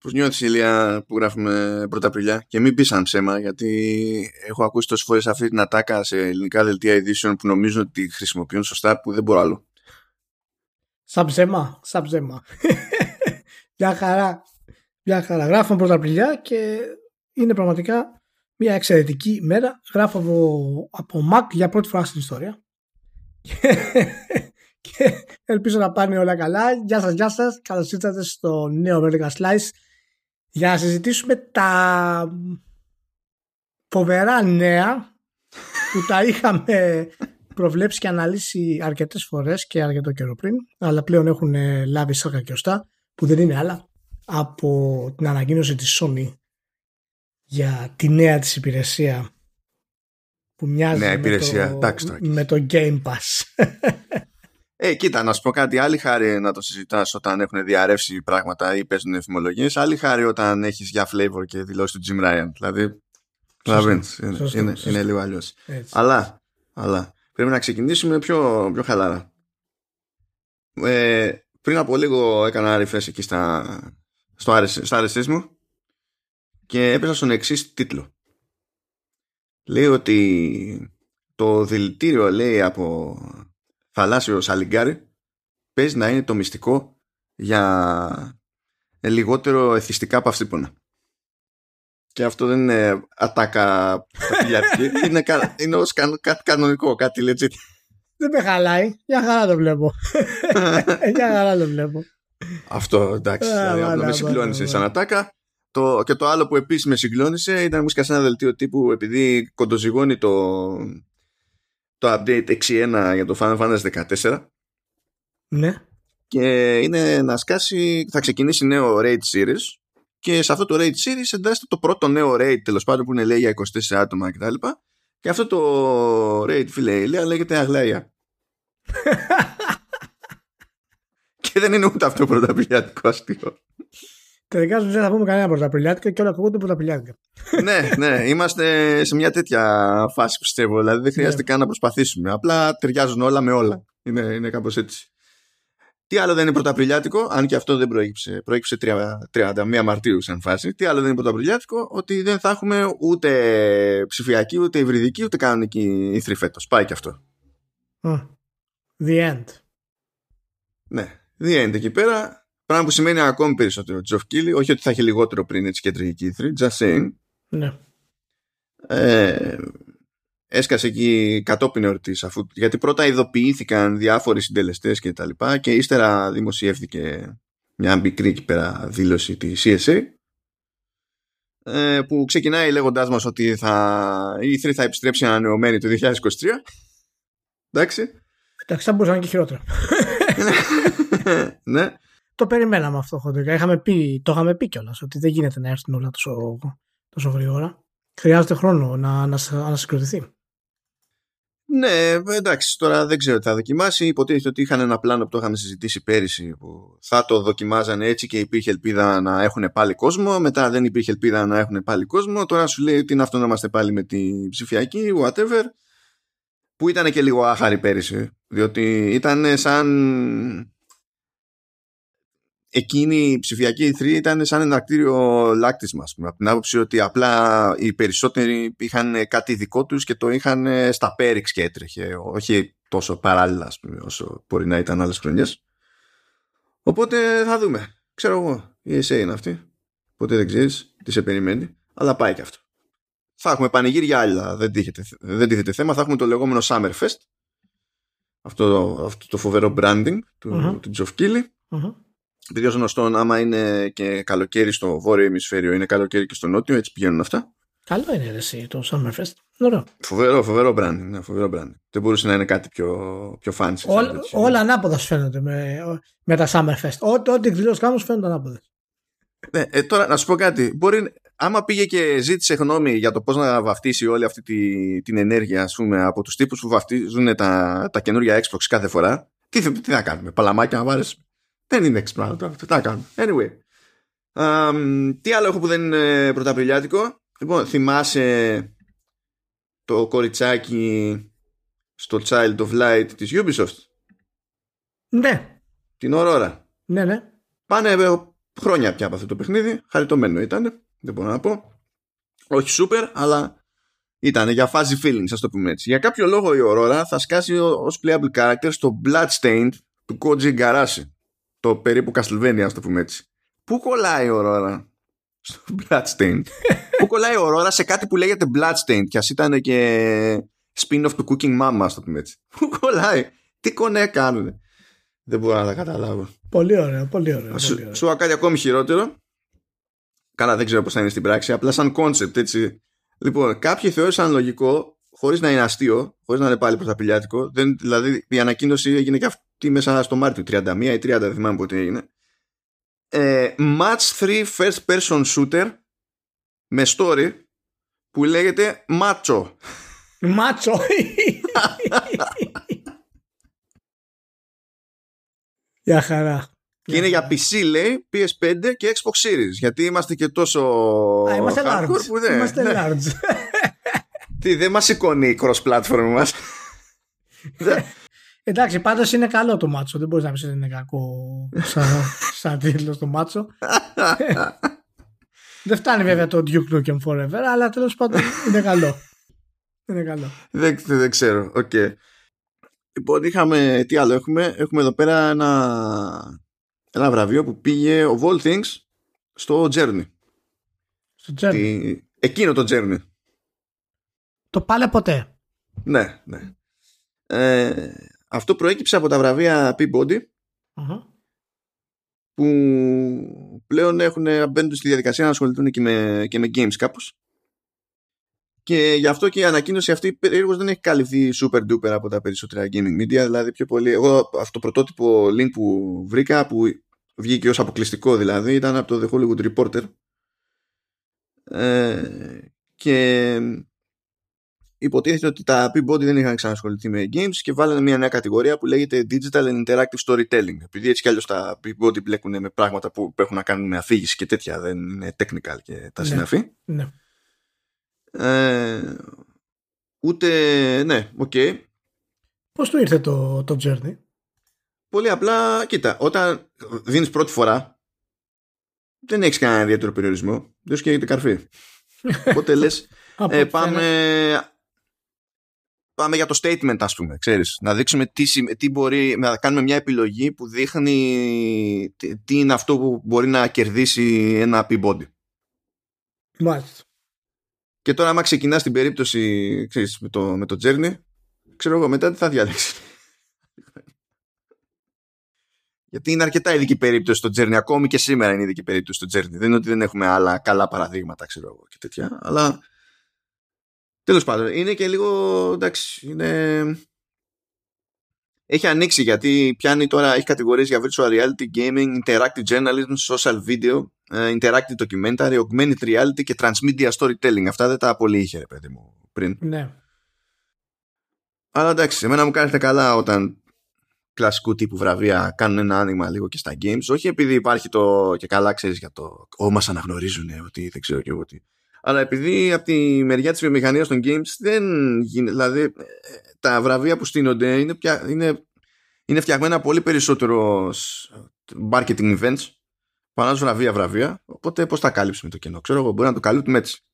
Πώς νιώθεις Ηλία που γράφουμε πρωταπριλιά και μην πεις σαν ψέμα γιατί έχω ακούσει τόσες φορές αυτή την ατάκα σε ελληνικά δελτία ειδήσεων που νομίζω ότι χρησιμοποιούν σωστά που δεν μπορώ άλλο. Σαν ψέμα, σαν ψέμα. Μια χαρά. Μια χαρά. Γράφουμε πρωταπριλιά και είναι πραγματικά μια εξαιρετική μέρα. Γράφω από, από Mac για πρώτη φορά στην ιστορία. και ελπίζω να πάνε όλα καλά. Γεια σας, γεια σας. Καλώς ήρθατε στο νέο Vertical Slice για να συζητήσουμε τα φοβερά νέα που τα είχαμε προβλέψει και αναλύσει αρκετές φορές και αρκετό καιρό πριν αλλά πλέον έχουν λάβει σάκα και ωστά που δεν είναι άλλα από την ανακοίνωση της Sony για τη νέα της υπηρεσία που μοιάζει Νέα με, υπηρεσία. το, Εντάξει τώρα. με το Game Pass. Ε, κοίτα, να σου πω κάτι. Άλλη χάρη να το συζητάς όταν έχουν διαρρεύσει πράγματα ή παίζουν εφημολογίες. Άλλη χάρη όταν έχεις για flavor και δηλώσεις του Jim Ryan. Δηλαδή. Καταλαβαίνεις, Είναι, Σωστό, είναι, σωστό. είναι λίγο αλλιώς. Έτσι. Αλλά, αλλά πρέπει να ξεκινήσουμε πιο, πιο χαλάρα. Ε, πριν από λίγο έκανα ένα refresh εκεί στα, στο RSS, στα RSS μου και έπεσα στον εξής τίτλο. Λέει ότι το δηλητήριο λέει από θαλάσσιος σαλιγκάρι παίζει να είναι το μυστικό για λιγότερο εθιστικά παυσίπονα. Και αυτό δεν είναι ατάκα παπηλιάτικη. είναι, κα- είναι ως κα- κάτι κανονικό, κάτι legit. Δεν με χαλάει. Για χαρά το βλέπω. Για χαρά το βλέπω. Αυτό εντάξει. Α, δηλαδή, μάνα, απλά με μάνα, συγκλώνησε μάνα. σαν ατάκα. Το, και το άλλο που επίσης με συγκλώνησε ήταν μουσικά σε ένα δελτίο τύπου επειδή κοντοζυγώνει το, το update 6.1 για το Final Fantasy 14 Ναι. και είναι να σκάσει, θα ξεκινήσει νέο raid series και σε αυτό το raid series εντάσσεται το πρώτο νέο raid τέλος πάντων που είναι λέει για 24 άτομα κτλ. Και αυτό το raid φίλε η Ηλία λέγεται Αγλαία. και δεν είναι ούτε αυτό πρωταπηλιάτικο αστείο. Τελικά σου δεν θα πούμε κανένα πρωταπηλιάτικα και όλα ακούγονται πρωταπηλιάτικα. ναι, ναι, είμαστε σε μια τέτοια φάση πιστεύω. Δηλαδή δεν χρειάζεται Ναι. καν να προσπαθήσουμε. Απλά ταιριάζουν όλα με όλα. Είναι, είναι κάπως έτσι. Τι άλλο δεν είναι πρωταπριλιάτικο, αν και αυτό δεν προέκυψε, προέκυψε 30 31 Μαρτίου σαν φάση. Τι άλλο δεν είναι πρωταπριλιάτικο, ότι δεν θα έχουμε ούτε ψηφιακή, ούτε υβριδική, ούτε κανονική ήθρη φέτος. Πάει και αυτό. Μμ. The end. Ναι, the end εκεί πέρα. Πράγμα που σημαίνει ακόμη περισσότερο Τζοφ Κίλι. Όχι ότι θα έχει λιγότερο πριν έτσι κεντρική ήθρη. Just saying. Ναι. ε, έσκασε εκεί κατόπιν εορτής αφού, γιατί πρώτα ειδοποιήθηκαν διάφοροι συντελεστές και τα λοιπά και ύστερα δημοσιεύθηκε μια μικρή εκεί πέρα δήλωση της CSA ε, που ξεκινάει λέγοντάς μας ότι θα, η E3 θα επιστρέψει ανανεωμένη το 2023 εντάξει Εντάξει, θα μπορούσε να είναι και χειρότερο. ναι το περιμέναμε αυτό χοντρικά. Είχαμε πει, το είχαμε πει κιόλας ότι δεν γίνεται να έρθουν όλα τόσο, τόσο γρήγορα. Χρειάζεται χρόνο να, να, να ανασυγκροτηθεί. Ναι, εντάξει, τώρα δεν ξέρω τι θα δοκιμάσει. Υποτίθεται ότι είχαν ένα πλάνο που το είχαμε συζητήσει πέρυσι που θα το δοκιμάζανε έτσι και υπήρχε ελπίδα να έχουν πάλι κόσμο. Μετά δεν υπήρχε ελπίδα να έχουν πάλι κόσμο. Τώρα σου λέει ότι είναι αυτό να είμαστε πάλι με τη ψηφιακή, whatever. Που ήταν και λίγο άχαρη πέρυσι. Διότι ήταν σαν. Εκείνη η ψηφιακή E3 ήταν σαν ένα κτίριο λάκτισμα, ας πούμε, από την άποψη ότι απλά οι περισσότεροι είχαν κάτι δικό τους και το είχαν στα πέριξ και έτρεχε, όχι τόσο παράλληλα ας πούμε, όσο μπορεί να ήταν άλλες χρονιές. Οπότε θα δούμε. Ξέρω εγώ, η ESA είναι αυτή. Ποτέ δεν ξέρεις τι σε περιμένει, αλλά πάει και αυτό. Θα έχουμε πανηγύρια άλλα, δεν τίθεται, δεν τίθεται θέμα. Θα έχουμε το λεγόμενο Summerfest. Αυτό, αυτό το φοβερό branding του, Μμμ. του Geoff Keighley. Μμμ. Επειδή ως γνωστόν, άμα είναι και καλοκαίρι στο βόρειο ημισφαίριο, είναι καλοκαίρι και στο νότιο, έτσι πηγαίνουν αυτά. Καλό είναι ρε, εσύ το Summerfest. Ωραίο. Φοβερό, φοβερό branding. Ναι, φοβερό branding. Δεν μπορούσε να είναι κάτι πιο, πιο fancy. σαν Όλα, τέτοιο. όλα ανάποδα σου φαίνονται με, με τα Summerfest. Ό,τι, ό,τι εκδηλώσεις κάνω σου φαίνονται ανάποδα. Ναι, ε, τώρα να σου πω κάτι. Μπορεί, άμα πήγε και ζήτησε γνώμη για το πώς να βαφτίσει όλη αυτή τη, την ενέργεια, ας πούμε, από τους τύπους που βαφτίζουν τα, τα καινούργια Xbox κάθε φορά, τι, θα- τι θα κάνουμε, παλαμάκια να βάρε. Δεν είναι Xbox τώρα, τι θα κάνουμε. Anyway. Αμ, τι άλλο έχω που δεν είναι πρωταπριλιάτικο. Λοιπόν, θυμάσαι το κοριτσάκι στο Child of Light της Ubisoft, Ναι, την Aurora. ναι, ναι. Πάνε, ε, χρόνια πια από αυτό το παιχνίδι. Χαριτωμένο ήταν. Δεν μπορώ να πω. Όχι super, αλλά ήταν για fuzzy feelings, ας το πούμε έτσι. Για κάποιο λόγο η Aurora θα σκάσει ως playable character στο Bloodstained του Koji Garashi. Το περίπου Castlevania, ας το πούμε έτσι. Πού κολλάει η Aurora στο Bloodstained; Πού κολλάει η Aurora σε κάτι που λέγεται Bloodstained και ας ήταν και spin-off του Cooking Mama, ας το πούμε έτσι. Πού κολλάει; Τι κονέ κάνουν. Δεν μπορώ να τα καταλάβω. Πολύ ωραίο, πολύ ωραίο. Σου, πολύ ωραίο. σου κάτι ακόμη χειρότερο. Καλά, δεν ξέρω πώς θα είναι στην πράξη. Απλά σαν concept, έτσι. Λοιπόν, κάποιοι θεώρησαν λογικό, χωρίς να είναι αστείο, χωρίς να είναι πάλι πρωταπηλιάτικο. Δεν, δηλαδή, η ανακοίνωση έγινε και αυτή μέσα στο Μάρτιο, 31 ή 30, δεν θυμάμαι πότε έγινε. Ε, match 3 first person shooter με story που λέγεται Macho. Μάτσο. Για χαρά. Και είναι για PC, λέει, PS5 και Xbox Series. Γιατί είμαστε και τόσο. Α, είμαστε hardcore large. που δεν- Είμαστε ναι. large. Τι, δεν μας σηκώνει η cross-platform μας. Εντάξει, πάντως είναι καλό το μάτσο. Δεν μπορείς να πεις ότι είναι κακό σαν, σαν τίτλος το μάτσο. Δεν φτάνει βέβαια το Duke Nukem Forever, αλλά τέλος πάντων είναι καλό. Είναι καλό. δεν, δεν ξέρω. Οκ. Λοιπόν, είχαμε. Τι άλλο έχουμε; Έχουμε εδώ πέρα ένα, ένα βραβείο που πήγε of all things στο Journey. Στο Journey. Τι- Εκείνο το Journey. Το πάλαι ποτέ. Ναι, ναι. Ε, αυτό προέκυψε από τα βραβεία Peabody Αχα. που πλέον έχουν, μπαίνουν στη διαδικασία να ασχοληθούν και με, και με games κάπως. Και γι' αυτό και η ανακοίνωση αυτή περίεργως δεν έχει καλυφθεί super duper από τα περισσότερα gaming media, δηλαδή πιο πολύ. Εγώ αυτό το πρωτότυπο link που βρήκα, που βγήκε ως αποκλειστικό δηλαδή, ήταν από το The Hollywood Reporter. Ε, και υποτίθεται ότι τα Peabody δεν είχαν ξανασχοληθεί με games και βάλανε μια νέα κατηγορία που λέγεται Digital and Interactive Storytelling. Επειδή έτσι κι αλλιώς τα Peabody μπλέκουν με πράγματα που έχουν να κάνουν με αφήγηση και τέτοια, δεν είναι technical και τα Ναι. συναφή. Ναι. Ε, ούτε, ναι, οκ. Πώς του ήρθε το, το Journey; Πολύ απλά, κοίτα, όταν δίνεις πρώτη φορά, δεν έχεις κανένα ιδιαίτερο περιορισμό. Δεν σου καίγεται καρφί. Οπότε λες, Από ε, ό,τι πάμε, φαίνεται. Πάμε για το statement ας πούμε, ξέρεις. Να δείξουμε τι, σημ- τι μπορεί, να κάνουμε μια επιλογή που δείχνει τι, τι είναι αυτό που μπορεί να κερδίσει ένα Peabody. Μάλιστα. Και τώρα άμα ξεκινάς την περίπτωση ξέρεις, με, το, με το Journey, ξέρω εγώ μετά τι θα διάλεξει. Γιατί είναι αρκετά ειδική περίπτωση στο Journey. Ακόμη και σήμερα είναι ειδική περίπτωση στο Journey. Δεν είναι ότι δεν έχουμε άλλα καλά παραδείγματα, ξέρω εγώ και τέτοια. Αλλά τέλος πάντων είναι και λίγο εντάξει. Είναι... Έχει ανοίξει γιατί πιάνει τώρα, έχει κατηγορίες για virtual reality, gaming, interactive journalism, social video, ε, interactive documentary, augmented reality και transmedia storytelling. Αυτά δεν τα πολύ είχε, ρε παιδί μου, πριν. Ναι. Αλλά εντάξει, εμένα μου κάνετε καλά όταν κλασικού τύπου βραβεία κάνουν ένα άνοιγμα λίγο και στα games. Όχι επειδή υπάρχει το και καλά ξέρεις για το «Ω, μας αναγνωρίζουν ότι δεν ξέρω και εγώ τι». Αλλά επειδή από τη μεριά της βιομηχανίας των games δεν γίνεται, δηλαδή ε, τα βραβεία που στείνονται είναι, πια, είναι, είναι φτιαγμένα πολύ περισσότερος ως marketing events παρά ως βραβεία βραβεία. Οπότε πώς θα κάλυψουμε το κενό; Ξέρω εγώ, μπορεί να το καλύπτουμε έτσι.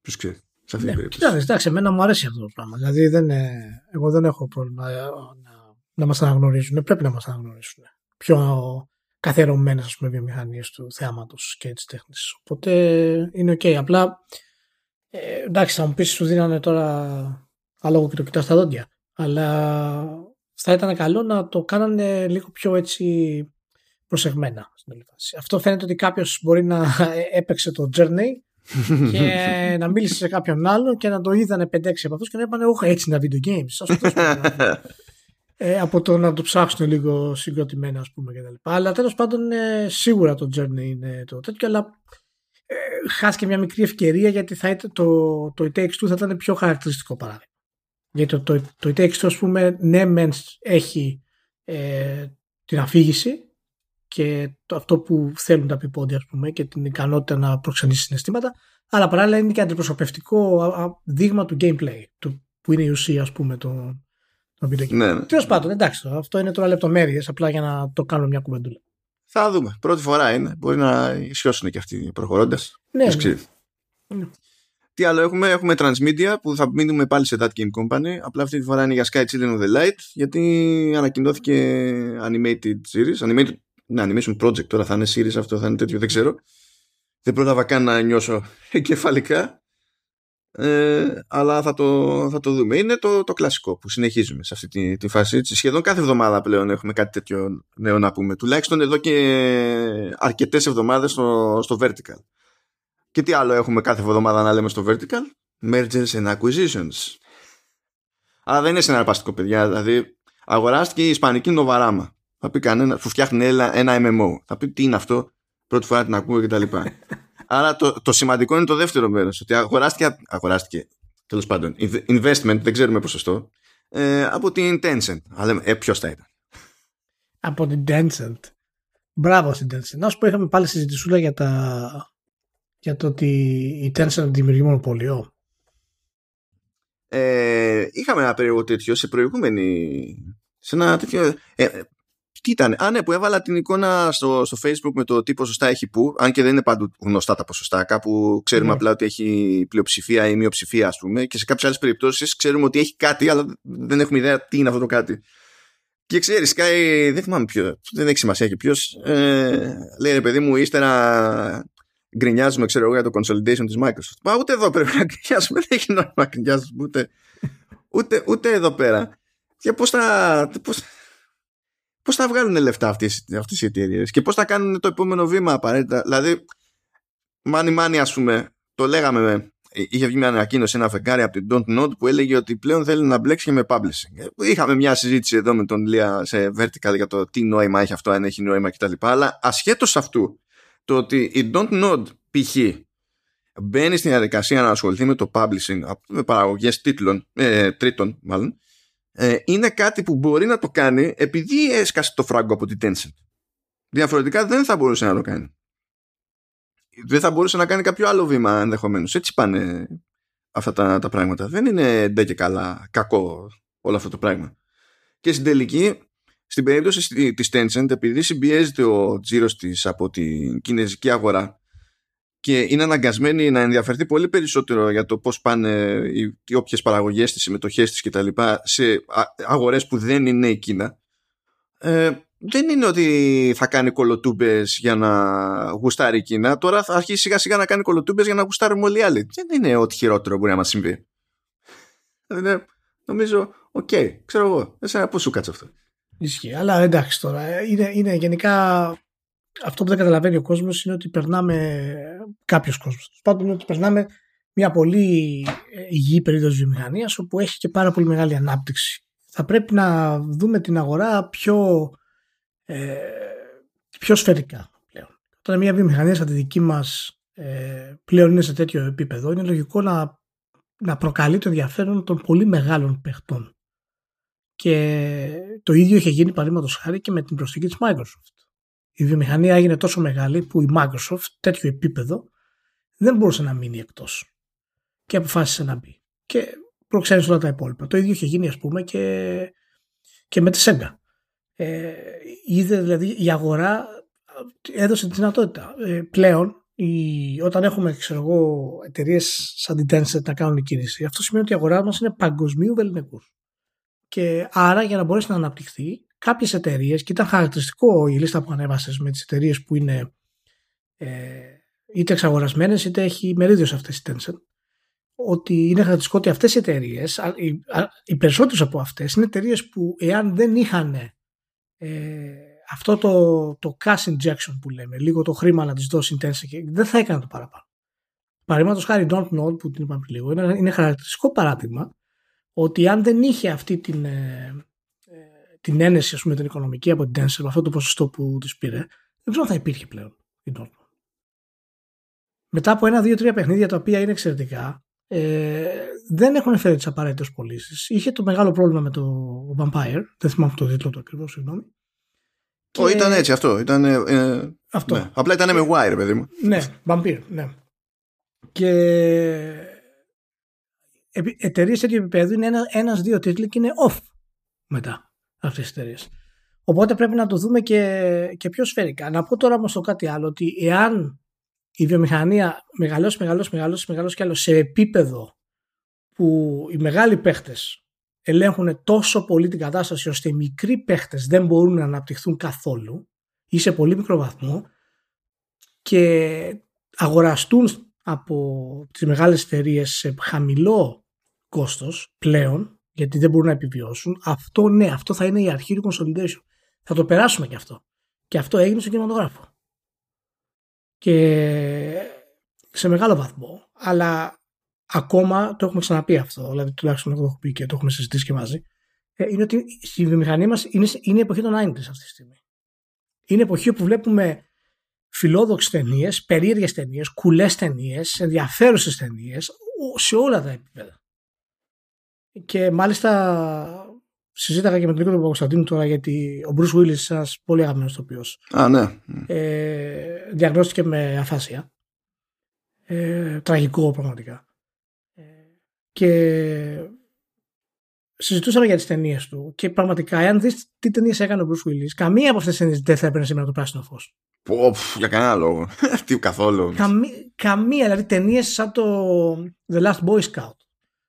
Ποιος ξέρει. Σε αυτή την ναι. περίπτωση. Κοιτάξτε, εντάξει, εμένα μου αρέσει αυτό το πράγμα. Δηλαδή, δεν, ε, εγώ δεν έχω πρόβλημα ε, να, να μας αναγνωρίζουν. Πρέπει να μας αναγνωρίσουν. Πιο καθιερωμένες, ας πούμε, βιομηχανίες του θεάματος και της τέχνης. Οπότε είναι οκ. Απλά ε, εντάξει, θα μου πεις, σου δίνανε τώρα άλογο και το κοιτάς στα δόντια. Αλλά θα ήταν καλό να το κάνανε λίγο πιο έτσι προσεγμένα στην όλη φάση. Αυτό φαίνεται ότι κάποιος μπορεί να έπαιξε το Journey και να μίλησε σε κάποιον άλλο και να το είδανε 5-6 από αυτούς και να είπανε Όχι, έτσι είναι τα video games. Ας το δώσουμε». ε, από το να το ψάξουν λίγο συγκροτημένα, ας πούμε κτλ. Αλλά τέλος πάντων, ε, σίγουρα το Journey είναι το τέτοιο, αλλά ε, χάθηκε μια μικρή ευκαιρία γιατί θα ήταν, το, το It Takes Two θα ήταν πιο χαρακτηριστικό παράδειγμα. Γιατί το, το, το It Takes Two, ας πούμε, ναι, μεν έχει ε, την αφήγηση και το, αυτό που θέλουν τα πιπόδια, ας πούμε, και την ικανότητα να προξενήσει συναισθήματα, αλλά παράλληλα είναι και αντιπροσωπευτικό α, α, δείγμα του gameplay, του, που είναι η ουσία, ας πούμε, των το video game. Ναι, ναι. Τέλος πάντων, εντάξει, τώρα, αυτό είναι τώρα λεπτομέρειες, απλά για να το κάνω μια κουβεντούλα. θα δούμε. Πρώτη φορά είναι. Μπορεί να ισιώσουν και αυτοί προχωρώντας. Ναι, ναι. Τι άλλο έχουμε, έχουμε Transmedia που θα μείνουμε πάλι σε That Game Company. Απλά αυτή τη φορά είναι για Sky Children of the Light γιατί ανακοινώθηκε animated series. Animated, ναι, animation project τώρα θα είναι series αυτό, θα είναι τέτοιο, δεν ξέρω. Δεν πρόλαβα καν να νιώσω εγκεφαλικά. Ε, αλλά θα το, θα το δούμε. Είναι το, το κλασικό που συνεχίζουμε σε αυτή τη, τη φάση. Σχεδόν κάθε εβδομάδα πλέον έχουμε κάτι τέτοιο νέο να πούμε. Τουλάχιστον εδώ και αρκετές εβδομάδες στο, στο Vertical. Και τι άλλο έχουμε κάθε εβδομάδα να λέμε στο Vertical; Mergers and Acquisitions. Αλλά δεν είναι συναρπαστικό, παιδιά. Δηλαδή, αγοράστηκε η Ισπανική Νοβαράμα. Θα πει κανένα, που φτιάχνει ένα, ένα MMO. Θα πει τι είναι αυτό, πρώτη φορά την ακούω κτλ. Άρα το, το σημαντικό είναι το δεύτερο μέρος. Ότι αγοράστηκε, αγοράστηκε τέλος πάντων, investment, δεν ξέρουμε ποσοστό, ε, από την Tencent. Αλλά ε, ποιος θα ήταν. Από την Tencent. Μπράβο στην Tencent. Να σου πω, είχαμε πάλι συζητησούλα για, τα... για το ότι η Tencent δημιουργεί μονοπωλίο. Ε, είχαμε ένα περίεργο τέτοιο σε προηγούμενη. Σε ένα τέτοιο. Ε, τι ήταν, α ναι, που έβαλα την εικόνα στο, στο facebook με το τι ποσοστά έχει που, αν και δεν είναι παντού γνωστά τα ποσοστά, κάπου ξέρουμε ναι. απλά ότι έχει πλειοψηφία ή μειοψηφία ας πούμε και σε κάποιες άλλες περιπτώσεις ξέρουμε ότι έχει κάτι αλλά δεν έχουμε ιδέα τι είναι αυτό το κάτι. Και ξέρεις, Sky, δεν θυμάμαι ποιο, δεν έχει σημασία και ποιος. Ε, λέει ρε παιδί μου, ύστερα γκρινιάζουμε, ξέρω εγώ, για το consolidation της Microsoft. Μα ούτε εδώ πρέπει να γκρινιάζουμε, δεν έχει νόημα να γκρινιάζουμε ούτε, ούτε, ούτε εδώ πέρα. Και πώς θα, πώς, πώς θα βγάλουν λεφτά αυτές οι εταιρείες και πώς θα κάνουν το επόμενο βήμα απαραίτητα. Δηλαδή, μάνι μάνι, ας πούμε, το λέγαμε, είχε βγει μια ανακοίνωση ένα φεγγάρι από την Don't Node που έλεγε ότι πλέον θέλει να μπλέξει και με publishing. Είχαμε μια συζήτηση εδώ με τον Λία σε vertical για το τι νόημα έχει αυτό, αν έχει νόημα κτλ. Αλλά ασχέτως αυτού, το ότι η Don't Node π.χ. μπαίνει στην διαδικασία να ασχοληθεί με το publishing, με παραγωγές τίτλων, ε, τρίτων μάλλον, ε, είναι κάτι που μπορεί να το κάνει επειδή έσκασε το φράγκο από την Tencent. Διαφορετικά δεν θα μπορούσε να το κάνει. Δεν θα μπορούσε να κάνει κάποιο άλλο βήμα ενδεχομένως. Έτσι πάνε αυτά τα, τα πράγματα. Δεν είναι ντε και καλά κακό όλο αυτό το πράγμα. Και στην τελική, στην περίπτωση της Tencent, επειδή συμπιέζεται ο τζίρος της από την κινέζικη αγορά και είναι αναγκασμένη να ενδιαφερθεί πολύ περισσότερο για το πώς πάνε οι, οι όποιες παραγωγές της, συμμετοχές της κτλ. σε αγορές που δεν είναι η Κίνα. Ε, δεν είναι ότι θα κάνει κολοτούμπες για να γουστάρει η Κίνα. Τώρα θα αρχίσει σιγά σιγά να κάνει κολοτούμπες για να γουστάρουμε όλοι οι άλλοι. Δεν είναι ό,τι χειρότερο μπορεί να μας συμβεί. Είναι, νομίζω OK, okay, ξέρω εγώ. Εσένα πώς σου κάτσε αυτό; Ισχύει, αλλά εντάξει τώρα είναι, είναι γενικά αυτό που δεν καταλαβαίνει ο κόσμος είναι ότι περνάμε. Κάποιος κόσμος. Πάντων, είναι ότι περνάμε μια πολύ ε, υγιή περίοδος βιομηχανίας όπου έχει και πάρα πολύ μεγάλη ανάπτυξη. Θα πρέπει να δούμε την αγορά πιο, ε, πιο σφαιρικά πλέον. Όταν μια βιομηχανία σαν τη δική μας ε, πλέον είναι σε τέτοιο επίπεδο, είναι λογικό να, να προκαλεί το ενδιαφέρον των πολύ μεγάλων παιχτών. Και το ίδιο είχε γίνει παραδείγματος χάρη και με την προσθήκη της Microsoft η βιομηχανία έγινε τόσο μεγάλη που η Microsoft τέτοιο επίπεδο δεν μπορούσε να μείνει εκτός και αποφάσισε να μπει και προξένει όλα τα υπόλοιπα. Το ίδιο είχε γίνει ας πούμε και, και με τη Sega. Ε, είδε δηλαδή η αγορά έδωσε τη δυνατότητα. Ε, πλέον η, όταν έχουμε ξέρω εγώ, εταιρείες σαν την Tencent να κάνουν κίνηση, αυτό σημαίνει ότι η αγορά μας είναι παγκοσμίου βεληνικούς. Και άρα για να μπορέσει να αναπτυχθεί κάποιες εταιρείες και ήταν χαρακτηριστικό η λίστα που ανέβασες με τις εταιρείες που είναι ε, είτε εξαγορασμένες είτε έχει μερίδιος σε αυτές οι Tencent ότι είναι χαρακτηριστικό ότι αυτές οι εταιρείες, οι, οι περισσότερες από αυτές είναι εταιρείες που εάν δεν είχαν ε, αυτό το, το cash injection που λέμε, λίγο το χρήμα να τις δώσει η Tencent δεν θα έκανε το παραπάνω. Παραδείγματος χάρη Don't Know που την είπαμε λίγο είναι, είναι χαρακτηριστικό παράδειγμα ότι αν δεν είχε αυτή την, ε, την ένεση ας πούμε, την οικονομική από την Tencent με αυτό το ποσοστό που της πήρε, δεν ξέρω αν θα υπήρχε πλέον η Dortmund. Μετά από ένα, δύο, τρία παιχνίδια τα οποία είναι εξαιρετικά, ε, δεν έχουν φέρει τις απαραίτητες πωλήσεις. Είχε το μεγάλο πρόβλημα με το Vampire. Δεν θυμάμαι το τίτλο του ακριβώς, συγγνώμη. Και... ήταν έτσι αυτό. Ήταν, ε, αυτό. Ναι. Απλά ήταν με wire, παιδί μου. Ναι, Vampire, ναι. Και εταιρείες τέτοιου επίπεδου είναι ένα, ένας-δύο τίτλοι και είναι off μετά αυτές τις εταιρείες. Οπότε πρέπει να το δούμε και, και πιο σφαιρικά. Να πω τώρα όμως το κάτι άλλο, ότι εάν η βιομηχανία μεγαλώσει, μεγαλώσει, μεγαλώσει, μεγαλώσει κι άλλο σε επίπεδο που οι μεγάλοι παίχτες ελέγχουν τόσο πολύ την κατάσταση ώστε οι μικροί παίχτες δεν μπορούν να αναπτυχθούν καθόλου ή σε πολύ μικρό βαθμό και αγοραστούν από τις μεγάλες εταιρείες σε χαμηλό κόστος πλέον γιατί δεν μπορούν να επιβιώσουν. Αυτό ναι, αυτό θα είναι η αρχή του consolidation. Θα το περάσουμε και αυτό. Και αυτό έγινε στο κινηματογράφο. Και σε μεγάλο βαθμό. Αλλά ακόμα το έχουμε ξαναπεί αυτό. Δηλαδή τουλάχιστον εγώ το έχω πει και το έχουμε συζητήσει και μαζί. Ε, είναι ότι στη βιομηχανία μας είναι, είναι η εποχή των 90 αυτή τη στιγμή. Είναι εποχή που βλέπουμε φιλόδοξες ταινίες, περίεργες ταινίες, κουλές ταινίες, ενδιαφέρουσες ταινίες σε όλα τα επίπεδα. Και μάλιστα συζήταγα και με τον Νίκο Παπακοσταντίνου τώρα γιατί ο Bruce Willis, ένας πολύ αγαπημένος τοπίο. Α, ναι. Ε, διαγνώστηκε με αφάσια. Ε, τραγικό πραγματικά. Ε, και συζητούσαμε για τις ταινίες του και πραγματικά, εάν δεις τι ταινίες έκανε ο Bruce Willis, καμία από αυτές τις ταινίες δεν θα έπαιρνε σήμερα το πράσινο φως. για κανένα λόγο. Τι καθόλου. Καμία, καμία, δηλαδή ταινίες σαν το The Last Boy Scout,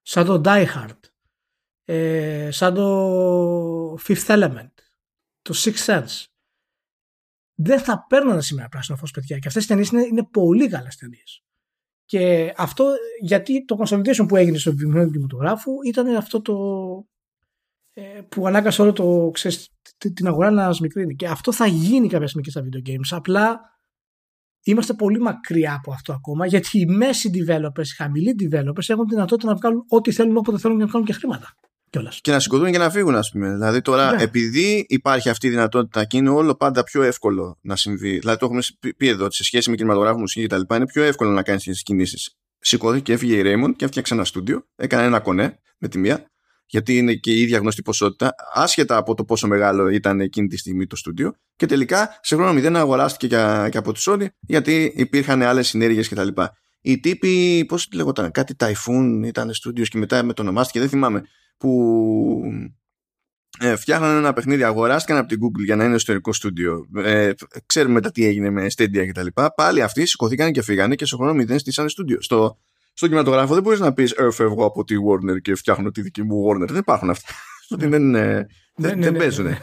σαν το Die Hard, ε, σαν το Fifth Element, το Sixth Sense. Δεν θα παίρνανε σήμερα πράσινο φως, παιδιά. Και αυτές οι ταινίες είναι, είναι πολύ καλές ταινίες. Και αυτό γιατί το consolidation που έγινε στο βιβλίο του κινηματογράφου ήταν αυτό το ε, που ανάγκασε όλο το, ξέρεις, την αγορά να σμικρύνει. Και αυτό θα γίνει κάποια στιγμή και στα video games. Απλά είμαστε πολύ μακριά από αυτό ακόμα γιατί οι μέση developers, οι χαμηλοί developers έχουν τη δυνατότητα να βγάλουν ό,τι θέλουν όποτε θέλουν και να βγάλουν και χρήματα. Κιόλας. Και να σηκωθούν και να φύγουν, ας πούμε. Δηλαδή τώρα, ναι. επειδή υπάρχει αυτή η δυνατότητα και είναι όλο πάντα πιο εύκολο να συμβεί. Δηλαδή, το έχουμε πει εδώ ότι σε σχέση με κινηματογράφο, μουσική κτλ. είναι πιο εύκολο να κάνεις τις κινήσεις. Σηκώθηκε και έφυγε η Raymond και έφτιαξε ένα στούντιο. Έκανε ένα κονέ με τη μία, γιατί είναι και η ίδια γνωστή ποσότητα, άσχετα από το πόσο μεγάλο ήταν εκείνη τη στιγμή το στούντιο. Και τελικά σε χρόνο μηδέν αγοράστηκε και, και από τη Sony, γιατί υπήρχαν άλλες συνέργειες κτλ. Οι τύποι, πώς λέγονταν, κάτι Typhoon ήταν στούντιος και μετά με το ονομάστηκε, δεν θυμάμαι που ε, φτιάχναν ένα παιχνίδι, αγοράστηκαν από την Google για να είναι εσωτερικό στούντιο. Ε, ξέρουμε μετά τι έγινε με Stadia κτλ. Πάλι αυτοί σηκωθήκαν και φύγανε και σε χρόνο μηδέν στήσανε στούντιο. Στο, στο κινηματογράφο δεν μπορείς να πεις Ε, φεύγω από τη Warner και φτιάχνω τη δική μου Warner. Δεν υπάρχουν αυτά. δεν, δεν, ναι, δεν ναι, ναι, παίζουν. ε,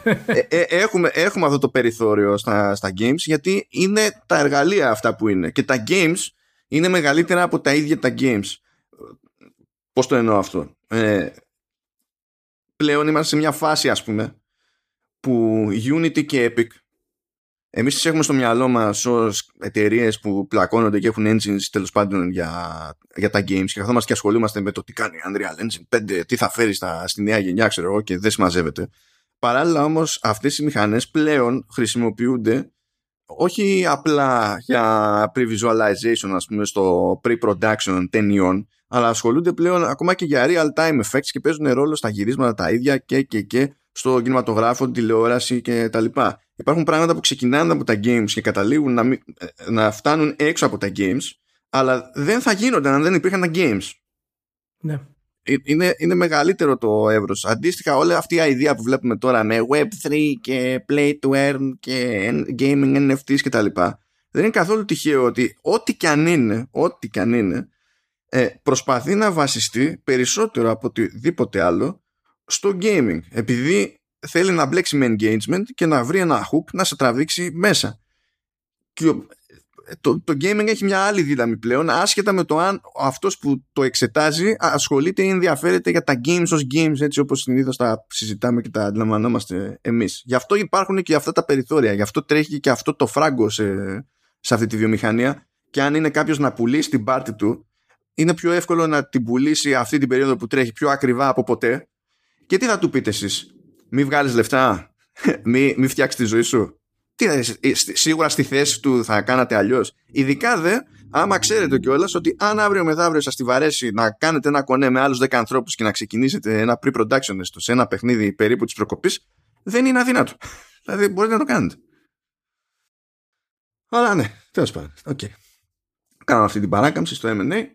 ε, έχουμε, έχουμε αυτό το περιθώριο στα, στα games γιατί είναι τα εργαλεία αυτά που είναι. Και τα games είναι μεγαλύτερα από τα ίδια τα games. Πώς το εννοώ αυτό; Ε, πλέον είμαστε σε μια φάση ας πούμε που Unity και Epic εμείς τις έχουμε στο μυαλό μας ως εταιρείες που πλακώνονται και έχουν engines τέλος πάντων για, για τα games και καθόμαστε και ασχολούμαστε με το τι κάνει Unreal Engine 5, τι θα φέρει στα, στη νέα γενιά ξέρω εγώ και δεν συμμαζεύεται. Παράλληλα όμως αυτές οι μηχανές πλέον χρησιμοποιούνται όχι απλά για pre-visualization ας πούμε στο pre-production ταινιών αλλά ασχολούνται πλέον ακόμα και για real-time effects και παίζουν ρόλο στα γυρίσματα τα ίδια και και και στο κινηματογράφο, τηλεόραση και τα λοιπά. Υπάρχουν πράγματα που ξεκινάνε από τα games και καταλήγουν να, να φτάνουν έξω από τα games αλλά δεν θα γίνονται αν δεν υπήρχαν τα games. Ναι. Ε, είναι, είναι μεγαλύτερο το εύρος. Αντίστοιχα όλη αυτή η ιδέα που βλέπουμε τώρα με Web3 και Play to Earn και Gaming NFTs και τα λοιπά δεν είναι καθόλου τυχαίο ότι ό,τι και αν είναι, ό,τι και αν είναι ε, προσπαθεί να βασιστεί περισσότερο από οτιδήποτε άλλο στο gaming επειδή θέλει να μπλέξει με engagement και να βρει ένα hook να σε τραβήξει μέσα. Και το, το gaming έχει μια άλλη δύναμη πλέον άσχετα με το αν αυτός που το εξετάζει ασχολείται ή ενδιαφέρεται για τα games ως games έτσι όπως συνήθως τα συζητάμε και τα αντιλαμβανόμαστε εμείς. Γι' αυτό υπάρχουν και αυτά τα περιθώρια γι' αυτό τρέχει και αυτό το φράγκο σε, σε αυτή τη βιομηχανία. Και αν είναι κάποιος να πουλήσει την πάρτη του είναι πιο εύκολο να την πουλήσει αυτή την περίοδο που τρέχει πιο ακριβά από ποτέ και τι θα του πείτε εσείς; Μη βγάλεις λεφτά; Μη, μη φτιάξεις τη ζωή σου; Τι, ε, σίγουρα στη θέση του θα κάνατε αλλιώς. Ειδικά δε, άμα ξέρετε κιόλας ότι αν αύριο μεθαύριο σας τη βαρέσει να κάνετε ένα κονέ με άλλους 10 ανθρώπους και να ξεκινήσετε ένα pre-production έστω σε ένα παιχνίδι περίπου της προκοπής, δεν είναι αδύνατο. δηλαδή μπορείτε να το κάνετε. Αλλά ναι, τέλος πάντων. Okay. Κάναμε αυτή την παράκαμψη στο MA.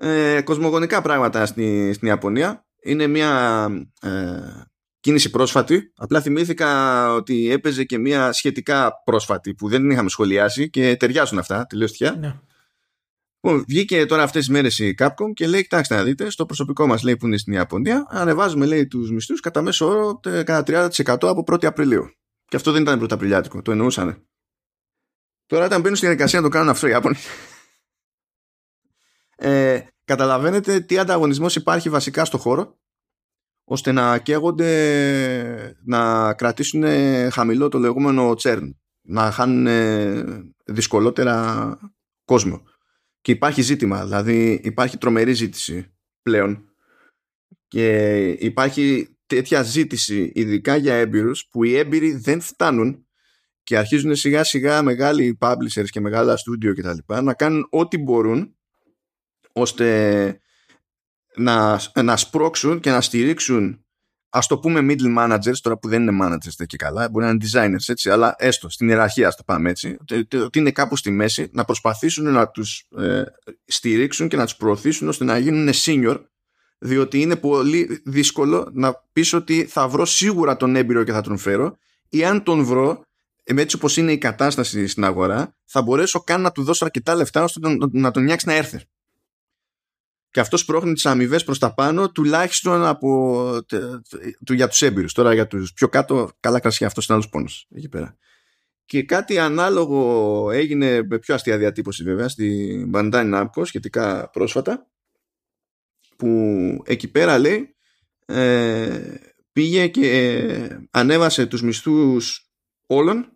Ε, κοσμογονικά πράγματα στη, στην Ιαπωνία. Είναι μια ε, κίνηση πρόσφατη. Απλά θυμήθηκα ότι έπαιζε και μια σχετικά πρόσφατη που δεν την είχαμε σχολιάσει και ταιριάζουν αυτά, τελείως τυχαία. Ναι. Λοιπόν, βγήκε τώρα αυτές τις μέρες η Capcom και λέει: Κοιτάξτε να δείτε, στο προσωπικό μας λέει που είναι στην Ιαπωνία, ανεβάζουμε λέει τους μισθούς κατά μέσο όρο κατά 30% από 1η Απριλίου. Και αυτό δεν ήταν πρωταπριλιάτικο, το εννοούσαν. Τώρα, όταν μπαίνουν στην διαδικασία να το κάνουν αυτό οι Ιάπωνε. Ε, καταλαβαίνετε τι ανταγωνισμός υπάρχει βασικά στο χώρο ώστε να καίγονται να κρατήσουν χαμηλό το λεγόμενο churn να χάνουν δυσκολότερα κόσμο. Και υπάρχει ζήτημα δηλαδή υπάρχει τρομερή ζήτηση πλέον. Και υπάρχει τέτοια ζήτηση ειδικά για έμπειρους που οι έμπειροι δεν φτάνουν και αρχίζουν σιγά σιγά μεγάλοι publishers και μεγάλα studio και τα λοιπά να κάνουν ό,τι μπορούν ώστε να, να σπρώξουν και να στηρίξουν ας το πούμε middle managers τώρα που δεν είναι managers και καλά μπορεί να είναι designers έτσι αλλά έστω στην ιεραρχία ας το πάμε έτσι ότι είναι κάπου στη μέση να προσπαθήσουν να τους ε, στηρίξουν και να τους προωθήσουν ώστε να γίνουν senior διότι είναι πολύ δύσκολο να πεις ότι θα βρω σίγουρα τον έμπειρο και θα τον φέρω. Ή αν τον βρω με έτσι όπως είναι η κατάσταση στην αγορά θα μπορέσω καν να του δώσω αρκετά λεφτά ώστε να τον νιάξεις να έρθει και αυτός σπρώχνει τις αμοιβές προς τα πάνω τουλάχιστον από, του, για τους έμπειρους. Τώρα για τους πιο κάτω, καλά κρασιά, αυτός είναι άλλος πόνος εκεί πέρα. Και κάτι ανάλογο έγινε με πιο αστεία διατύπωση βέβαια στη Bandai Namco σχετικά πρόσφατα που εκεί πέρα λέει ε, πήγε και ανέβασε τους μισθούς όλων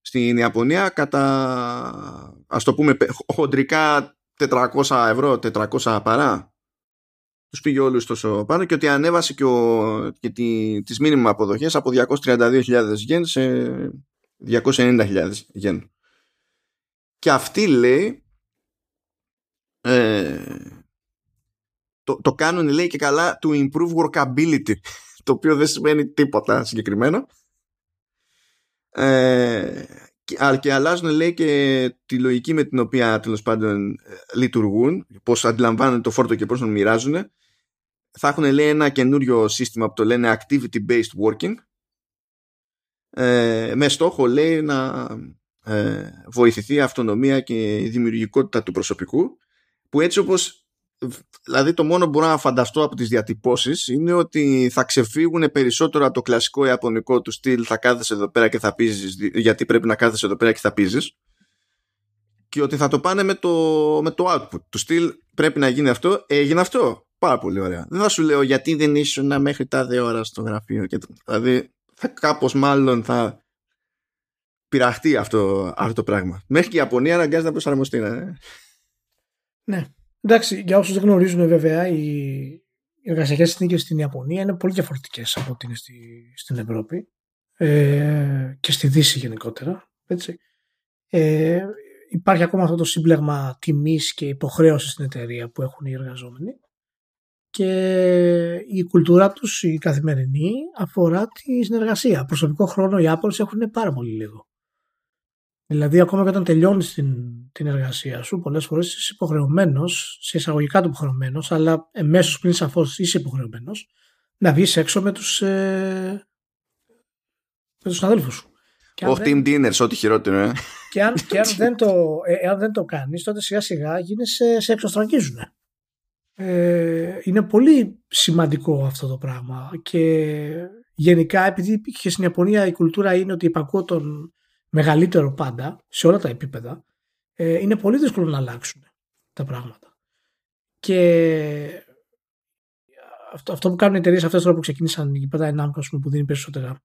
στην Ιαπωνία κατά ας το πούμε χοντρικά 400 ευρώ, 400 παρά τους πήγε όλους τόσο πάνω και ότι ανέβασε και, ο, και τη, τις μήνυμα αποδοχές από 232.000 γεν σε 290.000 γεν. Και αυτή λέει ε, το, το κάνουν λέει και καλά to improve workability το οποίο δεν σημαίνει τίποτα συγκεκριμένο ε, και αλλάζουν λέει και τη λογική με την οποία τέλος πάντων ε, λειτουργούν, πώς αντιλαμβάνουν το φόρτο και πώς τον μοιράζουν. Θα έχουν λέει ένα καινούριο σύστημα που το λένε activity based working ε, με στόχο λέει να ε, βοηθηθεί η αυτονομία και η δημιουργικότητα του προσωπικού που έτσι όπως δηλαδή το μόνο που μπορώ να φανταστώ από τις διατυπώσεις είναι ότι θα ξεφύγουν περισσότερο από το κλασικό ιαπωνικό του στυλ θα κάθεσαι εδώ πέρα και θα πίζεις γιατί πρέπει να κάθεσαι εδώ πέρα και θα πίζεις και ότι θα το πάνε με το, με το output. Του στυλ πρέπει να γίνει αυτό έγινε αυτό. Πάρα πολύ ωραία. Δεν θα σου λέω γιατί δεν ήσουν μέχρι τα δύο ώρα στο γραφείο και, δηλαδή θα, κάπως μάλλον θα πειραχτεί αυτό, αυτό το πράγμα. Μέχρι και η Ιαπωνία αναγκάζει να προσαρμοστεί ναι, ναι. Εντάξει, για όσους δεν γνωρίζουν βέβαια, οι εργασιακές συνθήκες στην Ιαπωνία είναι πολύ διαφορετικές από ό,τι είναι στη, στην Ευρώπη ε, και στη Δύση γενικότερα. Έτσι. Ε, υπάρχει ακόμα αυτό το σύμπλεγμα τιμής και υποχρέωσης στην εταιρεία που έχουν οι εργαζόμενοι και η κουλτούρα τους η καθημερινή αφορά τη συνεργασία. Προσωπικό χρόνο οι Apple έχουν πάρα πολύ λίγο. Δηλαδή, ακόμα και όταν τελειώνεις την, την εργασία σου, πολλές φορές είσαι υποχρεωμένος, σε εισαγωγικά του υποχρεωμένος, αλλά εμέσως πριν σαφώς είσαι υποχρεωμένος, να βγεις έξω με τους ε, με τους συναδέλφους σου. Ο team dinners, ό,τι χειρότερο, ε. Και αν, και αν δεν το, ε, δεν το κάνεις, τότε σιγά σιγά γίνεσαι, σε εξωστραγγίζουν. Ε, είναι πολύ σημαντικό αυτό το πράγμα και γενικά επειδή και στην Ιαπωνία η κουλτούρα είναι ότι υπακούω τον, μεγαλύτερο πάντα σε όλα τα επίπεδα, ε, είναι πολύ δύσκολο να αλλάξουν τα πράγματα. Και αυτό, αυτό που κάνουν οι εταιρείες αυτές τώρα που ξεκίνησαν η Peta Namco, που δίνει περισσότερα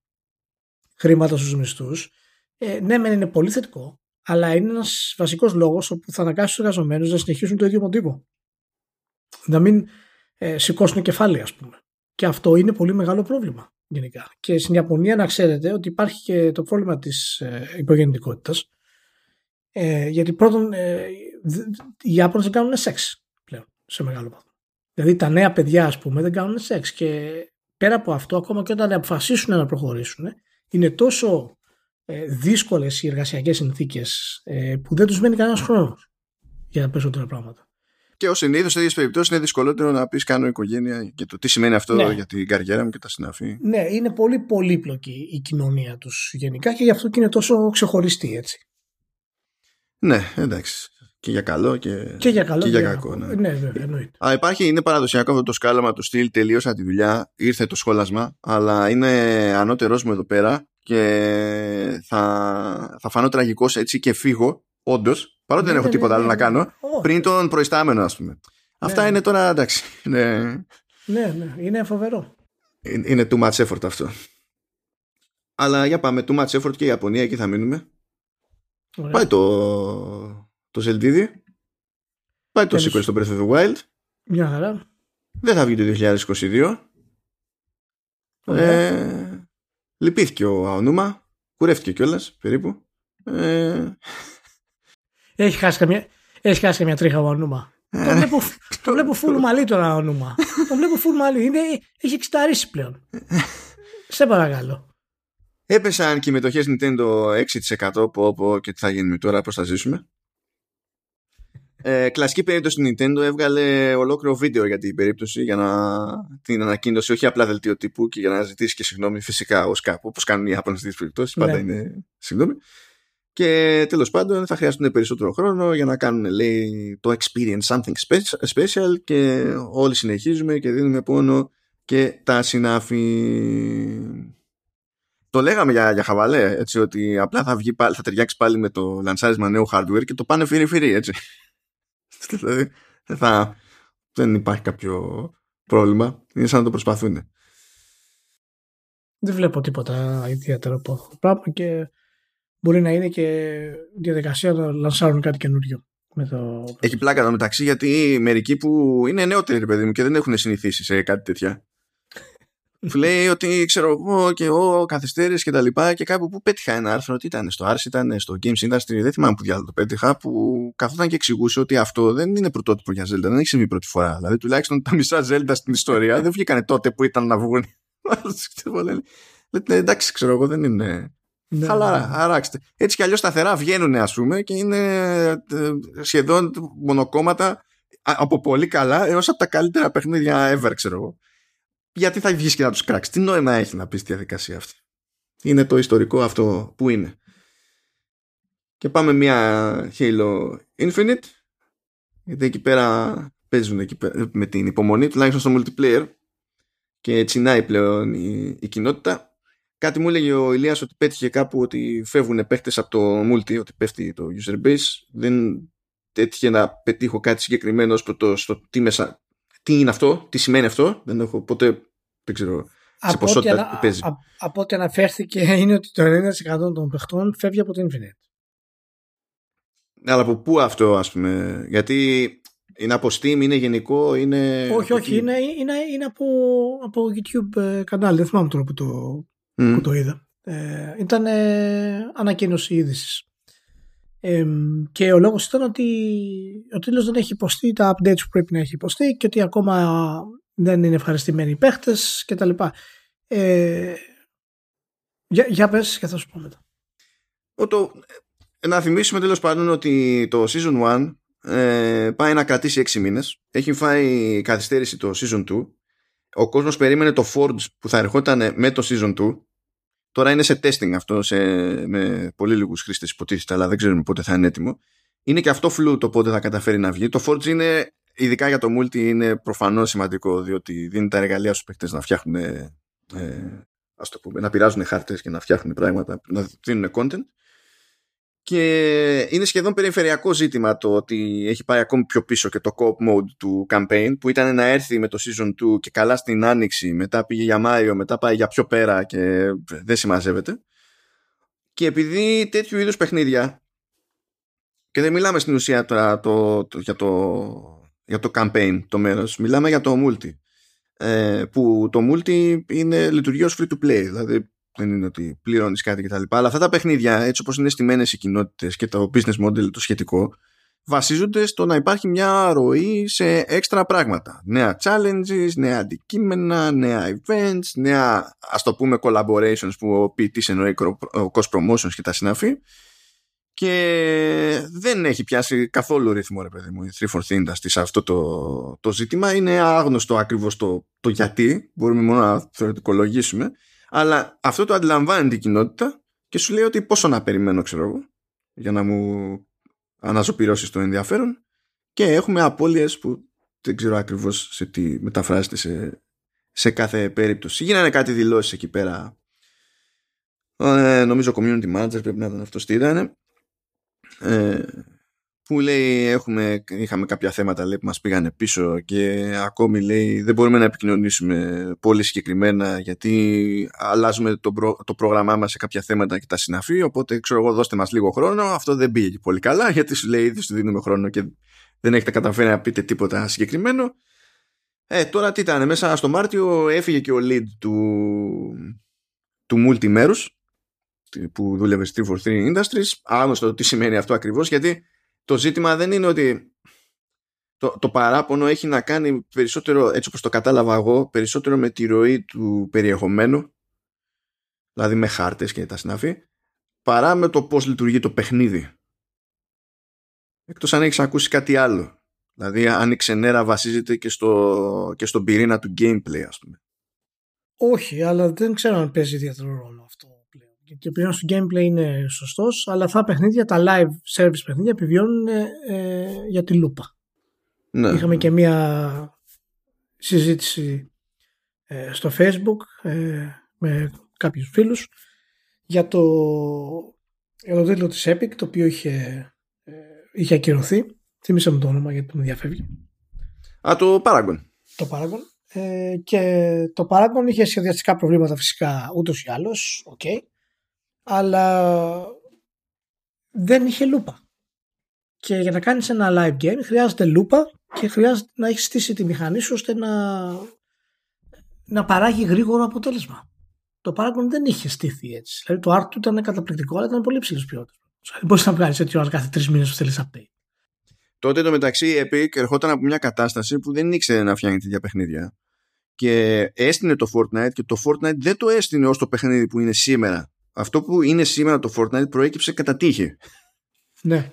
χρήματα στους μισθούς, ε, ναι, μεν είναι πολύ θετικό, αλλά είναι ένας βασικός λόγος όπου θα αναγκάσει τους εργαζομένους να συνεχίσουν το ίδιο μοτίβο. Να μην ε, σηκώσουν κεφάλαια, ας πούμε. Και αυτό είναι πολύ μεγάλο πρόβλημα γενικά. Και στην Ιαπωνία να ξέρετε ότι υπάρχει και το πρόβλημα της ε, υπογεννητικότητας ε, γιατί πρώτον ε, οι Ιάπωνες δεν κάνουν σεξ πλέον σε μεγάλο βαθμό. Δηλαδή τα νέα παιδιά ας πούμε δεν κάνουν σεξ και πέρα από αυτό ακόμα και όταν αποφασίσουν να προχωρήσουν είναι τόσο ε, δύσκολες οι εργασιακές συνθήκες ε, που δεν τους μένει κανένας χρόνος για τα περισσότερα πράγματα. Και ως συνήθως σε τέτοιες περιπτώσεις είναι δυσκολότερο να πεις κάνω οικογένεια και το τι σημαίνει αυτό Ναι. για την καριέρα μου και τα συναφή. Ναι, είναι πολύ πολύπλοκη η κοινωνία τους γενικά και γι' αυτό και είναι τόσο ξεχωριστή έτσι. Ναι, εντάξει. Και για καλό και, Και για καλό και για κακό. Ναι. Ναι, βέβαια, εννοείται. Α, υπάρχει, είναι παραδοσιακό αυτό το σκάλαμα του στυλ. Τελείωσα τη δουλειά, ήρθε το σχόλασμα, αλλά είναι ανώτερός μου εδώ πέρα και θα, θα φανώ τραγικός έτσι και φύγω, όντως, παρότι δεν Ναι, έχω ναι, τίποτα ναι, άλλο ναι, να κάνω, ναι. Όχι. πριν τον προϊστάμενο, ας πούμε. Αυτά είναι τώρα εντάξει. Είναι, Ναι, ναι, είναι φοβερό. είναι too much effort αυτό. Αλλά για πάμε, too much effort και η Ιαπωνία, εκεί θα μείνουμε. Ωραία. Πάει το, το Ζελτίδι. Πάει το Τέλος. sequel στο Breath of the Wild. Μια χαρά. Δεν θα βγει το 2022. Ωραία. Ε, λυπήθηκε ο Αονούμα. Κουρεύτηκε κιόλας περίπου. Ε, Έχει χάσει καμιά, έχει χάσει καμιά τρίχα ο Νούμα. Ε. το βλέπω, το βλέπω full μαλλί τώρα ο Νούμα. το βλέπω full μαλλί. Είναι, έχει εξταρίσει πλέον. Σε παρακαλώ. έπεσαν και οι μετοχές Nintendo 6% πω πω και τι θα γίνουμε τώρα, πώς θα ζήσουμε. Ε, κλασική περίπτωση Nintendo έβγαλε ολόκληρο βίντεο για την περίπτωση για να την ανακοίνωση όχι απλά δελτίο τύπου και για να ζητήσει και συγγνώμη φυσικά ως κάπου όπως κάνουν οι Ιάπωνες στις περιπτώσεις πάντα Ναι. είναι συγγνώμη και τέλος πάντων θα χρειαστούν περισσότερο χρόνο για να κάνουν λέει το experience something spe- special και όλοι συνεχίζουμε και δίνουμε πόνο και τα συνάφη. Το λέγαμε για, για χαβαλέ έτσι ότι απλά θα, βγει, πάλι- θα ταιριάξει πάλι με το λανσάρισμα νέου hardware και το πάνε φύρι φύρι έτσι. Δηλαδή δεν, θα, δεν υπάρχει κάποιο πρόβλημα. Είναι σαν να το προσπαθούν Δεν βλέπω τίποτα ιδιαίτερο από αυτό το πράγμα και μπορεί να είναι και διαδικασία να λανσάρουν κάτι καινούριο. Με το... Έχει πλάκα εδώ μεταξύ γιατί μερικοί που είναι νεότεροι, ρε παιδί μου, και δεν έχουν συνηθίσει σε κάτι τέτοια. Του λέει ότι ξέρω εγώ και εγώ καθυστέρησης και τα λοιπά και κάπου που πέτυχα ένα άρθρο ότι ήταν στο Ars, ήταν στο Games Industry, δεν θυμάμαι που διάλογο το πέτυχα, που καθόταν και εξηγούσε ότι αυτό δεν είναι πρωτότυπο για Zelda, δεν έχει συμβεί πρώτη φορά. Δηλαδή τουλάχιστον τα μισά Zelda στην ιστορία δεν βγήκανε τότε που ήταν να βγουν. Λέτε εντάξει, ξέρω εγώ, δεν είναι. Ναι, Χαλαρά, ναι. αράξτε. Έτσι κι αλλιώς σταθερά βγαίνουν, ας πούμε, και είναι ε, σχεδόν μονοκόμματα α- από πολύ καλά έως από τα καλύτερα παιχνίδια ever, ξέρω εγώ. Γιατί θα βγεις και να τους κράξεις. Τι νόημα έχει να πεις στη διαδικασία αυτή; Είναι το ιστορικό αυτό που είναι. Και πάμε μια Halo Infinite. Γιατί εκεί πέρα παίζουν εκεί πέρα, με την υπομονή, τουλάχιστον στο multiplayer. Και τσινάει πλέον η, η κοινότητα. Κάτι μου έλεγε ο Ηλίας ότι πέτυχε κάπου ότι φεύγουν παίχτες από το multi, ότι πέφτει το user base. Δεν έτυχε να πετύχω κάτι συγκεκριμένο στο, το, στο τι, μέσα, τι είναι αυτό, τι σημαίνει αυτό. Δεν έχω ποτέ, δεν ξέρω, σε Από ό,τι, ποσότητα ανα- τι παίζει. α- από ό,τι αναφέρθηκε είναι ότι το 90% των παιχτών φεύγει από το Infinite. Αλλά από πού αυτό ας πούμε, γιατί είναι από Steam, είναι γενικό, είναι... όχι, από όχι, τι; είναι, είναι, είναι από, από YouTube ε, κανάλι. Δεν θυμάμαι τώρα που το, Μμ. που το είδα. Ε, ήταν ε, ανακοίνωση είδησης. Ε, και ο λόγος ήταν ότι ο τίτλος δεν έχει υποστεί τα updates που πρέπει να έχει υποστεί και ότι ακόμα δεν είναι ευχαριστημένοι οι παίχτες και τα λοιπά. Ε, για, για πες και θα σου πω μετά. Ο το, ε, να θυμίσουμε τέλος πάντων ότι το Season 1 ε, πάει να κρατήσει 6 μήνες. Έχει φάει καθυστέρηση το Season 2. Ο κόσμος περίμενε το Forge που θα ερχόταν με το Season 2. Τώρα είναι σε testing αυτό σε, με πολύ λίγους χρήστες υποτίθεται αλλά δεν ξέρουμε πότε θα είναι έτοιμο. Είναι και αυτό φλού το πότε θα καταφέρει να βγει. Το Forge είναι, ειδικά για το multi, είναι προφανώς σημαντικό διότι δίνει τα εργαλεία στους παίκτες να φτιάχνουν ε, ας το πούμε, να πειράζουν χάρτες και να φτιάχνουν πράγματα, να δίνουν content. Και είναι σχεδόν περιφερειακό ζήτημα το ότι έχει πάει ακόμη πιο πίσω και το co-op mode του campaign που ήταν να έρθει με το season 2 και καλά στην άνοιξη, μετά πήγε για Μάιο, μετά πάει για πιο πέρα και δεν συμμαζεύεται. Και επειδή τέτοιου είδους παιχνίδια και δεν μιλάμε στην ουσία τώρα το, το, για, το, για το campaign το μέρος, μιλάμε για το multi ε, που το multi είναι λειτουργεί ως free to play δηλαδή δεν είναι ότι πληρώνεις κάτι κτλ. Αλλά αυτά τα παιχνίδια, έτσι όπως είναι στημένες οι κοινότητες και το business model το σχετικό, βασίζονται στο να υπάρχει μια ροή σε έξτρα πράγματα. Νέα challenges, νέα αντικείμενα, νέα events, νέα ας το πούμε collaborations που ο ποιητής εννοεί cross promotions και τα συναφή. και δεν έχει πιάσει καθόλου ρυθμό ρε παιδί μου η 343 Industry σε αυτό το, το ζήτημα είναι άγνωστο ακριβώς το, το γιατί μπορούμε μόνο να θεωρητικολογήσουμε αλλά αυτό το αντιλαμβάνεται η κοινότητα και σου λέει ότι πόσο να περιμένω ξέρω εγώ για να μου αναζωπηρώσει το ενδιαφέρον. Και έχουμε απώλειες που δεν ξέρω ακριβώς σε τι μεταφράζεται σε, σε κάθε περίπτωση. Γίνανε κάτι δηλώσεις εκεί πέρα. Ε, νομίζω community manager πρέπει να ήταν αυτό τι ήταν ε, που λέει έχουμε, είχαμε κάποια θέματα λέει, που μας πήγανε πίσω και ακόμη λέει δεν μπορούμε να επικοινωνήσουμε πολύ συγκεκριμένα γιατί αλλάζουμε το, το πρόγραμμά μας σε κάποια θέματα και τα συναφή οπότε ξέρω εγώ δώστε μας λίγο χρόνο. Αυτό δεν πήγε πολύ καλά γιατί σου λέει ήδη σου δίνουμε χρόνο και δεν έχετε καταφέρει να πείτε τίποτα συγκεκριμένο. Ε, τώρα τι ήταν μέσα στο Μάρτιο έφυγε και ο lead του, του multimerus που δούλευε στη 343 Industries. Άγνωστο τι σημαίνει αυτό ακριβώς γιατί το ζήτημα δεν είναι ότι το, το παράπονο έχει να κάνει περισσότερο έτσι όπως το κατάλαβα εγώ περισσότερο με τη ροή του περιεχομένου δηλαδή με χάρτες και τα συναφή παρά με το πώς λειτουργεί το παιχνίδι. Εκτός αν έχεις ακούσει κάτι άλλο. Δηλαδή αν η ξενέρα βασίζεται και, στο, και στον πυρήνα του gameplay ας πούμε. Όχι αλλά δεν ξέρω αν παίζει ιδιαίτερο ρόλο αυτό και πλέον στο gameplay είναι σωστός, αλλά αυτά παιχνίδια, τα live service παιχνίδια επιβιώνουν ε, για τη λούπα. Ναι. Είχαμε και μία συζήτηση ε, στο facebook ε, με κάποιους φίλους για το, για το τίτλο της Epic το οποίο είχε, ε, είχε ακυρωθεί. Θύμισε μου το όνομα γιατί μου διαφεύγει. Α, το Paragon. Το Paragon. Ε, και το Paragon είχε σχεδιαστικά προβλήματα φυσικά ούτως ή άλλως. Okay αλλά δεν είχε λούπα. Και για να κάνεις ένα live game χρειάζεται λούπα και χρειάζεται να έχεις στήσει τη μηχανή σου ώστε να, να παράγει γρήγορο αποτέλεσμα. Το Paragon δεν είχε στήθει έτσι. Δηλαδή το art του ήταν καταπληκτικό, αλλά ήταν πολύ ψηλό ποιότητας. Δεν μπορείς να βγάλεις έτσι ώρα κάθε τρεις μήνες που θέλεις update. Τότε το μεταξύ η Epic ερχόταν από μια κατάσταση που δεν ήξερε να φτιάχνει τέτοια παιχνίδια. Και έστεινε το Fortnite και το Fortnite δεν το έστεινε ως το παιχνίδι που είναι σήμερα αυτό που είναι σήμερα το Fortnite προέκυψε κατά τύχη. Ναι.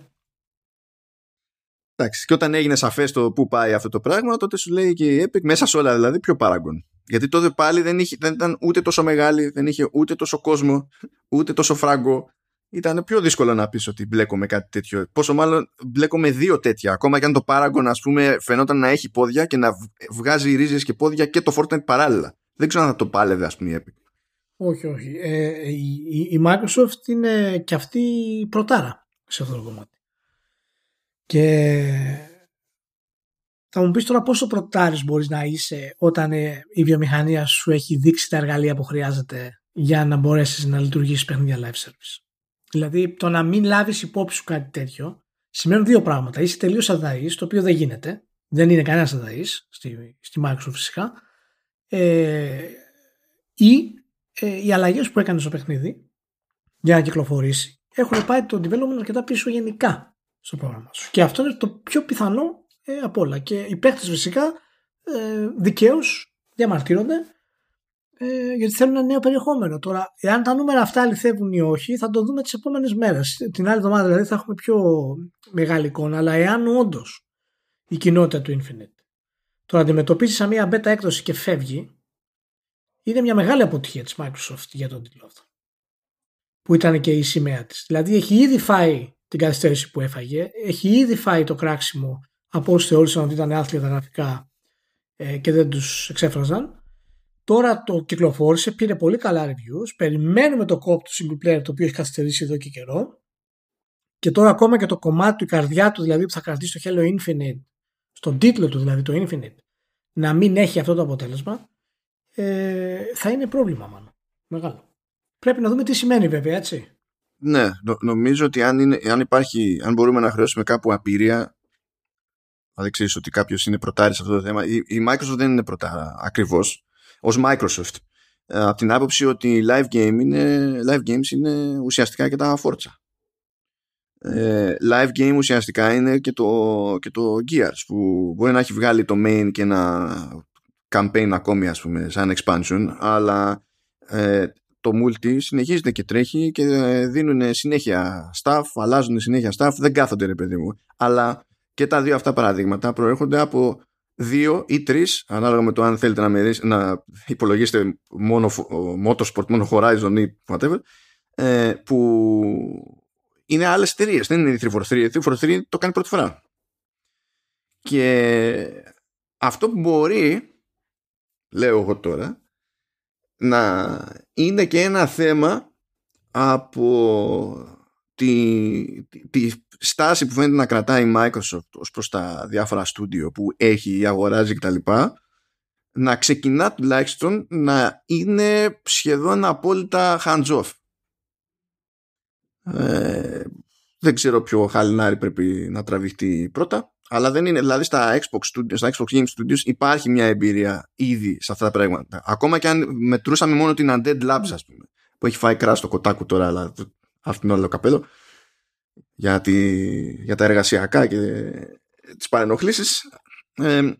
Εντάξει, και όταν έγινε σαφές το πού πάει αυτό το πράγμα, τότε σου λέει και η Epic μέσα σε όλα δηλαδή πιο Paragon. Γιατί τότε πάλι δεν, είχε, δεν ήταν ούτε τόσο μεγάλη, δεν είχε ούτε τόσο κόσμο, ούτε τόσο φράγκο. Ήταν πιο δύσκολο να πεις ότι μπλέκομαι κάτι τέτοιο. Πόσο μάλλον μπλέκομαι δύο τέτοια. Ακόμα και αν το Paragon, ας πούμε, φαινόταν να έχει πόδια και να βγάζει ρίζες και πόδια και το Fortnite παράλληλα. Δεν ξέρω αν θα το πάλευε, ας πούμε, η Epic. Όχι, όχι. Ε, η, η, Microsoft είναι και αυτή η πρωτάρα σε αυτό το κομμάτι. Και θα μου πεις τώρα πόσο πρωτάρης μπορείς να είσαι όταν ε, η βιομηχανία σου έχει δείξει τα εργαλεία που χρειάζεται για να μπορέσεις να λειτουργήσεις παιχνίδια live service. Δηλαδή το να μην λάβεις υπόψη σου κάτι τέτοιο σημαίνει δύο πράγματα. Είσαι τελείως αδαής, το οποίο δεν γίνεται. Δεν είναι κανένας αδαής στη, στη Microsoft φυσικά. Ε, ή ε, οι αλλαγές που έκανε στο παιχνίδι για να κυκλοφορήσει έχουν πάει το development αρκετά πίσω γενικά στο πρόγραμμα σου. Και αυτό είναι το πιο πιθανό ε, από όλα. Και οι παίχτε φυσικά ε, δικαίως διαμαρτύρονται ε, γιατί θέλουν ένα νέο περιεχόμενο. Τώρα, εάν τα νούμερα αυτά αληθεύουν ή όχι, θα το δούμε τις επόμενες μέρες. Την άλλη εβδομάδα δηλαδή θα έχουμε πιο μεγάλη εικόνα. Αλλά εάν όντως η κοινότητα του Infinite το αντιμετωπίζει σαν μια beta έκδοση και φεύγει, είναι μια μεγάλη αποτυχία της Microsoft για τον τίτλο αυτό. Που ήταν και η σημαία της. Δηλαδή έχει ήδη φάει την καθυστέρηση που έφαγε, έχει ήδη φάει το κράξιμο από όσοι θεώρησαν ότι ήταν άθλια τα γραφικά ε, και δεν τους εξέφραζαν. Τώρα το κυκλοφόρησε, πήρε πολύ καλά reviews, περιμένουμε το κόπο του single player το οποίο έχει καθυστερήσει εδώ και καιρό και τώρα ακόμα και το κομμάτι του, η καρδιά του δηλαδή που θα κρατήσει το Hello Infinite, στον τίτλο του δηλαδή το Infinite, να μην έχει αυτό το αποτέλεσμα, ε, θα είναι πρόβλημα μάλλον. Μεγάλο. Πρέπει να δούμε τι σημαίνει βέβαια, έτσι. Ναι, νομίζω ότι αν, είναι, αν υπάρχει, αν μπορούμε να χρεώσουμε κάπου απειρία, δηλαδή ξέρεις ότι κάποιος είναι πρωτάρι σε αυτό το θέμα, η, η Microsoft δεν είναι πρωτάρα ακριβώς, ως Microsoft. Ε, από την άποψη ότι η live, game είναι, live games είναι ουσιαστικά και τα Forza. Ε, live game ουσιαστικά είναι και το, και το Gears που μπορεί να έχει βγάλει το main και ένα campaign ακόμη ας πούμε σαν expansion αλλά ε, το multi συνεχίζεται και τρέχει και δίνουν συνέχεια staff, αλλάζουν συνέχεια staff, δεν κάθονται ρε παιδί μου. Αλλά και τα δύο αυτά παραδείγματα προέρχονται από δύο ή τρεις, ανάλογα με το αν θέλετε να, μερίσ, να υπολογίσετε μόνο motorsport, μόνο horizon ή whatever, ε, που είναι άλλες εταιρείε. Δεν είναι η 343. Η 343 το κάνει πρώτη φορά. Και αυτό που μπορεί, λέω εγώ τώρα, να είναι και ένα θέμα από τη, τη, στάση που φαίνεται να κρατάει η Microsoft ως προς τα διάφορα στούντιο που έχει ή αγοράζει κτλ να ξεκινά τουλάχιστον να είναι σχεδόν απόλυτα hands-off. Ε, δεν ξέρω ποιο χαλινάρι πρέπει να τραβηχτεί πρώτα αλλά δεν είναι, δηλαδή στα Xbox, Studios, στα Xbox Game Studios υπάρχει μια εμπειρία ήδη σε αυτά τα πράγματα. Ακόμα και αν μετρούσαμε μόνο την Undead Labs, ας πούμε, που έχει φάει κράσο το κοτάκου τώρα, αλλά αυτό είναι όλο το καπέλο, για, τη, για τα εργασιακά και τις παρενοχλήσεις. Ε,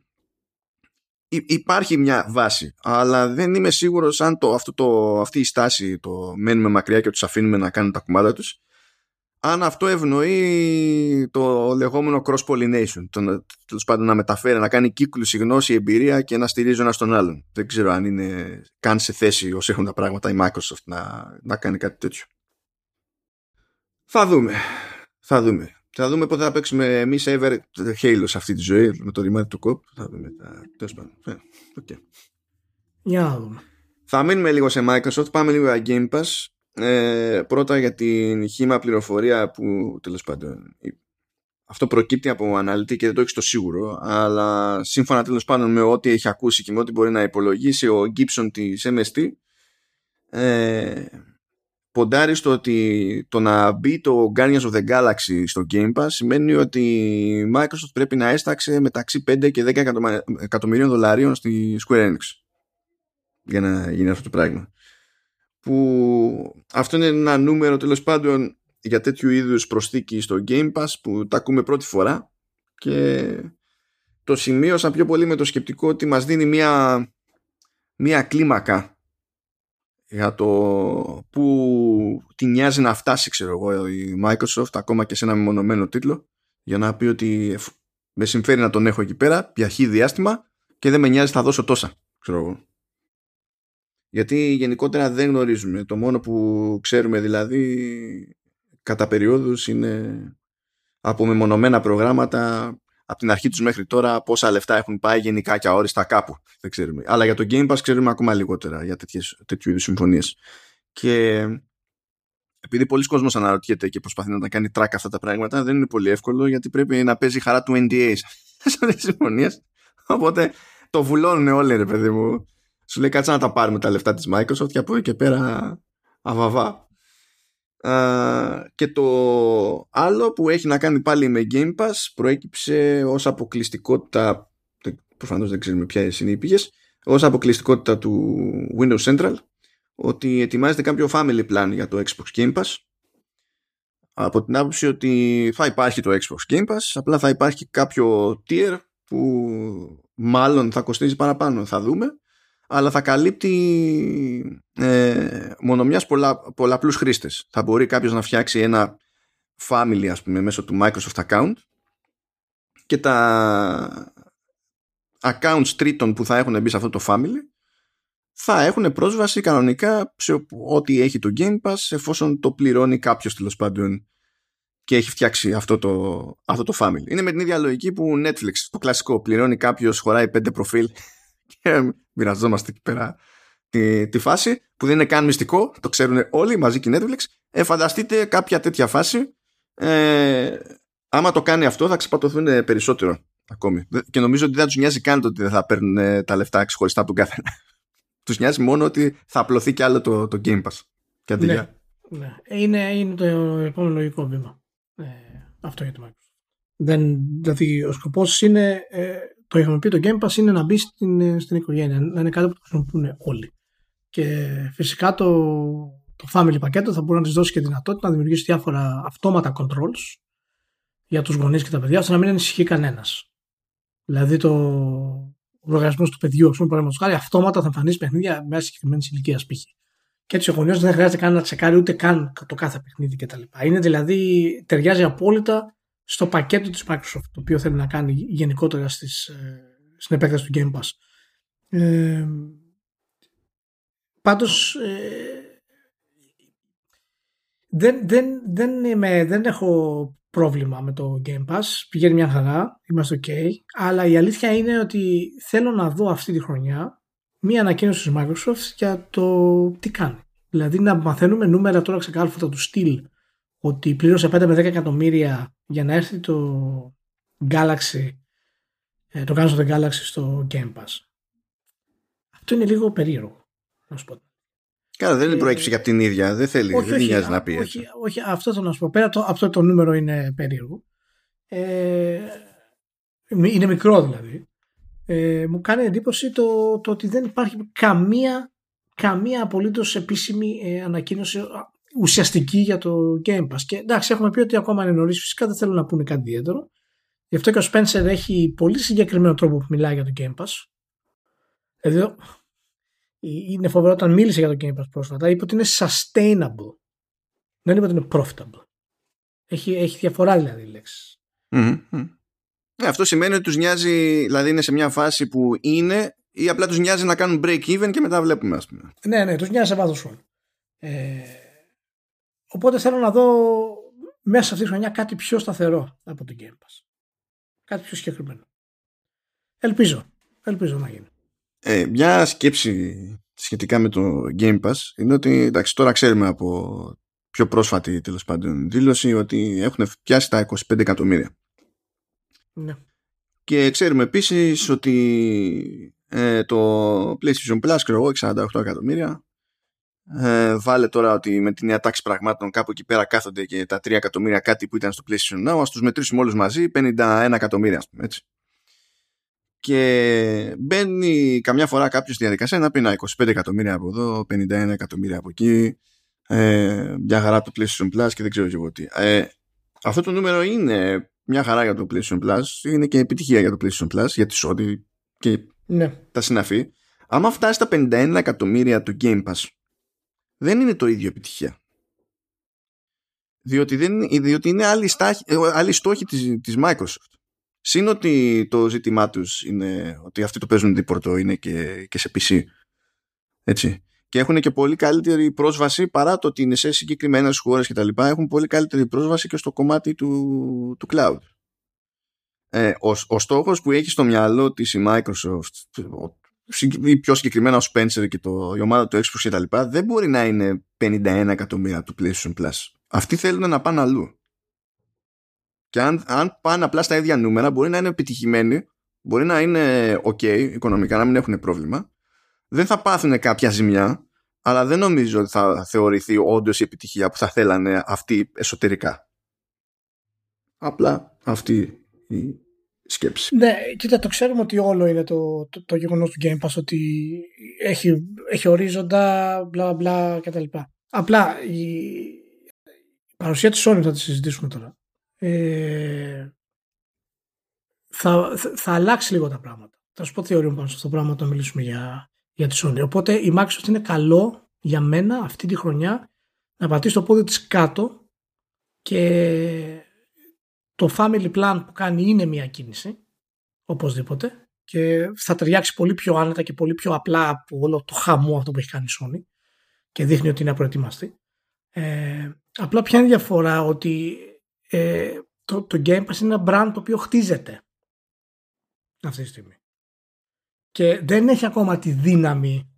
υπάρχει μια βάση, αλλά δεν είμαι σίγουρος αν το, αυτό το, αυτή η στάση το μένουμε μακριά και τους αφήνουμε να κάνουν τα κουμάτα τους αν αυτό ευνοεί το λεγόμενο cross-pollination. Τέλος πάντων να μεταφέρει, να κάνει κύκλους η γνώση, η εμπειρία και να στηρίζει ένας τον άλλον. Δεν ξέρω αν είναι καν σε θέση όσο έχουν τα πράγματα η Microsoft να, να κάνει κάτι τέτοιο. Θα δούμε. Θα δούμε. Θα δούμε πότε θα παίξουμε εμείς ever Halo σε αυτή τη ζωή με το ρημάδι του κοπ. Θα δούμε. Τέλος πάντων. Okay. Για να δούμε. Θα μείνουμε λίγο σε Microsoft. Πάμε λίγο για Game Pass. Ε, πρώτα για την χήμα πληροφορία που τέλος πάντων αυτό προκύπτει από αναλυτή και δεν το έχει στο σίγουρο αλλά σύμφωνα τέλος πάντων με ό,τι έχει ακούσει και με ό,τι μπορεί να υπολογίσει ο Gibson της MST ε, ποντάρει στο ότι το να μπει το Guardians of the Galaxy στο Game Pass σημαίνει ότι η Microsoft πρέπει να έσταξε μεταξύ 5 και 10 εκατομμυρίων δολαρίων στη Square Enix για να γίνει αυτό το πράγμα που αυτό είναι ένα νούμερο τέλος πάντων για τέτοιου είδους προσθήκη στο Game Pass που τα ακούμε πρώτη φορά και το σημείωσα πιο πολύ με το σκεπτικό ότι μας δίνει μια, μια κλίμακα για το που τη νοιάζει να φτάσει ξέρω εγώ η Microsoft ακόμα και σε ένα μεμονωμένο τίτλο για να πει ότι με συμφέρει να τον έχω εκεί πέρα για χι διάστημα και δεν με νοιάζει θα δώσω τόσα ξέρω εγώ γιατί γενικότερα δεν γνωρίζουμε. Το μόνο που ξέρουμε δηλαδή κατά περιόδους είναι από μεμονωμένα προγράμματα από την αρχή τους μέχρι τώρα πόσα λεφτά έχουν πάει γενικά και αόριστα κάπου. Δεν ξέρουμε. Αλλά για το Game Pass ξέρουμε ακόμα λιγότερα για τέτοιες, τέτοιου είδους συμφωνίες. Και επειδή πολλοί κόσμος αναρωτιέται και προσπαθεί να τα κάνει track αυτά τα πράγματα δεν είναι πολύ εύκολο γιατί πρέπει να παίζει χαρά του NDA σε αυτές τις συμφωνίες. Οπότε το βουλώνουν όλοι ρε παιδί μου σου λέει κάτσε να τα πάρουμε τα λεφτά της Microsoft και από εκεί και πέρα αβαβά. και το άλλο που έχει να κάνει πάλι με Game Pass προέκυψε ως αποκλειστικότητα προφανώς δεν ξέρουμε ποιε είναι οι πηγές ως αποκλειστικότητα του Windows Central ότι ετοιμάζεται κάποιο family plan για το Xbox Game Pass. Από την άποψη ότι θα υπάρχει το Xbox Game Pass απλά θα υπάρχει κάποιο tier που μάλλον θα κοστίζει παραπάνω. Θα δούμε αλλά θα καλύπτει ε, μόνο μιας πολλα, πολλαπλούς χρήστες. Θα μπορεί κάποιος να φτιάξει ένα family ας πούμε μέσω του Microsoft account και τα accounts τρίτων που θα έχουν μπει σε αυτό το family θα έχουν πρόσβαση κανονικά σε ό,τι έχει το Game Pass εφόσον το πληρώνει κάποιος τέλος πάντων και έχει φτιάξει αυτό το, αυτό το family. Είναι με την ίδια λογική που Netflix, το κλασικό, πληρώνει κάποιος, χωράει πέντε προφίλ και μοιραζόμαστε εκεί πέρα τη, τη φάση που δεν είναι καν μυστικό, το ξέρουν όλοι μαζί και η Netflix. Ε, φανταστείτε κάποια τέτοια φάση. Ε, άμα το κάνει αυτό θα ξεπατωθούν περισσότερο ακόμη. Και νομίζω ότι δεν τους νοιάζει καν το ότι δεν θα παίρνουν τα λεφτά ξεχωριστά από τον καθένα. τους νοιάζει μόνο ότι θα απλωθεί κι άλλο το, το Game Pass. Και ναι, ναι. Είναι, είναι το επόμενο λογικό βήμα. Ε, αυτό για το Microsoft. Δεν, δηλαδή ο σκοπός είναι ε, το είχαμε πει, το Game Pass είναι να μπεις στην, στην οικογένεια, να είναι κάτι που το χρησιμοποιούν όλοι. Και φυσικά το, το Family πακέτο θα μπορεί να της δώσει και δυνατότητα να δημιουργήσει διάφορα αυτόματα controls για τους γονείς και τα παιδιά, ώστε να μην ανησυχεί κανένας. Δηλαδή το ο λογαριασμός του παιδιού, ας πούμε, παραδείγματος χάρη, αυτόματα θα εμφανίσει παιχνίδια μιας συγκεκριμένης ηλικίας π.χ. και έτσι ο γονιός δεν χρειάζεται καν να τσεκάρει ούτε καν το κάθε παιχνίδι κτλ. Είναι δηλαδή, ταιριάζει απόλυτα στο πακέτο της Microsoft το οποίο θέλει να κάνει γενικότερα στις, ε, στην επέκταση του Game Pass. Ε, πάντως ε, δεν, δεν, δεν, είμαι, δεν έχω πρόβλημα με το Game Pass. Πηγαίνει μια χαρά, είμαστε ok. Αλλά η αλήθεια είναι ότι θέλω να δω αυτή τη χρονιά μια ανακοίνωση της Microsoft για το τι κάνει. Δηλαδή να μαθαίνουμε νούμερα τώρα ξεκάλφωτα του στυλ ότι πλήρωσε 5 με 10 εκατομμύρια για να έρθει το Galaxy ε, το κάνω στο Galaxy στο Game Pass. Αυτό είναι λίγο περίεργο. Να σου πω. Καλά, δεν είναι προέκυψη για την ίδια. Δεν θέλει, όχι, δεν νοιάζει να πει όχι, όχι, αυτό θα να σου πω. Πέρα το, αυτό το νούμερο είναι περίεργο. Ε, είναι μικρό δηλαδή. Ε, μου κάνει εντύπωση το, το ότι δεν υπάρχει καμία, καμία απολύτως επίσημη ε, ανακοίνωση ουσιαστική για το Game Pass. Και εντάξει, έχουμε πει ότι ακόμα είναι νωρίς. Φυσικά δεν θέλω να πούνε κάτι ιδιαίτερο. Γι' αυτό και ο Spencer έχει πολύ συγκεκριμένο τρόπο που μιλάει για το Game Pass. Δηλαδή, είναι φοβερό όταν μίλησε για το Game Pass πρόσφατα, είπε ότι είναι sustainable. Δεν είπε ότι είναι profitable. Έχει, έχει διαφορά δηλαδή η λέξη. Mm-hmm. αυτό σημαίνει ότι τους νοιάζει, δηλαδή είναι σε μια φάση που είναι ή απλά τους νοιάζει να κάνουν break even και μετά βλέπουμε ας πούμε. Ναι, ναι, τους νοιάζει σε βάθος χρόνου. Ε, οπότε θέλω να δω μέσα σε αυτή τη χρονιά κάτι πιο σταθερό από το Game Pass. Κάτι πιο συγκεκριμένο. Ελπίζω. Ελπίζω να γίνει. Ε, μια σκέψη σχετικά με το Game Pass είναι ότι εντάξει, τώρα ξέρουμε από πιο πρόσφατη τέλος πάντων δήλωση ότι έχουν πιάσει τα 25 εκατομμύρια. Ναι. Και ξέρουμε επίσης ότι ε, το PlayStation Plus, ξέρω εγώ, 48 εκατομμύρια. Ε, βάλε τώρα ότι με τη νέα τάξη πραγμάτων κάπου εκεί πέρα κάθονται και τα 3 εκατομμύρια κάτι που ήταν στο PlayStation Now, ας τους μετρήσουμε όλους μαζί 51 εκατομμύρια, ας πούμε, έτσι και μπαίνει καμιά φορά κάποιος στη διαδικασία να πει να 25 εκατομμύρια από εδώ, 51 εκατομμύρια από εκεί, ε, μια χαρά το PlayStation Plus και δεν ξέρω και εγώ τι. Ε, αυτό το νούμερο είναι μια χαρά για το PlayStation Plus, είναι και επιτυχία για το PlayStation Plus, για τη Sony και ναι. τα συναφή. Άμα φτάσει στα 51 εκατομμύρια του Game Pass, δεν είναι το ίδιο επιτυχία. Διότι, δεν, διότι είναι άλλοι, στάχοι, άλλοι στόχοι της, της Microsoft. Συν ότι το ζήτημά τους είναι ότι αυτοί το παίζουν δίπορτο είναι και, και σε PC. Έτσι. Και έχουν και πολύ καλύτερη πρόσβαση παρά το ότι είναι σε συγκεκριμένες χώρες κτλ. Έχουν πολύ καλύτερη πρόσβαση και στο κομμάτι του, του cloud. Ε, ο, ο στόχος που έχει στο μυαλό της η Microsoft ή πιο συγκεκριμένα ο Spencer και το, η ομάδα του Xbox κτλ. δεν μπορεί να είναι 51 εκατομμύρια του PlayStation Plus. Αυτοί θέλουν να πάνε αλλού. Και αν, αν πάνε απλά στα ίδια νούμερα, μπορεί να είναι επιτυχημένοι, μπορεί να είναι ok οικονομικά, να μην έχουν πρόβλημα. Δεν θα πάθουν κάποια ζημιά, αλλά δεν νομίζω ότι θα θεωρηθεί όντως η επιτυχία που θα θέλανε αυτοί εσωτερικά. Απλά αυτή η σκέψη. Ναι, κοίτα, το ξέρουμε ότι όλο είναι το, το, το γεγονός του Game Pass, ότι έχει, έχει ορίζοντα, μπλα μπλα κτλ. Απλά η παρουσία της Sony θα τη συζητήσουμε τώρα ε, θα, θα, αλλάξει λίγο τα πράγματα. Θα σου πω θεωρία πάνω σε αυτό το πράγμα όταν μιλήσουμε για, για τη Sony. Οπότε η Microsoft είναι καλό για μένα αυτή τη χρονιά να πατήσει το πόδι της κάτω και το family plan που κάνει είναι μια κίνηση οπωσδήποτε και θα ταιριάξει πολύ πιο άνετα και πολύ πιο απλά από όλο το χαμό αυτό που έχει κάνει η Sony και δείχνει ότι είναι απροετοιμαστή. Ε, απλά πιάνει διαφορά ότι ε, το, το Game Pass είναι ένα brand το οποίο χτίζεται αυτή τη στιγμή. Και δεν έχει ακόμα τη δύναμη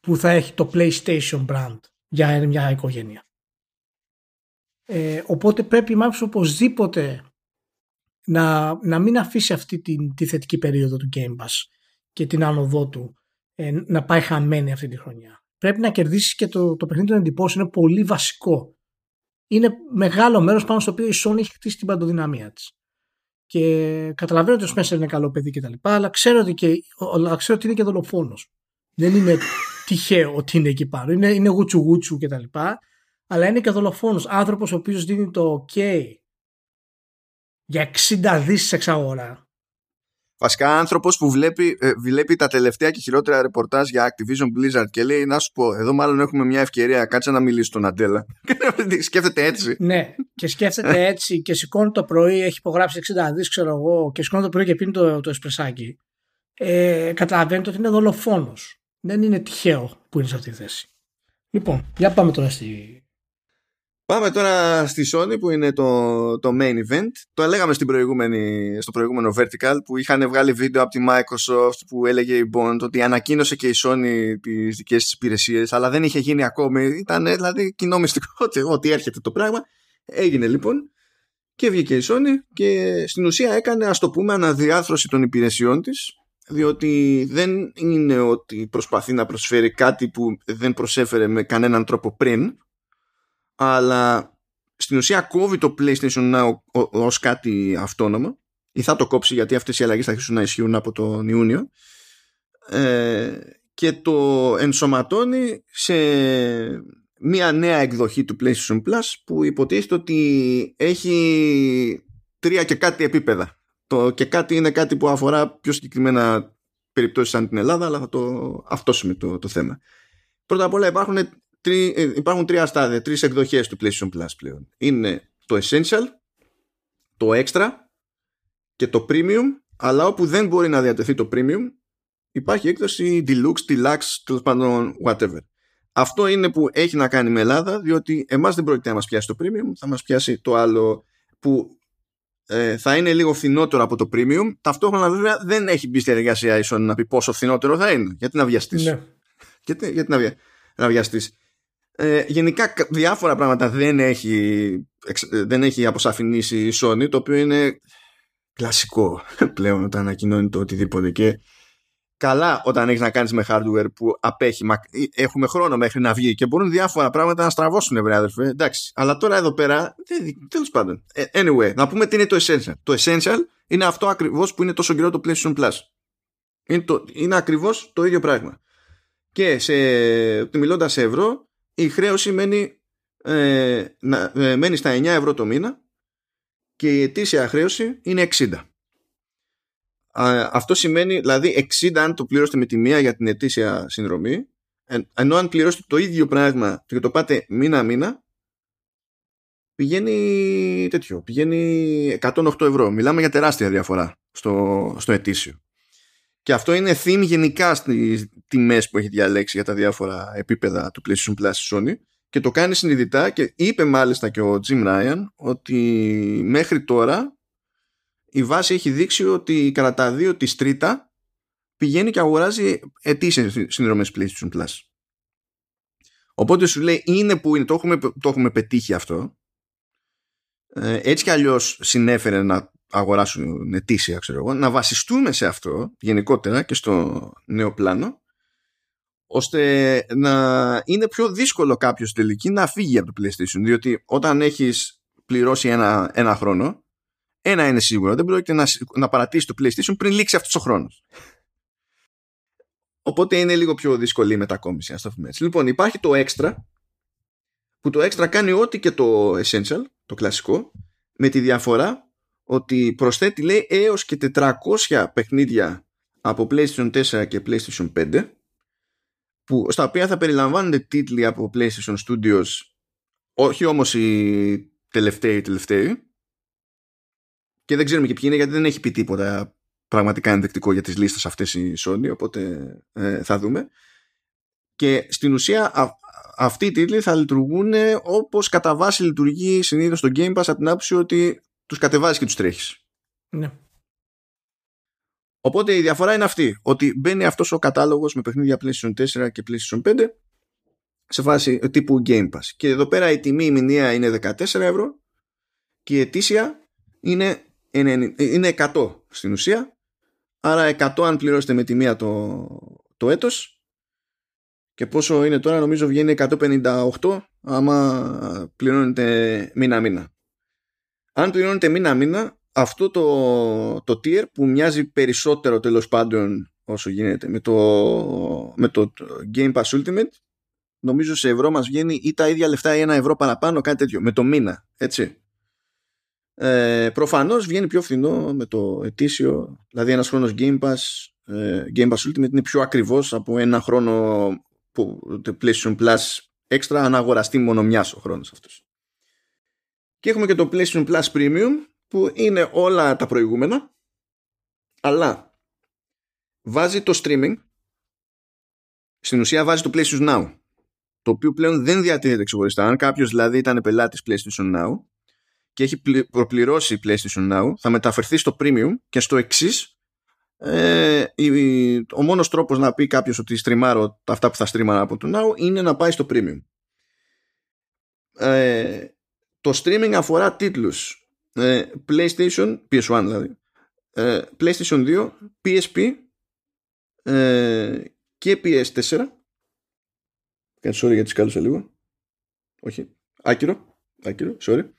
που θα έχει το PlayStation brand για μια οικογένεια. Ε, οπότε πρέπει η Microsoft οπωσδήποτε να, να μην αφήσει αυτή τη, τη θετική περίοδο του Game Pass και την άνοδό του ε, να πάει χαμένη αυτή τη χρονιά. Πρέπει να κερδίσεις και το, το παιχνίδι των εντυπώσεων είναι πολύ βασικό είναι μεγάλο μέρος πάνω στο οποίο η Sony έχει χτίσει την παντοδυναμία της. Και καταλαβαίνω ότι ο Spencer είναι καλό παιδί κτλ. Αλλά ξέρω ότι, και, ξέρω ότι είναι και δολοφόνος. Δεν είναι τυχαίο ότι είναι εκεί πάνω. Είναι, είναι γουτσου γουτσου κτλ. Αλλά είναι και δολοφόνος. Άνθρωπος ο οποίος δίνει το OK για 60 δις εξαγορά. Βασικά άνθρωπος που βλέπει, ε, βλέπει τα τελευταία και χειρότερα ρεπορτάζ για Activision Blizzard και λέει να σου πω, εδώ μάλλον έχουμε μια ευκαιρία, κάτσε να μιλήσει στον Αντέλα. σκέφτεται έτσι. Ναι, και σκέφτεται έτσι και σηκώνει το πρωί, έχει υπογράψει 60 δις, ξέρω εγώ, και σηκώνει το πρωί και πίνει το, το εσπρεσάκι. Ε, καταλαβαίνετε ότι είναι δολοφόνος. Δεν είναι τυχαίο που είναι σε αυτή τη θέση. Λοιπόν, για πάμε τώρα στη, Πάμε τώρα στη Sony που είναι το, το main event. Το έλεγαμε στην προηγούμενη, στο προηγούμενο Vertical που είχαν βγάλει βίντεο από τη Microsoft που έλεγε η Bond ότι ανακοίνωσε και η Sony τις δικές της υπηρεσίες αλλά δεν είχε γίνει ακόμη. Ήταν δηλαδή κοινό μυστικό ότι έρχεται το πράγμα. Έγινε λοιπόν και βγήκε η Sony και στην ουσία έκανε ας το πούμε αναδιάθρωση των υπηρεσιών της διότι δεν είναι ότι προσπαθεί να προσφέρει κάτι που δεν προσέφερε με κανέναν τρόπο πριν αλλά στην ουσία κόβει το PlayStation Now ως κάτι αυτόνομο ή θα το κόψει γιατί αυτές οι αλλαγές θα αρχίσουν να ισχύουν από τον Ιούνιο ε, και το ενσωματώνει σε μια νέα εκδοχή του PlayStation Plus που υποτίθεται ότι έχει τρία και κάτι επίπεδα. Το και κάτι είναι κάτι που αφορά πιο συγκεκριμένα περιπτώσεις σαν την Ελλάδα αλλά θα το αυτόσουμε το, το θέμα. Πρώτα απ' όλα υπάρχουν τρι, ε, υπάρχουν τρία στάδια, τρεις εκδοχές του PlayStation Plus πλέον. Είναι το Essential, το Extra και το Premium, αλλά όπου δεν μπορεί να διατεθεί το Premium, υπάρχει έκδοση Deluxe, Deluxe, τέλος πάντων, whatever. Αυτό είναι που έχει να κάνει με Ελλάδα, διότι εμάς δεν πρόκειται να μας πιάσει το Premium, θα μας πιάσει το άλλο που ε, θα είναι λίγο φθηνότερο από το Premium. Ταυτόχρονα βέβαια δεν έχει μπει στη διαδικασία ίσον να πει πόσο φθηνότερο θα είναι. Γιατί να βιαστείς; Ναι. Γιατί, γιατί να, να βιαστείς; Ε, γενικά διάφορα πράγματα δεν έχει, δεν έχει αποσαφηνίσει η Sony το οποίο είναι κλασικό πλέον όταν ανακοινώνει το οτιδήποτε. Και καλά όταν έχεις να κάνεις με hardware που απέχει ε, έχουμε χρόνο μέχρι να βγει και μπορούν διάφορα πράγματα να στραβώσουν βρε αδερφέ. Εντάξει αλλά τώρα εδώ πέρα τέλος πάντων. Ε, anyway να πούμε τι είναι το essential. Το essential είναι αυτό ακριβώς που είναι τόσο καιρό το PlayStation Plus. Είναι, το, είναι ακριβώς το ίδιο πράγμα. Και σε, μιλώντας σε ευρώ η χρέωση μένει, ε, να, ε, μένει στα 9 ευρώ το μήνα και η ετήσια χρέωση είναι 60. αυτό σημαίνει, δηλαδή 60 αν το πληρώσετε με τη μία για την ετήσια συνδρομή, ενώ αν πληρώσετε το ίδιο πράγμα και το πάτε μήνα-μήνα, πηγαίνει τέτοιο, πηγαίνει 108 ευρώ. Μιλάμε για τεράστια διαφορά στο, στο ετήσιο. Και αυτό είναι theme γενικά στις τιμές που έχει διαλέξει για τα διάφορα επίπεδα του PlayStation Plus Sony και το κάνει συνειδητά και είπε μάλιστα και ο Jim Ryan ότι μέχρι τώρα η βάση έχει δείξει ότι κατά τα δύο της τρίτα πηγαίνει και αγοράζει ετήσιες συνδρομές PlayStation Plus. Οπότε σου λέει είναι που είναι, το έχουμε, το έχουμε πετύχει αυτό. Ε, έτσι κι αλλιώς συνέφερε να αγοράσουν ετήσια, ξέρω εγώ, να βασιστούμε σε αυτό γενικότερα και στο νέο πλάνο, ώστε να είναι πιο δύσκολο κάποιος τελική να φύγει από το PlayStation. Διότι όταν έχεις πληρώσει ένα, ένα χρόνο, ένα είναι σίγουρο, δεν πρόκειται να, να παρατήσεις το PlayStation πριν λήξει αυτός ο χρόνος. Οπότε είναι λίγο πιο δύσκολη η μετακόμιση, ας το πούμε έτσι. Λοιπόν, υπάρχει το Extra, που το Extra κάνει ό,τι και το Essential, το κλασικό, με τη διαφορά ότι προσθέτει λέει έως και 400 παιχνίδια από PlayStation 4 και PlayStation 5 που, στα οποία θα περιλαμβάνονται τίτλοι από PlayStation Studios όχι όμως οι τελευταίοι τελευταίοι. Και δεν ξέρουμε και ποιοι είναι γιατί δεν έχει πει τίποτα πραγματικά ενδεικτικό για τις λίστες αυτές η Sony οπότε ε, θα δούμε. Και στην ουσία α, αυτοί οι τίτλοι θα λειτουργούν όπως κατά βάση λειτουργεί συνήθως στο Game Pass από την άποψη ότι τους κατεβάζεις και τους τρέχεις. Ναι. Οπότε η διαφορά είναι αυτή, ότι μπαίνει αυτός ο κατάλογος με παιχνίδια PlayStation 4 και PlayStation 5 σε φάση τύπου Game Pass. Και εδώ πέρα η τιμή η μηνύα είναι 14 ευρώ και η ετήσια είναι, είναι 100 στην ουσία. Άρα 100 αν πληρώσετε με τη μία το, το έτος και πόσο είναι τώρα νομίζω βγαίνει 158 άμα πληρώνετε μήνα μήνα αν πληρώνετε μήνα-μήνα, αυτό το, το tier που μοιάζει περισσότερο τέλος πάντων όσο γίνεται με το, με το Game Pass Ultimate, νομίζω σε ευρώ μας βγαίνει ή τα ίδια λεφτά ή ένα ευρώ παραπάνω, κάτι τέτοιο, με το μήνα, έτσι. Ε, προφανώς βγαίνει πιο φθηνό με το ετήσιο, δηλαδή ένας χρόνος Game Pass, ε, Game Pass Ultimate είναι πιο ακριβώς από ένα χρόνο που, το PlayStation Plus Extra αν αγοραστεί μόνο μιας ο χρόνος αυτός. Και έχουμε και το PlayStation Plus Premium που είναι όλα τα προηγούμενα αλλά βάζει το streaming στην ουσία βάζει το PlayStation Now το οποίο πλέον δεν διατηρείται ξεχωριστά. Αν κάποιος δηλαδή ήταν πελάτης PlayStation Now και έχει προπληρώσει PlayStation Now, θα μεταφερθεί στο Premium και στο εξής. Ε, ο μόνος τρόπος να πει κάποιος ότι στριμάρω αυτά που θα στρίμαρα από το Now είναι να πάει στο Premium. Ε, το streaming αφορά τίτλους ε, PlayStation, PS1 δηλαδή, ε, PlayStation 2, PSP ε, και PS4 Κάτι sorry γιατί σκάλωσα λίγο. Όχι. Άκυρο. Άκυρο. Sorry.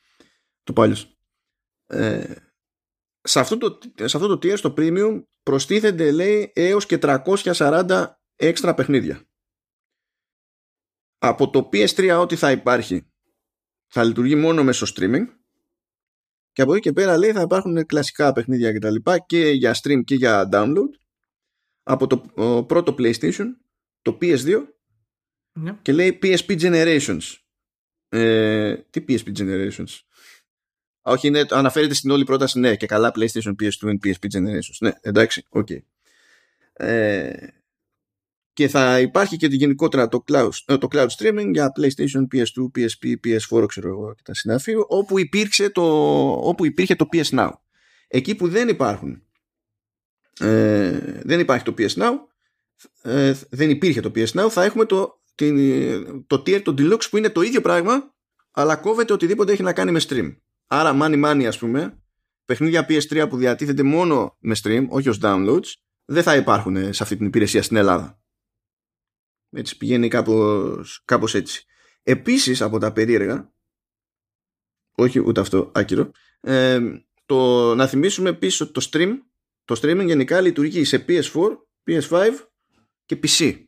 Το πάλι. Ε, σε, αυτό το, σε αυτό το tier στο premium προστίθενται λέει έως και 340 έξτρα παιχνίδια. Από το PS3 ό,τι θα υπάρχει θα λειτουργεί μόνο μέσω streaming και από εκεί και πέρα λέει θα υπάρχουν κλασικά παιχνίδια και τα λοιπά και για stream και για download από το πρώτο PlayStation το PS2 ναι. Και λέει PSP Generations. Ε, τι PSP Generations; Όχι, είναι, αναφέρεται στην όλη πρόταση, ναι, και καλά PlayStation, PS2 and PSP Generations. Ναι, εντάξει, OK. Okay. Ε, και θα υπάρχει και γενικότερα το cloud, ε, το cloud streaming για PlayStation, PS2, PSP, PS4, ξέρω εγώ και τα συναφή, όπου, υπήρξε το, όπου υπήρχε το PS Now. Εκεί που δεν υπάρχουν, ε, δεν υπάρχει το PS Now, ε, δεν υπήρχε το PS Now, θα έχουμε το την, το tier, το deluxe που είναι το ίδιο πράγμα αλλά κόβεται οτιδήποτε έχει να κάνει με stream. Άρα money money ας πούμε παιχνίδια PS3 που διατίθεται μόνο με stream, όχι ως downloads δεν θα υπάρχουν σε αυτή την υπηρεσία στην Ελλάδα. Έτσι πηγαίνει κάπως, κάπως έτσι. Επίσης από τα περίεργα όχι ούτε αυτό άκυρο ε, το, να θυμίσουμε πίσω το stream το streaming γενικά λειτουργεί σε PS4, PS5 και PC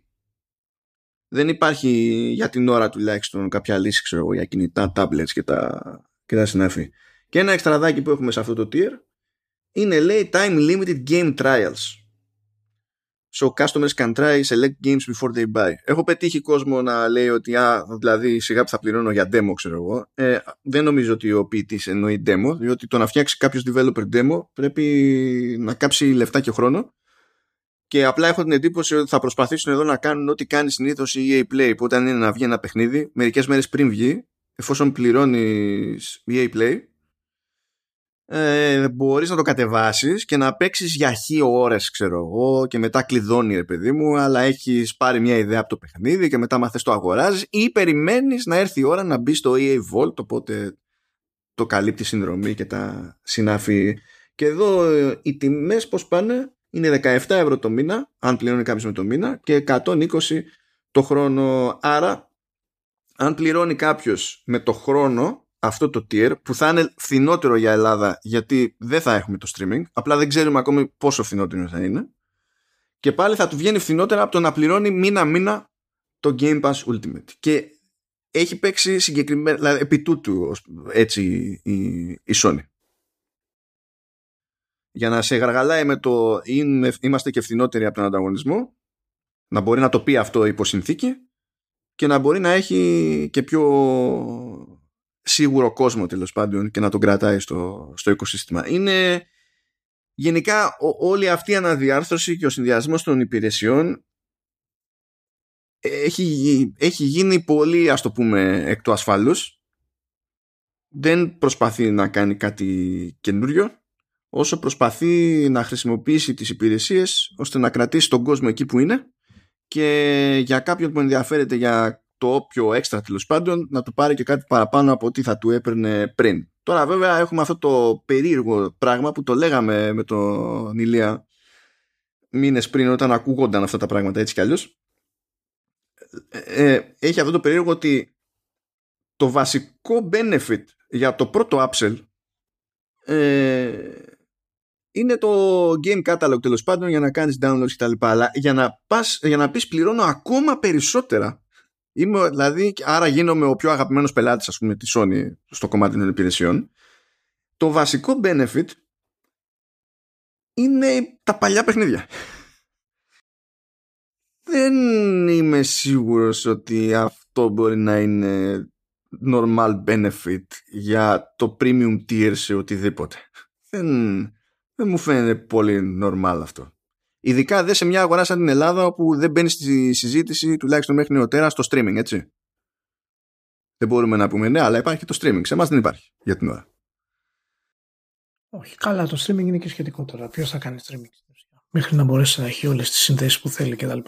δεν υπάρχει για την ώρα τουλάχιστον κάποια λύση ξέρω εγώ, για κινητά, tablets και τα, και τα συνάφη. Και ένα εξτραδάκι που έχουμε σε αυτό το tier είναι λέει time limited game trials. So customers can try select games before they buy. Έχω πετύχει κόσμο να λέει ότι α, δηλαδή σιγά που θα πληρώνω για demo ξέρω εγώ. Ε, δεν νομίζω ότι ο ποιητής εννοεί demo, διότι το να φτιάξει κάποιος developer demo πρέπει να κάψει λεφτά και χρόνο και απλά έχω την εντύπωση ότι θα προσπαθήσουν εδώ να κάνουν ό,τι κάνει συνήθως η EA Play που όταν είναι να βγει ένα παιχνίδι μερικές μέρες πριν βγει εφόσον πληρώνεις EA Play ε, μπορείς να το κατεβάσεις και να παίξεις για χι ώρες ξέρω εγώ και μετά κλειδώνει ρε παιδί μου αλλά έχεις πάρει μια ιδέα από το παιχνίδι και μετά μαθες το αγοράζεις ή περιμένεις να έρθει η ώρα να μπει στο EA Vault οπότε το καλύπτει συνδρομή και τα συνάφη και εδώ ε, οι τιμές πως πάνε; Είναι 17 ευρώ το μήνα, αν πληρώνει κάποιος με το μήνα, και 120 το χρόνο. Άρα, αν πληρώνει κάποιος με το χρόνο αυτό το tier, που θα είναι φθηνότερο για Ελλάδα, γιατί δεν θα έχουμε το streaming, απλά δεν ξέρουμε ακόμη πόσο φθηνότερο θα είναι, και πάλι θα του βγαίνει φθηνότερα από το να πληρώνει μήνα-μήνα το Game Pass Ultimate. Και έχει παίξει συγκεκριμένα, δηλαδή επί τούτου έτσι η, η Sony. Για να σε γαργαλάει με το είμαστε και φθηνότεροι από τον ανταγωνισμό να μπορεί να το πει αυτό υπό συνθήκη και να μπορεί να έχει και πιο σίγουρο κόσμο τέλος πάντων και να τον κρατάει στο, στο οικοσύστημα. Είναι γενικά όλη αυτή η αναδιάρθρωση και ο συνδυασμός των υπηρεσιών έχει, έχει γίνει πολύ ας το πούμε εκ του ασφαλούς δεν προσπαθεί να κάνει κάτι καινούριο όσο προσπαθεί να χρησιμοποιήσει τις υπηρεσίες ώστε να κρατήσει τον κόσμο εκεί που είναι και για κάποιον που ενδιαφέρεται για το όποιο έξτρα τέλος πάντων να του πάρει και κάτι παραπάνω από ό,τι θα του έπαιρνε πριν. Τώρα βέβαια έχουμε αυτό το περίεργο πράγμα που το λέγαμε με τον Ηλία μήνες πριν όταν ακούγονταν αυτά τα πράγματα έτσι κι αλλιώς ε, ε, έχει αυτό το περίεργο ότι το βασικό benefit για το πρώτο upsell ε, είναι το game catalog τέλος πάντων για να κάνεις downloads κτλ. Αλλά για να, πας, για να πεις πληρώνω ακόμα περισσότερα. Είμαι, δηλαδή, άρα γίνομαι ο πιο αγαπημένος πελάτης ας πούμε της Sony στο κομμάτι των υπηρεσιών. το βασικό benefit είναι τα παλιά παιχνίδια. Δεν είμαι σίγουρος ότι αυτό μπορεί να είναι normal benefit για το premium tier σε οτιδήποτε. Δεν, δεν μου φαίνεται πολύ normal αυτό. Ειδικά δεν σε μια αγορά σαν την Ελλάδα όπου δεν μπαίνει στη συζήτηση τουλάχιστον μέχρι νεοτέρας στο streaming, έτσι. Δεν μπορούμε να πούμε ναι, αλλά υπάρχει το streaming. Σε εμάς δεν υπάρχει για την ώρα. Όχι, καλά, το streaming είναι και σχετικό τώρα. Ποιος θα κάνει streaming μέχρι να μπορέσει να έχει όλες τις συνδέσεις που θέλει κτλ.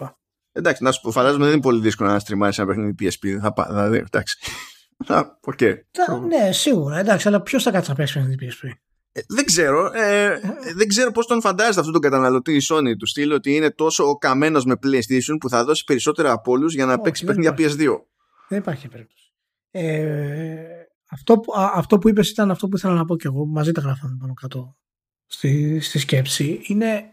Εντάξει, να σου πω, φαντάζομαι δεν είναι πολύ δύσκολο να στριμάσει ένα παιχνίδι PSP. Θα πάει, δηλαδή, εντάξει. Okay. Ναι, σίγουρα. Εντάξει, αλλά ποιος θα κάτσει να παίξει παιχνίδι PSP. Ε, δεν ξέρω. Ε, δεν ξέρω πώς τον φαντάζεται αυτόν τον καταναλωτή η Sony του στυλ ότι είναι τόσο ο καμένος με PlayStation που θα δώσει περισσότερα από όλους για να Όχι, παίξει παιχνίδια PS2. Δεν υπάρχει περίπτωση. Ε, αυτό, που, αυτό που είπες ήταν αυτό που ήθελα να πω και εγώ. Μαζί τα γράφαμε πάνω κάτω στη, στη σκέψη. Είναι,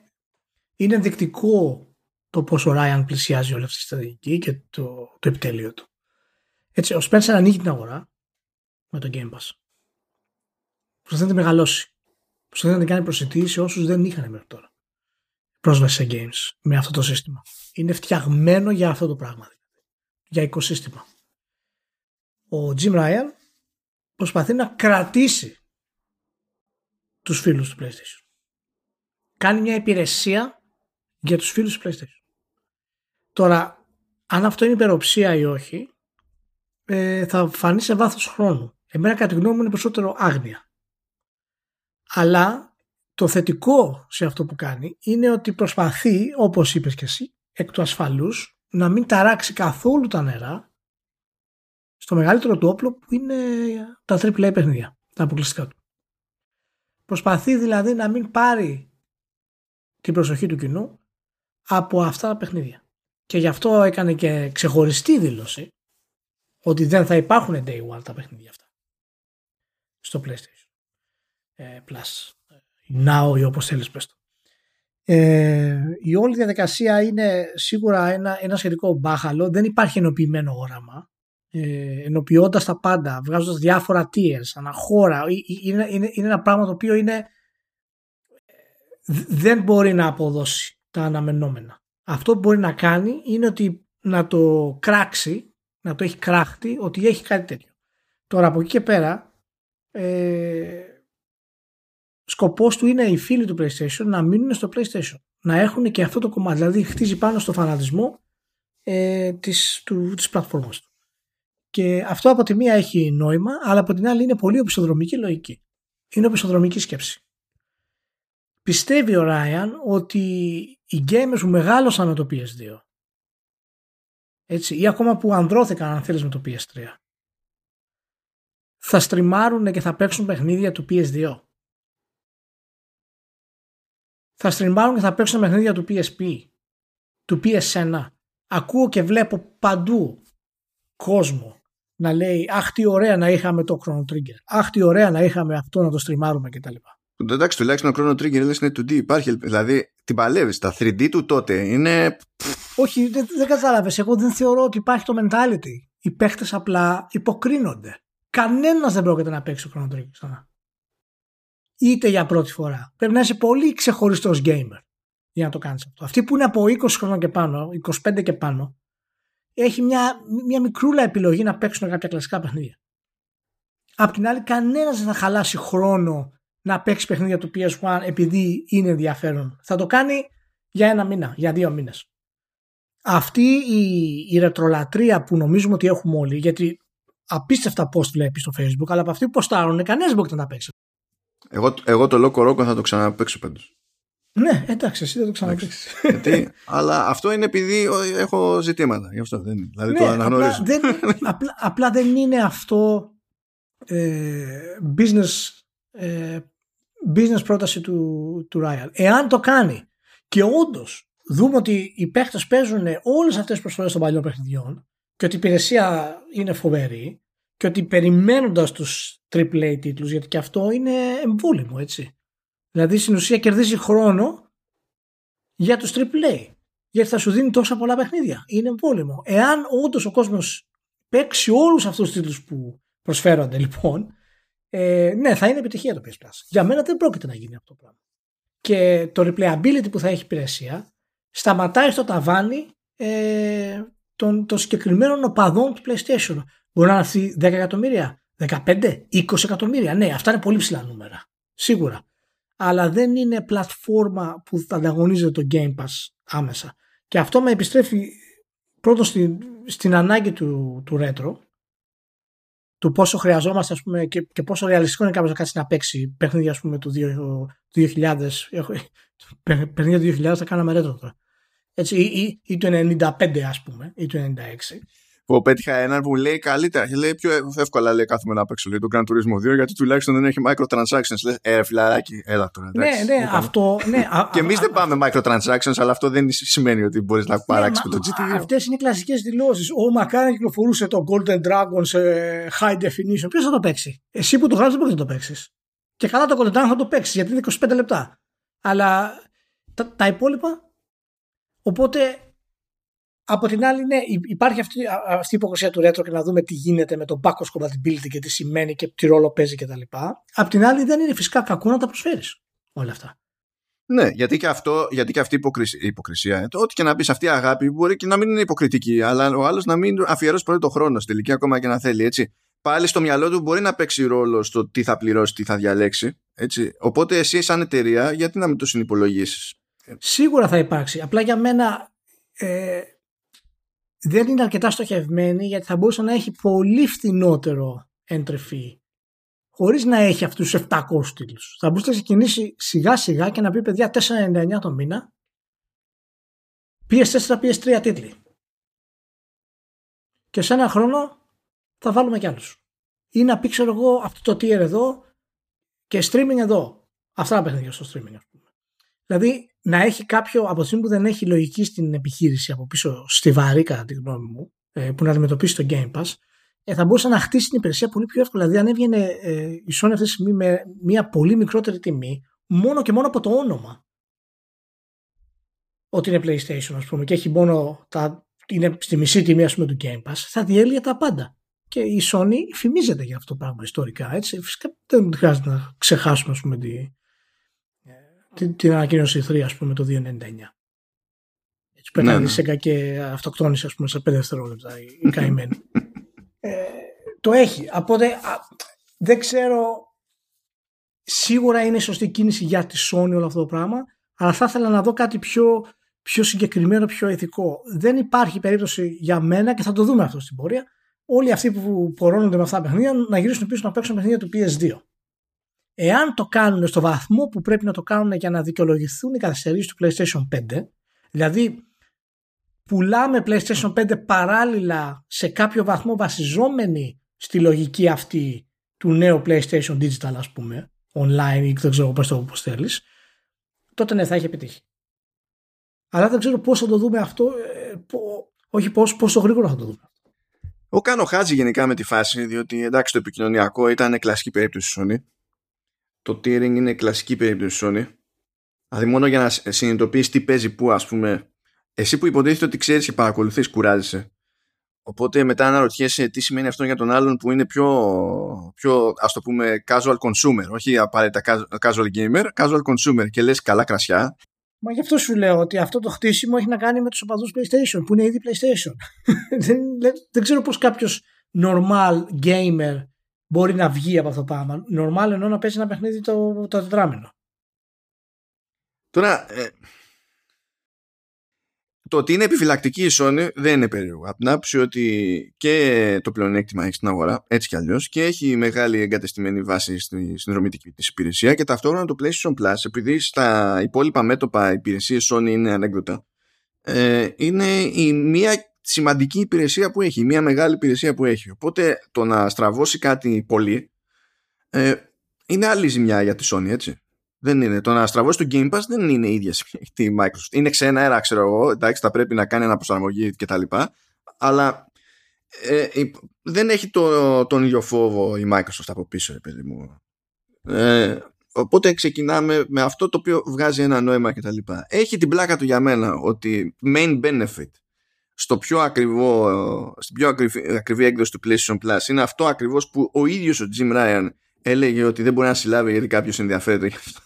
είναι ενδεικτικό το πόσο ο Ράιαν πλησιάζει όλη αυτή τη στρατηγική και το, το επιτέλειο του. Έτσι, ο Spencer ανοίγει την αγορά με το Game Pass. Προσπαθεί να την μεγαλώσει. Προσπαθεί να την κάνει προσιτή σε όσους δεν είχαν μέχρι τώρα πρόσβαση σε games με αυτό το σύστημα. Είναι φτιαγμένο για αυτό το πράγμα. Δηλαδή. Για οικοσύστημα. Ο Jim Ryan προσπαθεί να κρατήσει τους φίλους του PlayStation. Κάνει μια υπηρεσία για τους φίλους του PlayStation. Τώρα, αν αυτό είναι υπεροψία ή όχι, ε, θα φανεί σε βάθος χρόνου. Εμένα κατά τη γνώμη μου είναι περισσότερο άγνοια. Αλλά το θετικό σε αυτό που κάνει είναι ότι προσπαθεί, όπως είπες και εσύ, εκ του ασφαλούς, να μην ταράξει καθόλου τα νερά στο μεγαλύτερο του όπλο που είναι τα AAA παιχνίδια, τα αποκλειστικά του. Προσπαθεί δηλαδή να μην πάρει την προσοχή του κοινού από αυτά τα παιχνίδια. Και γι' αυτό έκανε και ξεχωριστή δήλωση ότι δεν θα υπάρχουν day one τα παιχνίδια αυτά στο PlayStation ε, Plus. Now ή όπως θέλεις πες το. Ε, η όλη διαδικασία είναι σίγουρα ένα, ένα σχετικό μπάχαλο. Δεν υπάρχει ενοποιημένο όραμα ε, ενοποιώντας τα πάντα, βγάζοντας διάφορα tiers, αναχώρα. Είναι, είναι, είναι ένα πράγμα το οποίο είναι, δεν μπορεί να αποδώσει τα αναμενόμενα. Αυτό που μπορεί να κάνει είναι ότι να το κράξει, να το έχει κράχτη, ότι έχει κάτι τέτοιο. Τώρα από εκεί και πέρα, ε, σκοπός του είναι οι φίλοι του PlayStation να μείνουν στο PlayStation. Να έχουν και αυτό το κομμάτι. Δηλαδή χτίζει πάνω στο φανατισμό ε, της, του, της πλατφόρμας του. Και αυτό από τη μία έχει νόημα, αλλά από την άλλη είναι πολύ οπισθοδρομική λογική. Είναι οπισθοδρομική σκέψη. Πιστεύει ο Ράιαν ότι οι gamers που μεγάλωσαν με το PS2 έτσι, ή ακόμα που ανδρώθηκαν αν θέλεις με το PS3 θα στριμάρουν και θα παίξουν παιχνίδια του PS2. Θα στριμάρουν και θα παίξουν παιχνίδια του PSP, του PS1. Ακούω και βλέπω παντού κόσμο να λέει Αχ, τι ωραία να είχαμε το Chrono Trigger. Αχ, τι ωραία να είχαμε αυτό να το στριμάρουμε κτλ. Εντάξει, τουλάχιστον το Chrono Trigger λες είναι 2D. Υπάρχει, δηλαδή την παλεύεις. Τα 3D του τότε είναι. Όχι, δεν, δεν κατάλαβες. Εγώ δεν θεωρώ ότι υπάρχει το mentality. Οι παίχτες απλά υποκρίνονται. Κανένας δεν πρόκειται να παίξει το Chrono Trigger ξανά. Είτε για πρώτη φορά. Πρέπει να είσαι πολύ ξεχωριστός gamer για να το κάνεις αυτό. Αυτοί που είναι από 20 χρόνια και πάνω, 25 και πάνω, έχει μια, μια μικρούλα επιλογή να παίξουν κάποια κλασικά παιχνίδια. Απ' την άλλη, κανένας δεν θα χαλάσει χρόνο να παίξει παιχνίδια του PS1 επειδή είναι ενδιαφέρον. Θα το κάνει για ένα μήνα, για δύο μήνες. Αυτή η, η ρετρολατρεία που νομίζουμε ότι έχουμε όλοι, γιατί απίστευτα post βλέπει στο facebook, αλλά από αυτοί που ποστάρουν, κανένας δεν μπορεί να παίξει. Εγώ, εγώ το Loco Roco θα το ξαναπέξω πάντως. Ναι, εντάξει, εσύ δεν το ξαναπέξει. Γιατί, αλλά αυτό είναι επειδή έχω ζητήματα. Γι' αυτό δεν είναι. Δηλαδή ναι, το αναγνωρίζω. Απλά δεν, απλά, απλά δεν είναι αυτό ε, business, ε, business πρόταση του, του Ryan. Εάν το κάνει και όντως δούμε ότι οι παίχτε παίζουν όλες αυτές τις προσφορές των παλιών παιχνιδιών και ότι η υπηρεσία είναι φοβερή και ότι περιμένοντας τους AAA τίτλους, γιατί και αυτό είναι εμβόλυμο, έτσι. Δηλαδή στην ουσία κερδίζει χρόνο για τους AAA. Γιατί θα σου δίνει τόσα πολλά παιχνίδια. Είναι εμβόλυμο. Εάν όντω ο κόσμος παίξει όλους αυτούς τους τίτλους που προσφέρονται λοιπόν, ε, ναι, θα είναι επιτυχία το PS Plus. Για μένα δεν πρόκειται να γίνει αυτό το πράγμα. Και το replayability που θα έχει υπηρεσία σταματάει στο ταβάνι ε, των, των συγκεκριμένων οπαδών του PlayStation. Μπορεί να είναι αυτοί 10 εκατομμύρια, 15, 20 εκατομμύρια. Ναι, αυτά είναι πολύ ψηλά νούμερα. Σίγουρα. Αλλά δεν είναι πλατφόρμα που θα ανταγωνίζεται το Game Pass άμεσα. Και αυτό με επιστρέφει πρώτο στην, στην ανάγκη του, του retro του πόσο χρειαζόμαστε ας πούμε, και, και πόσο ρεαλιστικό είναι κάποιος να κάτσει να παίξει παιχνίδια ας πούμε, του 2000. Παιχνίδια του 2000 θα κάναμε ρέτρο τώρα. Έτσι, ή, ή, ή του 95 ας πούμε, ή του 96 που πέτυχα έναν που λέει καλύτερα. Και λέει πιο εύκολα λέει κάθομαι να παίξω λέει, το Gran Turismo 2 γιατί τουλάχιστον δεν έχει microtransactions. Λέει ε φιλαράκι έλα τώρα ναι ναι αυτό ναι, και εμείς δεν πάμε microtransactions αλλά αυτό δεν σημαίνει ότι μπορείς να παράξεις ναι, το GT2 αυτές είναι οι κλασικές δηλώσεις. Ο Μακάρα κυκλοφορούσε το Golden Dragon σε high definition. Ποιος θα το παίξει; Εσύ που το γράφεις δεν μπορείς να το παίξεις. Και καλά το Golden Dragon θα το παίξεις γιατί είναι 25 λεπτά. Αλλά τα, τα υπόλοιπα οπότε από την άλλη, ναι, υπάρχει αυτή, αυτή η υποκρισία του retro και να δούμε τι γίνεται με το backwards compatibility και τι σημαίνει και τι ρόλο παίζει κτλ. Απ' την άλλη, δεν είναι φυσικά κακό να τα προσφέρεις όλα αυτά. Ναι, γιατί και, αυτό, γιατί και αυτή η υποκρισία, υποκρισία ε, ό,τι και να πεις αυτή η αγάπη μπορεί και να μην είναι υποκριτική, αλλά ο άλλος να μην αφιερώσει πολύ το χρόνο στην τελική, ακόμα και να θέλει. Έτσι. Πάλι στο μυαλό του μπορεί να παίξει ρόλο στο τι θα πληρώσει, τι θα διαλέξει. Έτσι. Οπότε εσύ, σαν εταιρεία, γιατί να μην το συνυπολογίσεις; Σίγουρα θα υπάρξει. Απλά για μένα ε, δεν είναι αρκετά στοχευμένη γιατί θα μπορούσε να έχει πολύ φθηνότερο entry fee χωρίς να έχει αυτούς τους 700 τίτλους. Θα μπορούσε να ξεκινήσει σιγά σιγά και να πει παιδιά 4,99 το μήνα PS4, PS3 τίτλοι. Και σε ένα χρόνο θα βάλουμε κι άλλους. Ή να πει ξέρω εγώ αυτό το tier εδώ και streaming εδώ. Αυτά τα παιχνίδια στο streaming Δηλαδή να έχει κάποιο από τη στιγμή που δεν έχει λογική στην επιχείρηση από πίσω στιβαρή κατά τη γνώμη μου ε, που να αντιμετωπίσει το Game Pass ε, θα μπορούσε να χτίσει την υπηρεσία πολύ πιο εύκολα. Δηλαδή αν έβγαινε ε, η Sony αυτή τη στιγμή με μια πολύ μικρότερη τιμή μόνο και μόνο από το όνομα ότι είναι PlayStation ας πούμε και έχει μόνο τα, είναι στη μισή τιμή ας πούμε του Game Pass θα διέλυε τα πάντα. Και η Sony φημίζεται για αυτό το πράγμα ιστορικά. Έτσι. Φυσικά δεν χρειάζεται να ξεχάσουμε ας πούμε, τη, την, την ανακοίνωση 3 ας πούμε το 299. Έτσι πέτανε ναι, ναι. και αυτοκτόνησε ας πούμε σε 5 δευτερόλεπτα η, η καημένη. ε, το έχει. Οπότε δεν ξέρω σίγουρα είναι σωστή κίνηση για τη Sony όλο αυτό το πράγμα αλλά θα ήθελα να δω κάτι πιο, πιο συγκεκριμένο, πιο ηθικό. Δεν υπάρχει περίπτωση για μένα και θα το δούμε αυτό στην πορεία όλοι αυτοί που πορώνονται με αυτά τα παιχνίδια να γυρίσουν πίσω να παίξουν παιχνίδια του PS2 εάν το κάνουν στο βαθμό που πρέπει να το κάνουν για να δικαιολογηθούν οι καθυστερήσεις του PlayStation 5, δηλαδή πουλάμε PlayStation 5 παράλληλα σε κάποιο βαθμό βασιζόμενοι στη λογική αυτή του νέου PlayStation Digital ας πούμε, online ή δεν ξέρω πώς το πώς θέλεις, τότε ναι θα έχει επιτύχει. Αλλά δεν ξέρω πώς θα το δούμε αυτό, ε, όχι πώς, πόσο γρήγορα θα το δούμε. Εγώ κάνω χάζι γενικά με τη φάση, διότι εντάξει το επικοινωνιακό ήταν κλασική περίπτωση Sony το tiering είναι κλασική περίπτωση Sony. Δηλαδή μόνο για να συνειδητοποιήσεις τι παίζει πού ας πούμε. Εσύ που υποτίθεται ότι ξέρεις και παρακολουθείς κουράζεσαι. Οπότε μετά αναρωτιέσαι τι σημαίνει αυτό για τον άλλον που είναι πιο, πιο ας το πούμε casual consumer όχι απαραίτητα casual gamer casual consumer. Και λες καλά κρασιά Μα γι' αυτό σου λέω ότι αυτό το χτίσιμο έχει να κάνει με τους οπαδούς PlayStation που είναι ήδη PlayStation. Δεν, δεν ξέρω πως κάποιος normal gamer μπορεί να βγει από αυτό το πράγμα. Νορμάλ ενώ να παίζει ένα παιχνίδι το, το τετράμινο. Τώρα, ε, το ότι είναι επιφυλακτική η Sony δεν είναι περίεργο. Από την άποψη ότι και το πλεονέκτημα έχει στην αγορά, έτσι κι αλλιώς, και έχει μεγάλη εγκατεστημένη βάση στη συνδρομητική της υπηρεσία και ταυτόχρονα το PlayStation Plus, επειδή στα υπόλοιπα μέτωπα υπηρεσίε Sony είναι ανέκδοτα, ε, είναι η μία σημαντική υπηρεσία που έχει, μια μεγάλη υπηρεσία που έχει. Οπότε το να στραβώσει κάτι πολύ ε, είναι άλλη ζημιά για τη Sony, έτσι. Δεν είναι. Το να στραβώσει το Game Pass δεν είναι ίδια τη Microsoft. Είναι ξένα αέρα, ξέρω εγώ. Εντάξει, θα πρέπει να κάνει ένα προσαρμογή κτλ. Αλλά ε, δεν έχει το, τον ίδιο φόβο η Microsoft από πίσω, παιδί μου. Ε, οπότε ξεκινάμε με αυτό το οποίο βγάζει ένα νόημα κτλ. Έχει την πλάκα του για μένα ότι main benefit στο πιο ακριβό, στην πιο ακριβή, ακριβή έκδοση του PlayStation Plus είναι αυτό ακριβώς που ο ίδιος ο Jim Ryan έλεγε ότι δεν μπορεί να συλλάβει γιατί κάποιος ενδιαφέρεται γι' αυτό.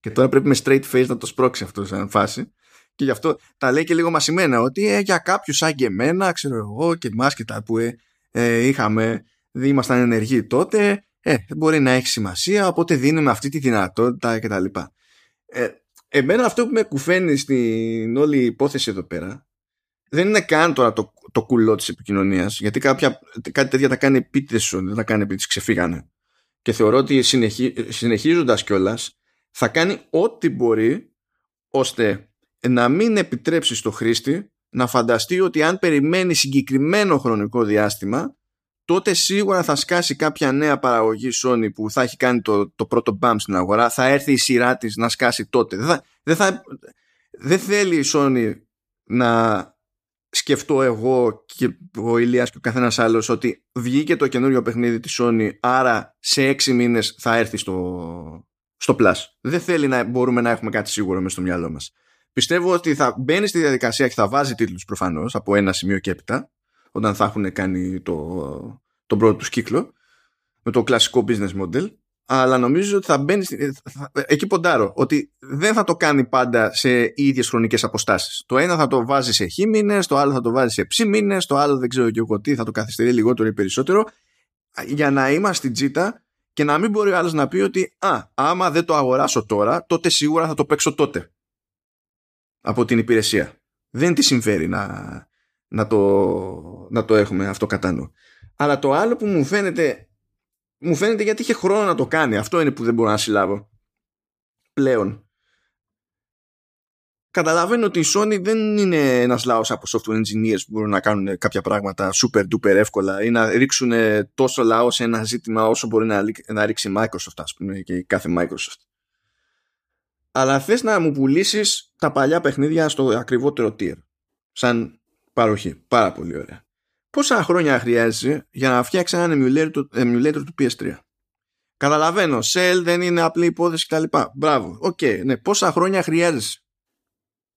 Και τώρα πρέπει με straight face να το σπρώξει αυτό σαν φάση. Και γι' αυτό τα λέει και λίγο μασημένα ότι ε, για κάποιους σαν και εμένα, ξέρω εγώ και εμάς και τα που ε, ε, είχαμε, δεν ήμασταν ενεργοί τότε, ε, μπορεί να έχει σημασία, οπότε δίνουμε αυτή τη δυνατότητα κτλ. Ε, εμένα αυτό που με κουφαίνει στην όλη υπόθεση εδώ πέρα δεν είναι καν τώρα το, το κουλό της επικοινωνίας γιατί κάποια, κάτι τέτοια τα κάνει επίτηδες δεν τα κάνει επειδή ξεφύγανε. Και θεωρώ ότι συνεχί, συνεχίζοντας κιόλας, θα κάνει ό,τι μπορεί ώστε να μην επιτρέψεις στο χρήστη να φανταστεί ότι αν περιμένει συγκεκριμένο χρονικό διάστημα τότε σίγουρα θα σκάσει κάποια νέα παραγωγή Sony που θα έχει κάνει το, το πρώτο bump στην αγορά θα έρθει η σειρά της να σκάσει τότε. Δεν, θα, δεν, θα, δεν θέλει η Sony να σκεφτώ εγώ και ο Ηλίας και ο καθένας άλλος ότι βγήκε το καινούριο παιχνίδι της Sony άρα σε έξι μήνες θα έρθει στο, στο Plus. Δεν θέλει να μπορούμε να έχουμε κάτι σίγουρο μέσα στο μυαλό μας. Πιστεύω ότι θα μπαίνει στη διαδικασία και θα βάζει τίτλους προφανώς από ένα σημείο και έπειτα όταν θα έχουν κάνει το, τον πρώτο τους κύκλο με το κλασικό business model αλλά νομίζω ότι θα μπαίνει θα, εκεί ποντάρω ότι δεν θα το κάνει πάντα σε ίδιες χρονικές αποστάσεις. Το ένα θα το βάζει σε χ μήνες το άλλο θα το βάζει σε ψ μήνες το άλλο δεν ξέρω και εγώ τι θα το καθυστερεί λιγότερο ή περισσότερο για να είμαστε στην τζίτα και να μην μπορεί ο άλλος να πει ότι α, άμα δεν το αγοράσω τώρα τότε σίγουρα θα το παίξω τότε από την υπηρεσία. Δεν τη συμφέρει να, να, το, να το έχουμε αυτό κατά νου. Αλλά το άλλο που μου φαίνεται μου φαίνεται γιατί είχε χρόνο να το κάνει. Αυτό είναι που δεν μπορώ να συλλάβω. Πλέον. Καταλαβαίνω ότι η Sony δεν είναι ένας λαός από software engineers που μπορούν να κάνουν κάποια πράγματα super duper εύκολα ή να ρίξουν τόσο λαό σε ένα ζήτημα όσο μπορεί να, να ρίξει Microsoft ας πούμε και κάθε Microsoft. Αλλά θες να μου πουλήσεις τα παλιά παιχνίδια στο ακριβότερο tier. Σαν παροχή. Πάρα πολύ ωραία πόσα χρόνια χρειάζεσαι για να φτιάξει ένα emulator, του, emulator του PS3. Καταλαβαίνω, Cell δεν είναι απλή υπόθεση κτλ. Μπράβο. OK, okay, ναι. Πόσα χρόνια χρειάζεσαι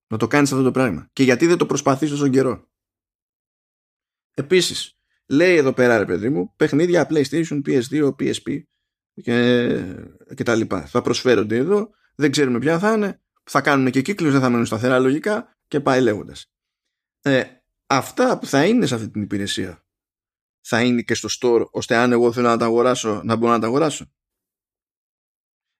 να το κάνεις αυτό το πράγμα. Και γιατί δεν το προσπαθείς τόσο καιρό; Επίσης, λέει εδώ πέρα ρε παιδί μου, παιχνίδια PlayStation, PS2, PSP και, και τα λοιπά. Θα προσφέρονται εδώ, δεν ξέρουμε ποια θα είναι, θα κάνουν και κύκλους, δεν θα μένουν σταθερά λογικά και πάει λέγοντας. Ε, αυτά που θα είναι σε αυτή την υπηρεσία θα είναι και στο store ώστε αν εγώ θέλω να τα αγοράσω να μπορώ να τα αγοράσω.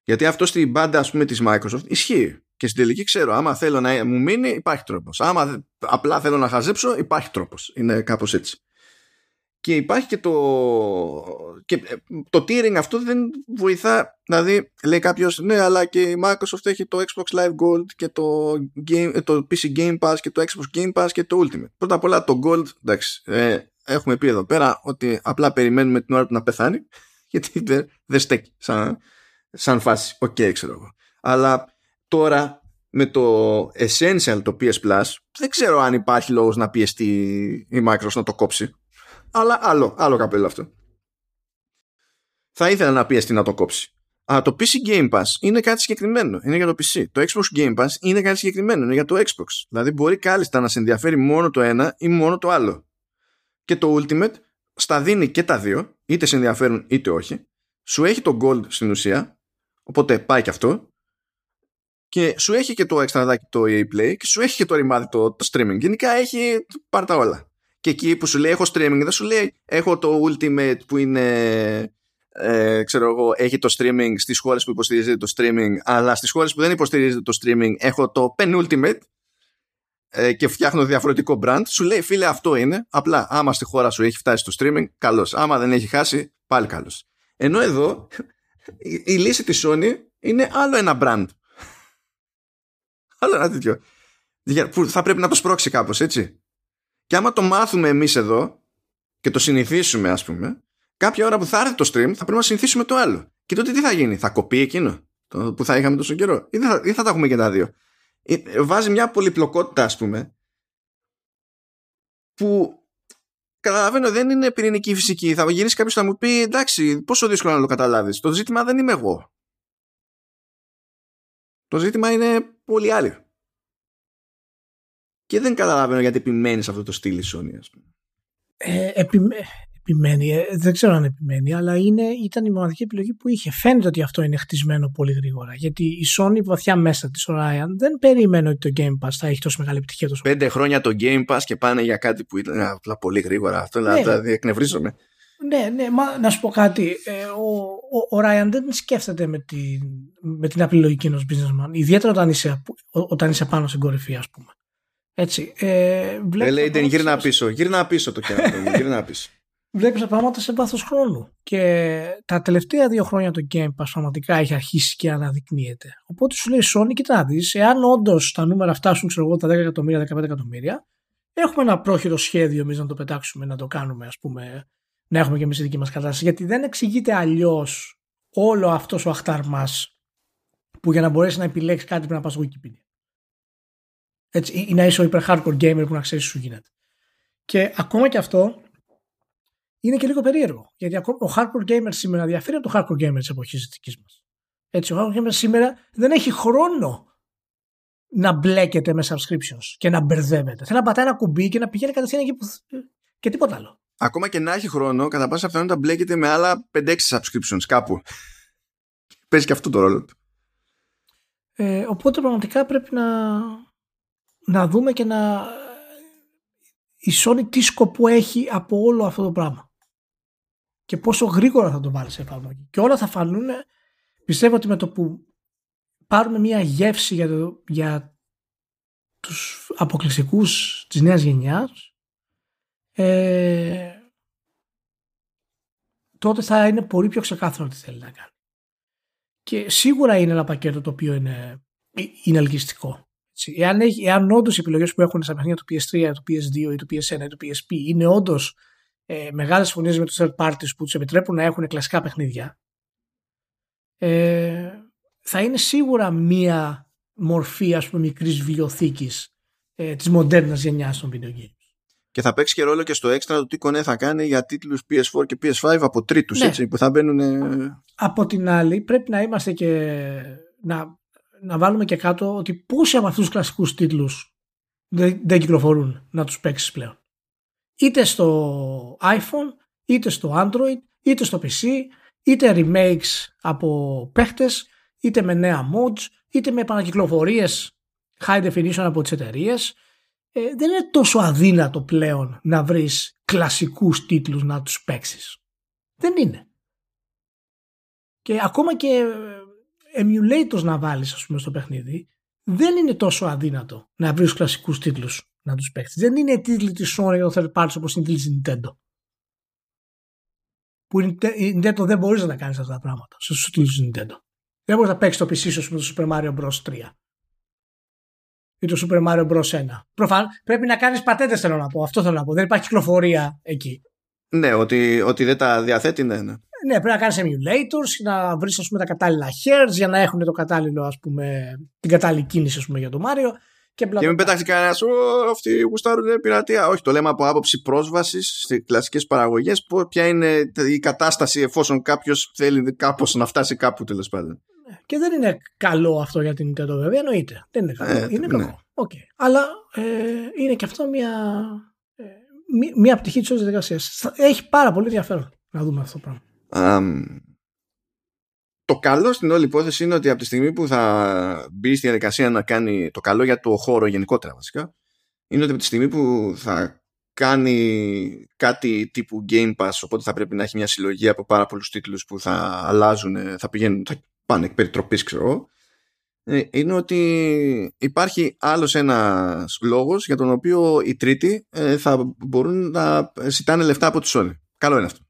Γιατί αυτό στην μπάντα ας πούμε της Microsoft ισχύει. Και στην τελική ξέρω, άμα θέλω να μου μείνει υπάρχει τρόπος. Άμα απλά θέλω να χαζέψω υπάρχει τρόπος. Είναι κάπως έτσι. Και υπάρχει και το, και ε, το tiering αυτό δεν βοηθά. Δηλαδή, λέει κάποιος, ναι, αλλά και η Microsoft έχει το Xbox Live Gold και το, game, το PC Game Pass και το Xbox Game Pass και το Ultimate. Πρώτα απ' όλα το Gold, εντάξει, ε, έχουμε πει εδώ πέρα ότι απλά περιμένουμε την ώρα του να πεθάνει, γιατί δεν, δεν στέκει σαν, σαν φάση. OK, okay, ξέρω εγώ. Αλλά τώρα με το Essential το PS Plus, δεν ξέρω αν υπάρχει λόγος να πιεστεί η Microsoft να το κόψει αλλά άλλο, άλλο καπέλο αυτό. Θα ήθελα να πιεστεί να το κόψει. Αλλά το PC Game Pass είναι κάτι συγκεκριμένο. Είναι για το PC. Το Xbox Game Pass είναι κάτι συγκεκριμένο. Είναι για το Xbox. Δηλαδή μπορεί κάλλιστα να σε ενδιαφέρει μόνο το ένα ή μόνο το άλλο. Και το Ultimate στα δίνει και τα δύο, είτε σε ενδιαφέρουν είτε όχι. Σου έχει το Gold στην ουσία, οπότε πάει και αυτό. Και σου έχει και το extra το EA Play και σου έχει και το ρημάδι το, το streaming. Γενικά έχει πάρει τα όλα και εκεί που σου λέει έχω streaming δεν σου λέει έχω το ultimate που είναι ε, ξέρω εγώ, έχει το streaming στις χώρες που υποστηρίζεται το streaming αλλά στις χώρες που δεν υποστηρίζεται το streaming έχω το penultimate ε, και φτιάχνω διαφορετικό brand. Σου λέει φίλε αυτό είναι. Απλά άμα στη χώρα σου έχει φτάσει το streaming καλώς άμα δεν έχει χάσει πάλι καλώς ενώ εδώ η, η λύση της Sony είναι άλλο ένα brand. Άλλο ένα τέτοιο. Που θα πρέπει να το σπρώξει κάπως έτσι. Και άμα το μάθουμε εμείς εδώ και το συνηθίσουμε ας πούμε, κάποια ώρα που θα έρθει το stream θα πρέπει να συνηθίσουμε το άλλο. Και τότε τι θα γίνει, θα κοπεί εκείνο το που θα είχαμε τόσο καιρό ή θα, ή θα τα έχουμε και τα δύο. Ε, βάζει μια πολυπλοκότητα ας πούμε που καταλαβαίνω δεν είναι πυρηνική φυσική. Θα γυρίσει κάποιος να μου πει εντάξει πόσο δύσκολο να το καταλάβεις. Το ζήτημα δεν είμαι εγώ. Το ζήτημα είναι πολύ άλλο. Και δεν καταλαβαίνω γιατί επιμένεις σε αυτό το στυλ η Sony, ας πούμε. Ε, επι, επιμένει, ε, δεν ξέρω αν επιμένει, αλλά είναι, ήταν η μοναδική επιλογή που είχε. Φαίνεται ότι αυτό είναι χτισμένο πολύ γρήγορα. Γιατί η Sony βαθιά μέσα της, ο Ryan, δεν περίμενε ότι το Game Pass θα έχει τόσο μεγάλη επιτυχία. Τόσο Πέντε χρόνια το Game Pass και πάνε για κάτι που ήταν απλά πολύ γρήγορα. Αυτό ναι. δηλαδή εκνευρίζομαι. Ναι, ναι, μα να σου πω κάτι. Ε, ο, ο, ο Ryan δεν σκέφτεται με την, με την απλή λογική ενός businessman. Ιδιαίτερα όταν είσαι, όταν είσαι πάνω στην κορυφή, ας πούμε. Έτσι. Ε, δεν λέει δεν γύρνα πίσω. Γύρνα πίσω το κερατό γύρνα πίσω. Βλέπεις τα πράγματα σε βάθος χρόνου. Και τα τελευταία δύο χρόνια το Game Pass πραγματικά έχει αρχίσει και αναδεικνύεται. Οπότε σου λέει Sony, κοιτά να δεις, εάν όντως τα νούμερα φτάσουν ξέρω εγώ, τα 10 εκατομμύρια, 15 εκατομμύρια, έχουμε ένα πρόχειρο σχέδιο εμείς να το πετάξουμε, να το κάνουμε, ας πούμε, να έχουμε και εμείς τη δική μας κατάσταση. Γιατί δεν εξηγείται αλλιώς όλο αυτός ο αχταρμά που για να μπορέσει να επιλέξεις κάτι πρέπει να πας στο Wikipedia. Έτσι, ή να είσαι ο υπερ hardcore gamer που να ξέρεις σου γίνεται. Και ακόμα και αυτό είναι και λίγο περίεργο. Γιατί ακόμα ο hardcore gamer σήμερα διαφέρει από το hardcore gamer της εποχής της δικής μας. Έτσι, ο hardcore gamer σήμερα δεν έχει χρόνο να μπλέκεται με subscriptions και να μπερδεύεται. Θέλει να πατάει ένα κουμπί και να πηγαίνει κατευθείαν εκεί που... και τίποτα άλλο. Ακόμα και να έχει χρόνο, κατά πάσα πιθανότητα μπλέκεται με άλλα 5-6 subscriptions κάπου. Παίζει και αυτό το ρόλο του. Ε, οπότε πραγματικά πρέπει να, να δούμε και να η Sony τι σκοπό έχει από όλο αυτό το πράγμα και πόσο γρήγορα θα το βάλεις σε εφαρμογή. Και όλα θα φανούν, πιστεύω ότι με το που πάρουμε μια γεύση για, το, για τους αποκλειστικούς της νέας γενιάς ε, τότε θα είναι πολύ πιο ξεκάθαρο τι θέλει να κάνει. Και σίγουρα είναι ένα πακέτο το οποίο είναι, είναι ελκυστικό. Εάν, έχει, εάν όντως οι επιλογές που έχουν στα παιχνίδια του PS3, του PS2 ή του PS1 ή του PSP είναι όντως ε, μεγάλες φωνίε με τους third parties που τους επιτρέπουν να έχουν κλασικά παιχνίδια, ε, θα είναι σίγουρα μία μορφή ας πούμε μικρής βιβλιοθήκης ε, της μοντέρνας γενιάς των video games. Και θα παίξει και ρόλο και στο έξτρα το τι κονέ θα κάνει για τίτλους PS4 και PS5 από τρίτους ναι. έτσι, που θα μπαίνουν... Από την άλλη πρέπει να είμαστε και να να βάλουμε και κάτω ότι πόσοι από αυτούς τους κλασικούς τίτλους δεν, δεν κυκλοφορούν να τους παίξεις πλέον. Είτε στο iPhone, είτε στο Android, είτε στο PC, είτε remakes από παίχτες, είτε με νέα mods, είτε με επανακυκλοφορίες high definition από τις εταιρείες. Ε, δεν είναι τόσο αδύνατο πλέον να βρεις κλασικούς τίτλους να τους παίξεις. Δεν είναι. Και ακόμα και emulators να βάλεις ας πούμε στο παιχνίδι δεν είναι τόσο αδύνατο να βρεις κλασικούς τίτλους να τους παίξεις. Δεν είναι τίτλοι της Sony για το third party όπως είναι τίτλοι της Nintendo. Που η Nintendo δεν μπορείς να τα κάνεις αυτά τα πράγματα στους τίτλους της Nintendo. Δεν μπορείς να παίξεις το PC σου με το Super Mario Bros. 3 ή το Super Mario Bros. 1. Προφανώς πρέπει να κάνεις πατέντες θέλω να πω. Αυτό θέλω να πω. Δεν υπάρχει κυκλοφορία εκεί. Ναι, ότι, ότι δεν τα διαθέτει, ναι, ναι. Ναι, πρέπει να κάνεις emulators, να βρεις τα κατάλληλα hairs για να έχουν το κατάλληλο, ας πούμε, την κατάλληλη κίνηση ας πούμε, για το Μάριο. Και, και μην πετάξει κανένα, αυτοί γουστάρουν πειρατεία. Όχι, το λέμε από άποψη πρόσβασης στις κλασικές παραγωγές. Ποια είναι η κατάσταση εφόσον κάποιος θέλει κάπως να φτάσει κάπου τέλος πάντων. Ναι, και δεν είναι καλό αυτό για την Nintendo βέβαια, εννοείται. Δεν είναι καλό. Ε, είναι ναι. κακό. Okay. Αλλά ε, είναι και αυτό μια, ε, μια πτυχή της όλης διαδικασίας. Έχει πάρα πολύ ενδιαφέρον να δούμε αυτό το πράγμα το καλό στην όλη υπόθεση είναι ότι από τη στιγμή που θα μπει στη διαδικασία να κάνει το καλό για το χώρο γενικότερα βασικά είναι ότι από τη στιγμή που θα κάνει κάτι τύπου Game Pass οπότε θα πρέπει να έχει μια συλλογή από πάρα πολλούς τίτλους που θα αλλάζουν, θα πηγαίνουν, θα πάνε εκ περιτροπής ξέρω ε, είναι ότι υπάρχει άλλος ένας λόγος για τον οποίο οι τρίτοι ε, θα μπορούν να ζητάνε λεφτά από τη Sony. Καλό είναι αυτό.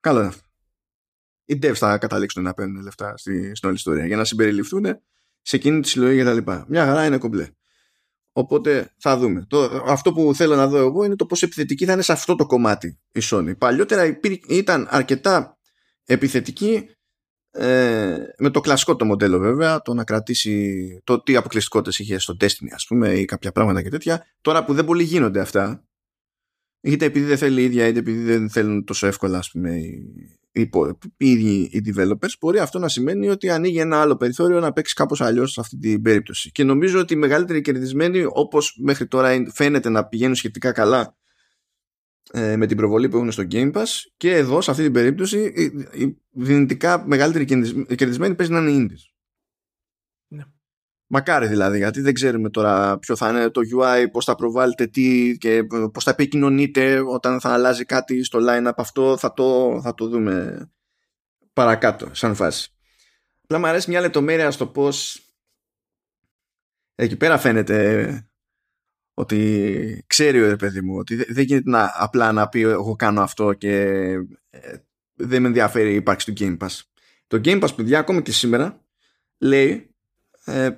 Καλό είναι αυτό. Οι devs θα καταλήξουν να παίρνουν λεφτά στη, στην όλη ιστορία για να συμπεριληφθούν σε εκείνη τη συλλογή κτλ. Μια χαρά είναι κομπλέ. Οπότε θα δούμε. Το, αυτό που θέλω να δω εγώ είναι το πόσο επιθετική θα είναι σε αυτό το κομμάτι η Sony. Παλιότερα ήταν αρκετά επιθετική ε, με το κλασικό το μοντέλο βέβαια, το να κρατήσει το τι αποκλειστικότητες είχε στο Destiny ας πούμε ή κάποια πράγματα και τέτοια. Τώρα που δεν πολύ γίνονται αυτά, είτε επειδή δεν θέλει η ίδια είτε επειδή δεν θέλουν τόσο εύκολα ας πούμε, οι, οι ίδιοι οι developers μπορεί αυτό να σημαίνει ότι ανοίγει ένα άλλο περιθώριο να παίξει κάπως αλλιώς σε αυτή την περίπτωση και νομίζω ότι οι μεγαλύτεροι κερδισμένοι όπως μέχρι τώρα φαίνεται να πηγαίνουν σχετικά καλά ε, με την προβολή που έχουν στο Game Pass και εδώ σε αυτή την περίπτωση η δυνητικά μεγαλύτερη κερδισμένη παίζει να είναι indies. Ναι. Μακάρι δηλαδή, γιατί δεν ξέρουμε τώρα ποιο θα είναι το UI, πώς θα προβάλλετε τι και πώς θα επικοινωνείτε όταν θα αλλάζει κάτι στο line-up αυτό, θα το, θα το δούμε παρακάτω σαν φάση. Απλά μου αρέσει μια λεπτομέρεια στο πώς εκεί πέρα φαίνεται ότι ξέρει ο παιδί μου ότι δεν γίνεται να, απλά να πει εγώ κάνω αυτό και ε, δεν με ενδιαφέρει η ύπαρξη του Game Pass. Το Game Pass, παιδιά, ακόμη και σήμερα λέει ε,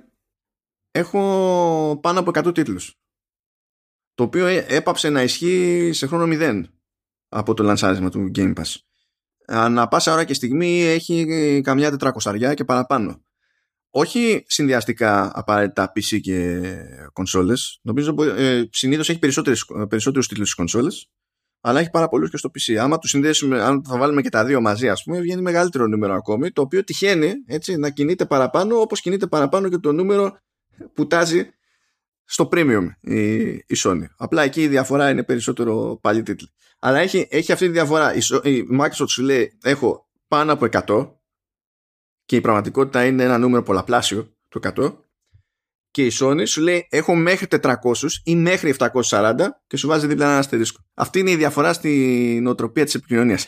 έχω πάνω από 100 τίτλους το οποίο ε, έπαψε να ισχύει σε χρόνο 0 από το λανσάρισμα του Game Pass. Ανά πάσα ώρα και στιγμή έχει καμιά τετρακοσαριά και παραπάνω. Όχι συνδυαστικά απαραίτητα PC και κονσόλες. Νομίζω ε, συνήθως έχει περισσότερους, περισσότερους τίτλους στις κονσόλες αλλά έχει πάρα πολλούς και στο PC. Άμα τους συνδέσουμε, αν θα βάλουμε και τα δύο μαζί, ας πούμε, βγαίνει μεγαλύτερο νούμερο ακόμη, το οποίο τυχαίνει έτσι, να κινείται παραπάνω, όπως κινείται παραπάνω και το νούμερο που τάζει στο premium η, η Sony. Απλά εκεί η διαφορά είναι περισσότερο πάλι τίτλοι. Αλλά έχει, έχει αυτή τη διαφορά. Η, η Microsoft σου λέει έχω πάνω από 100 και η πραγματικότητα είναι ένα νούμερο πολλαπλάσιο το 100 και η Sony σου λέει έχω μέχρι 400 ή μέχρι 740 και σου βάζει δίπλα ένα αστερίσκο. Αυτή είναι η διαφορά στην νοοτροπία της επικοινωνίας.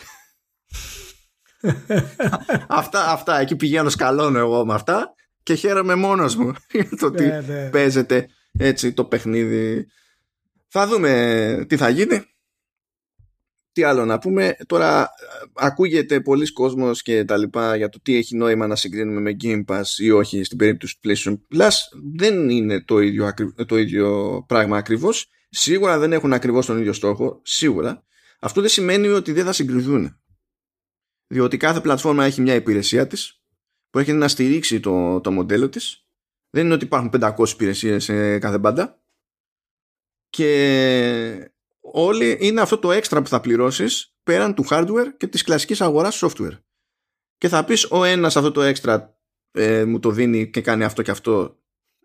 αυτά, αυτά, εκεί πηγαίνω σκαλώνω εγώ με αυτά και χαίρομαι μόνος μου για το ότι ναι, ναι. παίζεται έτσι το παιχνίδι. Θα δούμε τι θα γίνει. Τι άλλο να πούμε. Τώρα ακούγεται πολλοί κόσμος και τα λοιπά για το τι έχει νόημα να συγκρίνουμε με Game Pass ή όχι στην περίπτωση του PlayStation Plus. Δεν είναι το ίδιο, το ίδιο πράγμα ακριβώς. Σίγουρα δεν έχουν ακριβώς τον ίδιο στόχο. Σίγουρα. Αυτό δεν σημαίνει ότι δεν θα συγκριθούν. Διότι κάθε πλατφόρμα έχει μια υπηρεσία της που έχει να στηρίξει το, το μοντέλο της. Δεν είναι ότι υπάρχουν 500 υπηρεσίες σε κάθε μπάντα. Και όλοι είναι αυτό το έξτρα που θα πληρώσεις πέραν του hardware και της κλασικής αγοράς software. Και θα πεις ο ένας αυτό το έξτρα ε, μου το δίνει και κάνει αυτό και αυτό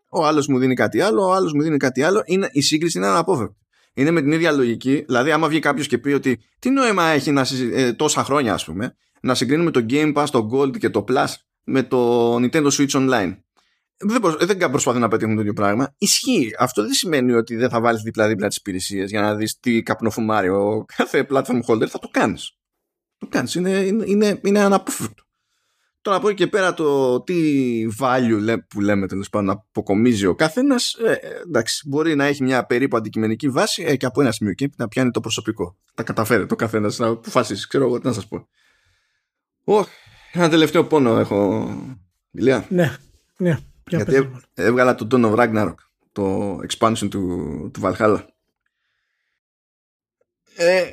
ο άλλος μου δίνει κάτι άλλο, ο άλλος μου δίνει κάτι άλλο είναι, η σύγκριση είναι αναπόφευκτη. Είναι με την ίδια λογική, δηλαδή άμα βγει κάποιος και πει ότι τι νόημα έχει να, ε, τόσα χρόνια ας πούμε να συγκρίνουμε το Game Pass, το Gold και το Plus με το Nintendo Switch Online δεν, προσ... δεν προσπαθούν να πετύχουν το ίδιο πράγμα. Ισχύει. Αυτό δεν σημαίνει ότι δεν θα βάλεις δίπλα-δίπλα τις υπηρεσίες για να δεις τι καπνοφουμάρει ο κάθε platform holder. Θα το κάνεις. Το κάνεις. Είναι, είναι, είναι, είναι αναπόφευκτο. Τώρα από εκεί και πέρα το τι value που λέμε τέλος πάντων αποκομίζει ο καθένας, ε, εντάξει, μπορεί να έχει μια περίπου αντικειμενική βάση ε, και από ένα σημείο και να πιάνει το προσωπικό. Τα καταφέρει το καθένας να αποφασίσει. Ξέρω εγώ τι να σας πω. Oh, ένα τελευταίο πόνο έχω. Ηλία. Ναι, ναι. Γιατί έβγαλα το Dawn of Ragnarok, το expansion του, του Valhalla. Ε,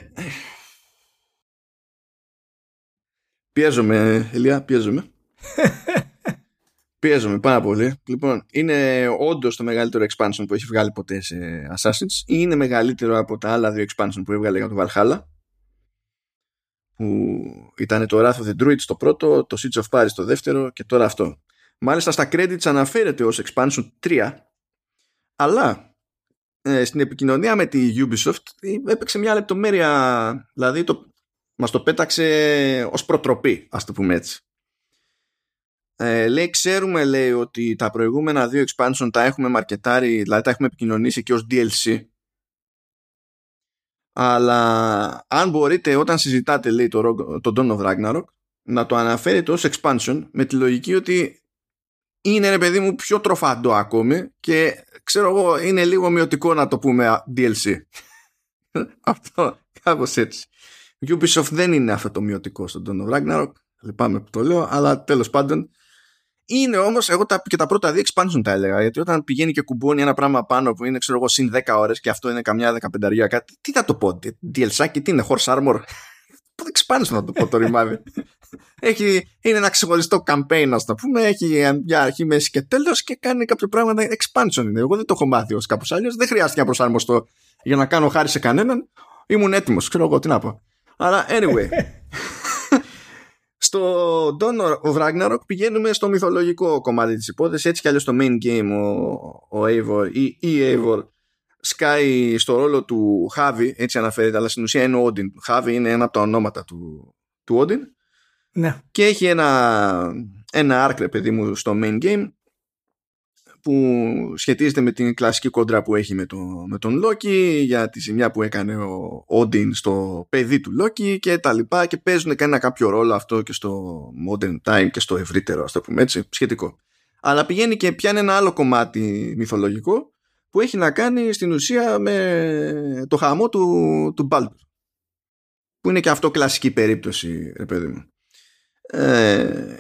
πιέζομαι, Ελία, πιέζομαι. πιέζομαι πάρα πολύ. Λοιπόν, είναι όντως το μεγαλύτερο expansion που έχει βγάλει ποτέ σε Assassin's ή είναι μεγαλύτερο από τα άλλα δύο expansion που έβγαλε για το Valhalla που ήταν το Wrath of the Druids το πρώτο, το Siege of Paris το δεύτερο και τώρα αυτό. Μάλιστα στα credits αναφέρεται ως expansion 3 αλλά ε, στην επικοινωνία με τη Ubisoft έπαιξε μια λεπτομέρεια δηλαδή το, μας το πέταξε ως προτροπή ας το πούμε έτσι. Ε, λέει ξέρουμε λέει ότι τα προηγούμενα δύο expansion τα έχουμε μαρκετάρει δηλαδή τα έχουμε επικοινωνήσει και ως DLC αλλά αν μπορείτε όταν συζητάτε λέει το, το Dawn of Ragnarok να το αναφέρετε ως expansion με τη λογική ότι είναι ρε παιδί μου πιο τροφαντό ακόμη και ξέρω εγώ είναι λίγο μειωτικό να το πούμε DLC. αυτό κάπως έτσι. Ubisoft δεν είναι αυτό το μειωτικό στον Dawn of Ragnarok. Λυπάμαι που το λέω, αλλά τέλος πάντων είναι όμως, εγώ τα, και τα πρώτα δύο expansion τα έλεγα. Γιατί όταν πηγαίνει και κουμπώνει ένα πράγμα πάνω που είναι, ξέρω εγώ, συν 10 ώρες και αυτό είναι καμιά δεκαπενταριά κάτι, τι θα το πω, DLC και τι είναι, horse armor; expansion να το πω το ρημάδι. έχει, είναι ένα ξεχωριστό campaign, ας το πούμε. Έχει μια αρχή, μέση και τέλος και κάνει κάποιο πράγμα. Expansion είναι. Εγώ δεν το έχω μάθει ως κάπως αλλιώς. Δεν χρειάστηκε να προσαρμοστώ για να κάνω χάρη σε κανέναν. Ήμουν έτοιμος. Ξέρω εγώ τι να πω. Αλλά anyway. στο Dawn of Ragnarok πηγαίνουμε στο μυθολογικό κομμάτι της υπόθεσης έτσι κι αλλιώς το main game ο, ο Eivor ή η Eivor σκάει στο ρόλο του Χάβι, έτσι αναφέρεται, αλλά στην ουσία είναι ο Όντιν. Χάβι είναι ένα από τα ονόματα του, του Όντιν. Ναι. Και έχει ένα, ένα άρκρε, παιδί μου, στο main game που σχετίζεται με την κλασική κόντρα που έχει με, το, με τον Λόκι για τη ζημιά που έκανε ο Όντιν στο παιδί του Λόκι και τα λοιπά και παίζουν κανένα κάποιο ρόλο αυτό και στο modern time και στο ευρύτερο ας το πούμε έτσι σχετικό. Αλλά πηγαίνει και πιάνει ένα άλλο κομμάτι μυθολογικό που έχει να κάνει στην ουσία με το χαμό του, του Baldur που είναι και αυτό κλασική περίπτωση ρε παιδί μου. Ε,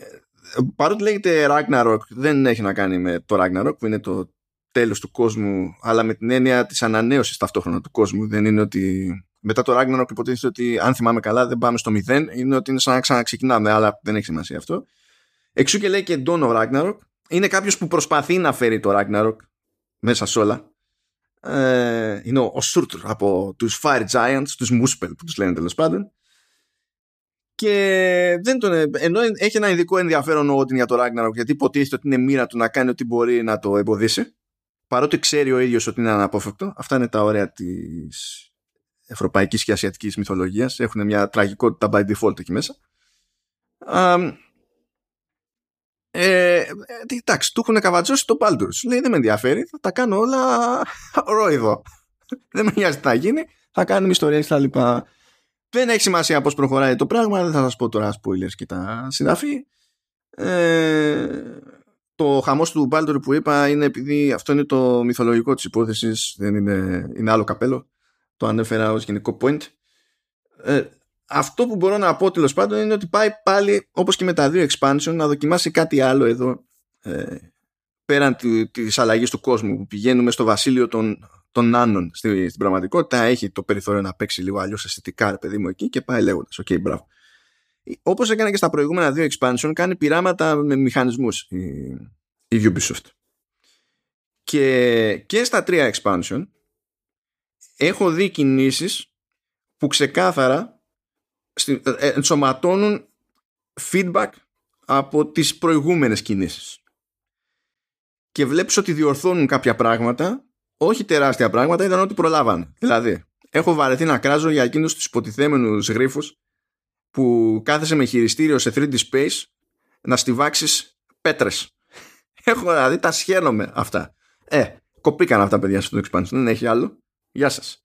παρότι λέγεται Ragnarok δεν έχει να κάνει με το Ragnarok που είναι το τέλος του κόσμου αλλά με την έννοια της ανανέωσης ταυτόχρονα του κόσμου. Δεν είναι ότι μετά το Ragnarok υποτίθεται ότι αν θυμάμαι καλά δεν πάμε στο μηδέν είναι ότι είναι σαν να ξαναξεκινάμε αλλά δεν έχει σημασία αυτό. Εξού και λέει και Dawn of Ragnarok. Είναι κάποιος που προσπαθεί να φέρει το Ragnarok μέσα σε όλα. Ε, είναι ο, Surtur από τους Fire Giants τους Muspel που τους λένε τέλος πάντων και δεν τον, ενώ έχει ένα ειδικό ενδιαφέρον ο Odin για το Ragnarok γιατί υποτίθεται ότι είναι μοίρα του να κάνει ό,τι μπορεί να το εμποδίσει παρότι ξέρει ο ίδιος ότι είναι αναπόφευκτο αυτά είναι τα ωραία της ευρωπαϊκής και ασιατικής μυθολογίας έχουν μια τραγικότητα by default εκεί μέσα ε, εντάξει, του έχουν καβατζώσει το Baldur's. Λέει δεν με ενδιαφέρει, θα τα κάνω όλα ρόιδο. δεν με νοιάζει τι θα γίνει, θα κάνουμε ιστορίες και τα λοιπά. Δεν έχει σημασία πώς προχωράει το πράγμα, δεν θα σας πω τώρα spoilers και τα συναφή. Ε, το χαμός του Baldur που είπα είναι επειδή αυτό είναι το μυθολογικό της υπόθεσης, δεν είναι, είναι άλλο καπέλο. Το ανέφερα ως γενικό point. Ε, αυτό που μπορώ να πω τέλος πάντων είναι ότι πάει πάλι όπως και με τα δύο expansion να δοκιμάσει κάτι άλλο εδώ ε, πέραν της αλλαγής του κόσμου που πηγαίνουμε στο βασίλειο των των νάνων στην, στην πραγματικότητα έχει το περιθώριο να παίξει λίγο αλλιώς αισθητικά ρε παιδί μου εκεί και πάει λέγοντας. OK, okay, μπράβο. Όπως έκανε και στα προηγούμενα δύο expansion κάνει πειράματα με μηχανισμούς η, η Ubisoft. Και, και στα τρία expansion έχω δει κινήσεις που ξεκάθαρα ε, ε, ενσωματώνουν feedback από τις προηγούμενες κινήσεις. Και βλέπεις ότι διορθώνουν κάποια πράγματα όχι τεράστια πράγματα, ήταν ότι προλάβανε. Δηλαδή, έχω βαρεθεί να κράζω για εκείνους τους υποτιθέμενους γρήφου που κάθεσαι με χειριστήριο σε 3D space να στιβάξεις πέτρες. Έχω δηλαδή, τα σχένομαι αυτά. Ε, κοπήκαν αυτά παιδιά στο expansion, δεν έχει άλλο. Γεια σας.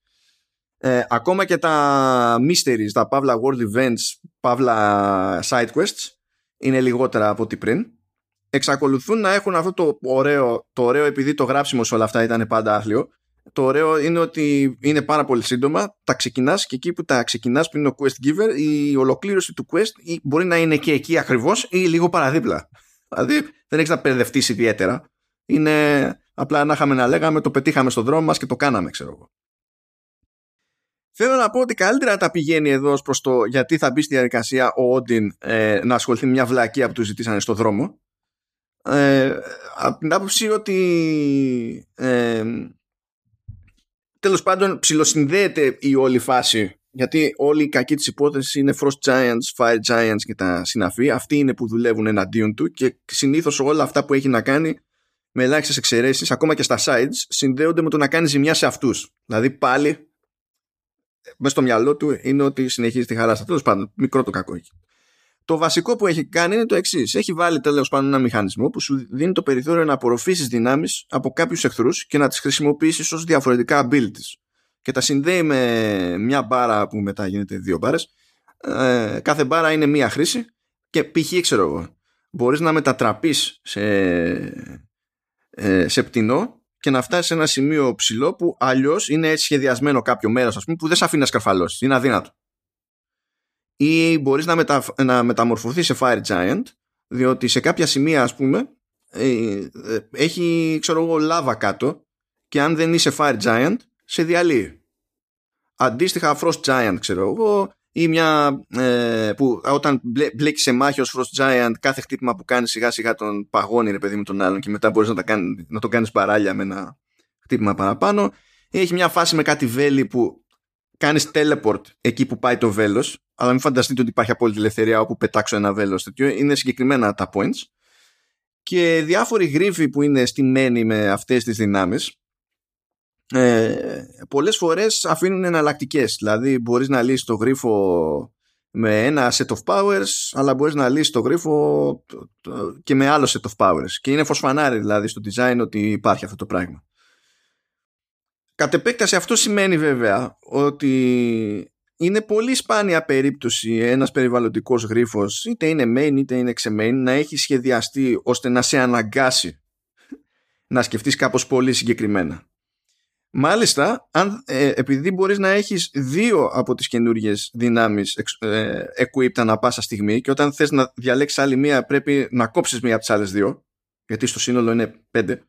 Ε, ακόμα και τα mysteries, τα παύλα world events, παύλα side quests είναι λιγότερα από ό,τι πριν εξακολουθούν να έχουν αυτό το ωραίο, το ωραίο επειδή το γράψιμο σε όλα αυτά ήταν πάντα άθλιο. Το ωραίο είναι ότι είναι πάρα πολύ σύντομα, τα ξεκινάς και εκεί που τα ξεκινάς που είναι ο quest giver, η ολοκλήρωση του quest μπορεί να είναι και εκεί ακριβώς ή λίγο παραδίπλα. Δηλαδή δεν έχεις να παιδευτεί ιδιαίτερα. Είναι απλά να είχαμε να λέγαμε, το πετύχαμε στον δρόμο μας και το κάναμε, ξέρω εγώ. Θέλω να πω ότι καλύτερα τα πηγαίνει εδώ προς το γιατί θα μπει στη διαδικασία ο Όντιν ε, να ασχοληθεί με μια βλακία που του ζητήσανε στον δρόμο ε, από την άποψη ότι ε, τέλος πάντων ψηλοσυνδέεται η όλη φάση γιατί όλη η κακή της υπόθεση είναι Frost Giants, Fire Giants και τα συναφή αυτοί είναι που δουλεύουν εναντίον του και συνήθως όλα αυτά που έχει να κάνει με ελάχιστες εξαιρέσεις, ακόμα και στα sides, συνδέονται με το να κάνει ζημιά σε αυτούς. Δηλαδή πάλι μέσα στο μυαλό του είναι ότι συνεχίζει τη χαρά. Τέλος πάντων, μικρό το κακό έχει. Το βασικό που έχει κάνει είναι το εξής. Έχει βάλει τέλος πάντων ένα μηχανισμό που σου δίνει το περιθώριο να απορροφήσεις δυνάμεις από κάποιους εχθρούς και να τις χρησιμοποιήσεις ως διαφορετικά abilities. Και τα συνδέει με μια μπάρα που μετά γίνεται δύο μπάρες. Ε, κάθε μπάρα είναι μία χρήση και π.χ. ξέρω εγώ. Μπορείς να μετατραπείς σε, ε, σε πτηνό και να φτάσεις σε ένα σημείο ψηλό που αλλιώς είναι έτσι σχεδιασμένο κάποιο μέρος, ας πούμε, που δεν σε αφήνει να σκαρφαλώσεις. Είναι αδύνατο ή μπορείς να, μετα, να μεταμορφωθείς σε Fire Giant διότι σε κάποια σημεία ας πούμε ε, ε, έχει ξέρω εγώ λάβα κάτω και αν δεν είσαι Fire Giant σε διαλύει. Αντίστοιχα Frost Giant ξέρω εγώ ή μια ε, που όταν μπλέ, μπλέκεις σε μάχη ως Frost Giant κάθε χτύπημα που κάνεις σιγά σιγά τον παγώνει ρε παιδί με τον άλλον και μετά μπορείς να, τα κάνει, να το κάνεις παράλια με ένα χτύπημα παραπάνω. Έχει μια φάση με κάτι βέλη που κάνεις teleport εκεί που πάει το βέλος αλλά μην φανταστείτε ότι υπάρχει απόλυτη ελευθερία όπου πετάξω ένα βέλος τέτοιο είναι συγκεκριμένα τα points και διάφοροι γρίφοι που είναι στημένοι με αυτές τις δυνάμεις ε, πολλές φορές αφήνουν εναλλακτικές. Δηλαδή μπορείς να λύσεις το γρίφο με ένα set of powers αλλά μπορείς να λύσεις το γρίφο και με άλλο set of powers και είναι φωσφανάρι δηλαδή στο design ότι υπάρχει αυτό το πράγμα. Κατ' επέκταση αυτό σημαίνει βέβαια ότι είναι πολύ σπάνια περίπτωση ένας περιβαλλοντικός γρίφος είτε είναι main είτε είναι main να έχει σχεδιαστεί ώστε να σε αναγκάσει να σκεφτείς κάπως πολύ συγκεκριμένα. Μάλιστα, αν, ε, επειδή μπορείς να έχεις δύο από τις καινούριε δυνάμεις ε, equipped ανά πάσα στιγμή και όταν θες να διαλέξεις άλλη μία πρέπει να κόψεις μία από τις άλλες δύο γιατί στο σύνολο είναι πέντε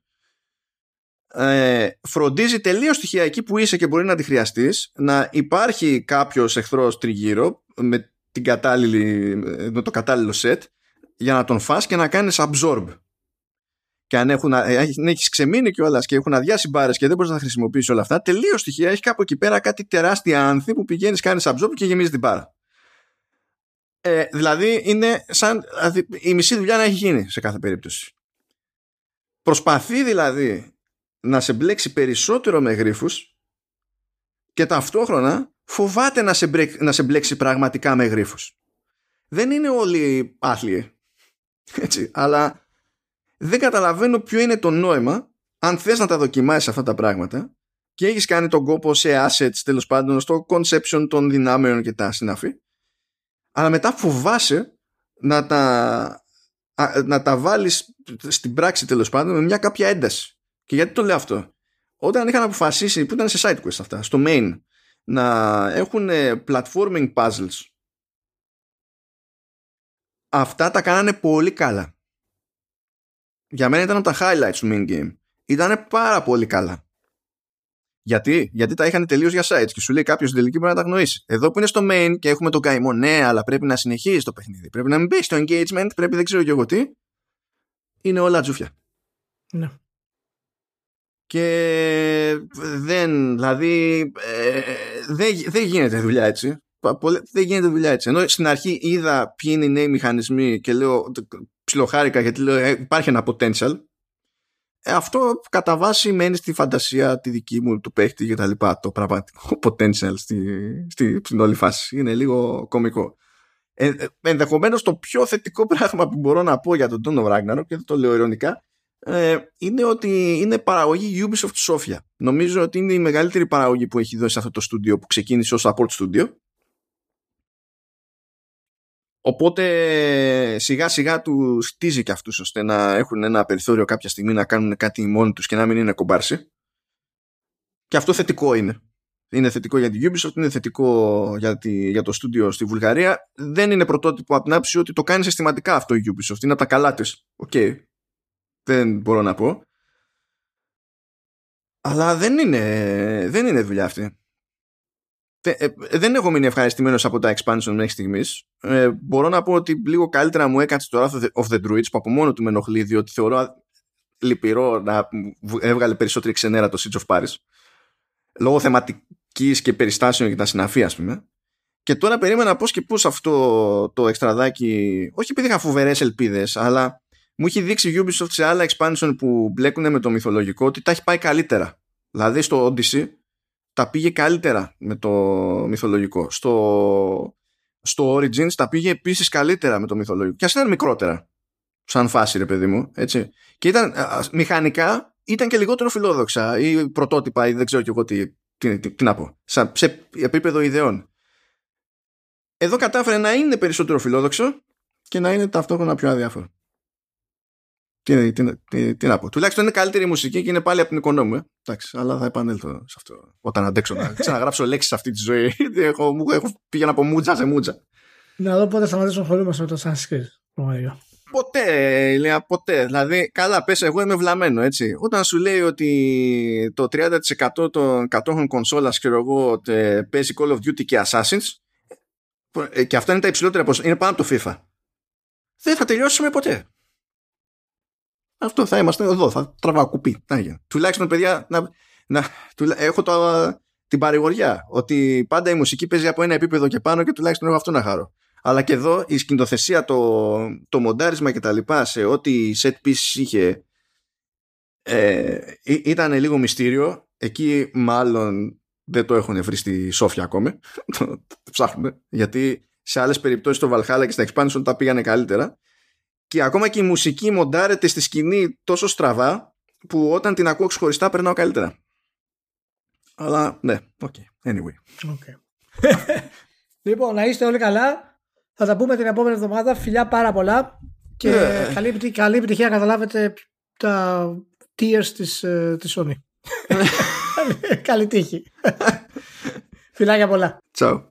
ε, φροντίζει τελείως στοιχεία εκεί που είσαι και μπορεί να τη χρειαστείς, να υπάρχει κάποιος εχθρός τριγύρω με, την κατάλληλη, με το κατάλληλο set για να τον φας και να κάνεις absorb και αν έχουν, έχεις ξεμείνει κιόλας και έχουν αδειάσει μπάρες και δεν μπορείς να τα χρησιμοποιήσεις όλα αυτά, τελείως στοιχεία έχει κάπου εκεί πέρα κάτι τεράστια άνθη που πηγαίνεις, κάνεις absorb και γεμίζεις την μπάρα. Ε, δηλαδή είναι σαν η μισή δουλειά να έχει γίνει σε κάθε περίπτωση. Προσπαθεί δηλαδή να σε μπλέξει περισσότερο με γρίφους και ταυτόχρονα φοβάται να σε, μπλέξει, να σε μπλέξει πραγματικά με γρίφους. Δεν είναι όλοι άθλιοι. Έτσι, αλλά δεν καταλαβαίνω ποιο είναι το νόημα αν θες να τα δοκιμάσεις αυτά τα πράγματα και έχεις κάνει τον κόπο σε assets τέλος πάντων στο conception των δυνάμεων και τα συναφή αλλά μετά φοβάσαι να τα, να τα βάλεις στην πράξη τέλος πάντων με μια κάποια ένταση και γιατί το λέω αυτό; Όταν είχαν αποφασίσει που ήταν σε side quest αυτά στο main να έχουν platforming puzzles αυτά τα κάνανε πολύ καλά για μένα ήταν από τα highlights του main game. Ήταν πάρα πολύ καλά. Γιατί; Γιατί τα είχαν τελείως για sites και σου λέει κάποιος στην τελική μπορεί να τα γνωρίσει. Εδώ που είναι στο main και έχουμε τον καημό, ναι, αλλά πρέπει να συνεχίσει το παιχνίδι. Πρέπει να μην μπει στο engagement, πρέπει δεν ξέρω και εγώ τι. Είναι όλα τζούφια. Ναι. Και δεν, δηλαδή, ε, δεν, δεν γίνεται δουλειά έτσι. Δεν γίνεται δουλειά έτσι. Ενώ στην αρχή είδα ποιοι είναι οι νέοι μηχανισμοί και λέω ψιλοχάρηκα γιατί λέω ε, υπάρχει ένα potential ε, αυτό κατά βάση μένει στη φαντασία τη δική μου του παίχτη και τα λοιπά το πραγματικό potential στη, στη, στην όλη φάση είναι λίγο κομικό ε, ε, ενδεχομένως το πιο θετικό πράγμα που μπορώ να πω για τον Τόνο Ragnarok και το λέω ειρωνικά ε, είναι ότι είναι παραγωγή Ubisoft Sofia νομίζω ότι είναι η μεγαλύτερη παραγωγή που έχει δώσει αυτό το στούντιο που ξεκίνησε ως support studio Οπότε σιγά σιγά τους στίζει και αυτούς ώστε να έχουν ένα περιθώριο κάποια στιγμή να κάνουν κάτι μόνοι τους και να μην είναι κομπάρσι. Και αυτό θετικό είναι. Είναι θετικό για την Ubisoft, είναι θετικό για, τη, για το στούντιο στη Βουλγαρία. Δεν είναι πρωτότυπο από την άποψη ότι το κάνει συστηματικά αυτό η Ubisoft. Είναι από τα καλά της. Οκ. Δεν μπορώ να πω. Αλλά δεν είναι, δεν είναι δουλειά αυτή. Ε, δεν έχω μείνει ευχαριστημένος από τα expansion μέχρι στιγμής. Ε, μπορώ να πω ότι λίγο καλύτερα μου έκατσε το Wrath of the Druids που από μόνο του με ενοχλεί διότι θεωρώ λυπηρό να έβγαλε περισσότερη ξενέρα το Siege of Paris λόγω θεματικής και περιστάσεων και τα συναφή ας πούμε και τώρα περίμενα πώς και πώς αυτό το εξτραδάκι όχι επειδή είχα φοβερές ελπίδες, αλλά μου έχει δείξει Ubisoft σε άλλα expansion που μπλέκουν με το μυθολογικό ότι τα έχει πάει καλύτερα δηλαδή στο Odyssey τα πήγε καλύτερα με το μυθολογικό. Στο, στο Origins τα πήγε επίσης καλύτερα με το μυθολογικό. Και ας ήταν μικρότερα. Σαν φάση, ρε παιδί μου. Έτσι. Και ήταν μηχανικά ήταν και λιγότερο φιλόδοξα ή πρωτότυπα ή δεν ξέρω κι εγώ τι, τι, τι, να πω. σε επίπεδο ιδεών. Εδώ κατάφερε να είναι περισσότερο φιλόδοξο και να είναι ταυτόχρονα πιο αδιάφορο. Τι, τι, τι, τι, να πω. Τουλάχιστον είναι καλύτερη μουσική και είναι πάλι από την οικονόμη. Ε. Εντάξει, αλλά θα επανέλθω σε αυτό. Όταν αντέξω να ξαναγράψω λέξεις αυτή τη ζωή. έχω, έχω πήγαινα από μούτζα σε μούτζα. Να δω πότε σταματήσουμε να ασχολούμαστε με το Sanskrit. Ποτέ, Ηλία, ποτέ. Δηλαδή, καλά, πες, εγώ είμαι βλαμμένο, έτσι. Όταν σου λέει ότι το 30% των κατόχων κονσόλας, ξέρω εγώ, παίζει Call of Duty και Assassins, ε, και αυτά είναι τα υψηλότερα είναι πάνω από το FIFA. Δεν θα τελειώσουμε ποτέ. Αυτό θα είμαστε εδώ, θα τραβάω κουπί. Τουλάχιστον, παιδιά, να, να, έχω το, την παρηγοριά ότι πάντα η μουσική παίζει από ένα επίπεδο και πάνω και τουλάχιστον έχω αυτό να χαρώ. Αλλά και εδώ η σκηνοθεσία, το, το μοντάρισμα και τα λοιπά σε ό,τι set piece είχε ε, ήταν λίγο μυστήριο εκεί μάλλον δεν το έχουν βρει στη Σόφια ακόμη. το ψάχνουμε. Γιατί σε άλλες περιπτώσεις το Valhalla και στα expansion τα πήγανε καλύτερα. Και ακόμα και η μουσική μοντάρεται στη σκηνή τόσο στραβά που όταν την ακούω ξεχωριστά περνάω καλύτερα. Αλλά ναι, okay. anyway. Okay. λοιπόν, να είστε όλοι καλά. Θα τα πούμε την επόμενη εβδομάδα. Φιλιά πάρα πολλά. Και yeah. καλή, καλή επιτυχία να καταλάβετε τα tiers της, ε, της Sony. καλή τύχη. Φιλάκια πολλά. Ciao.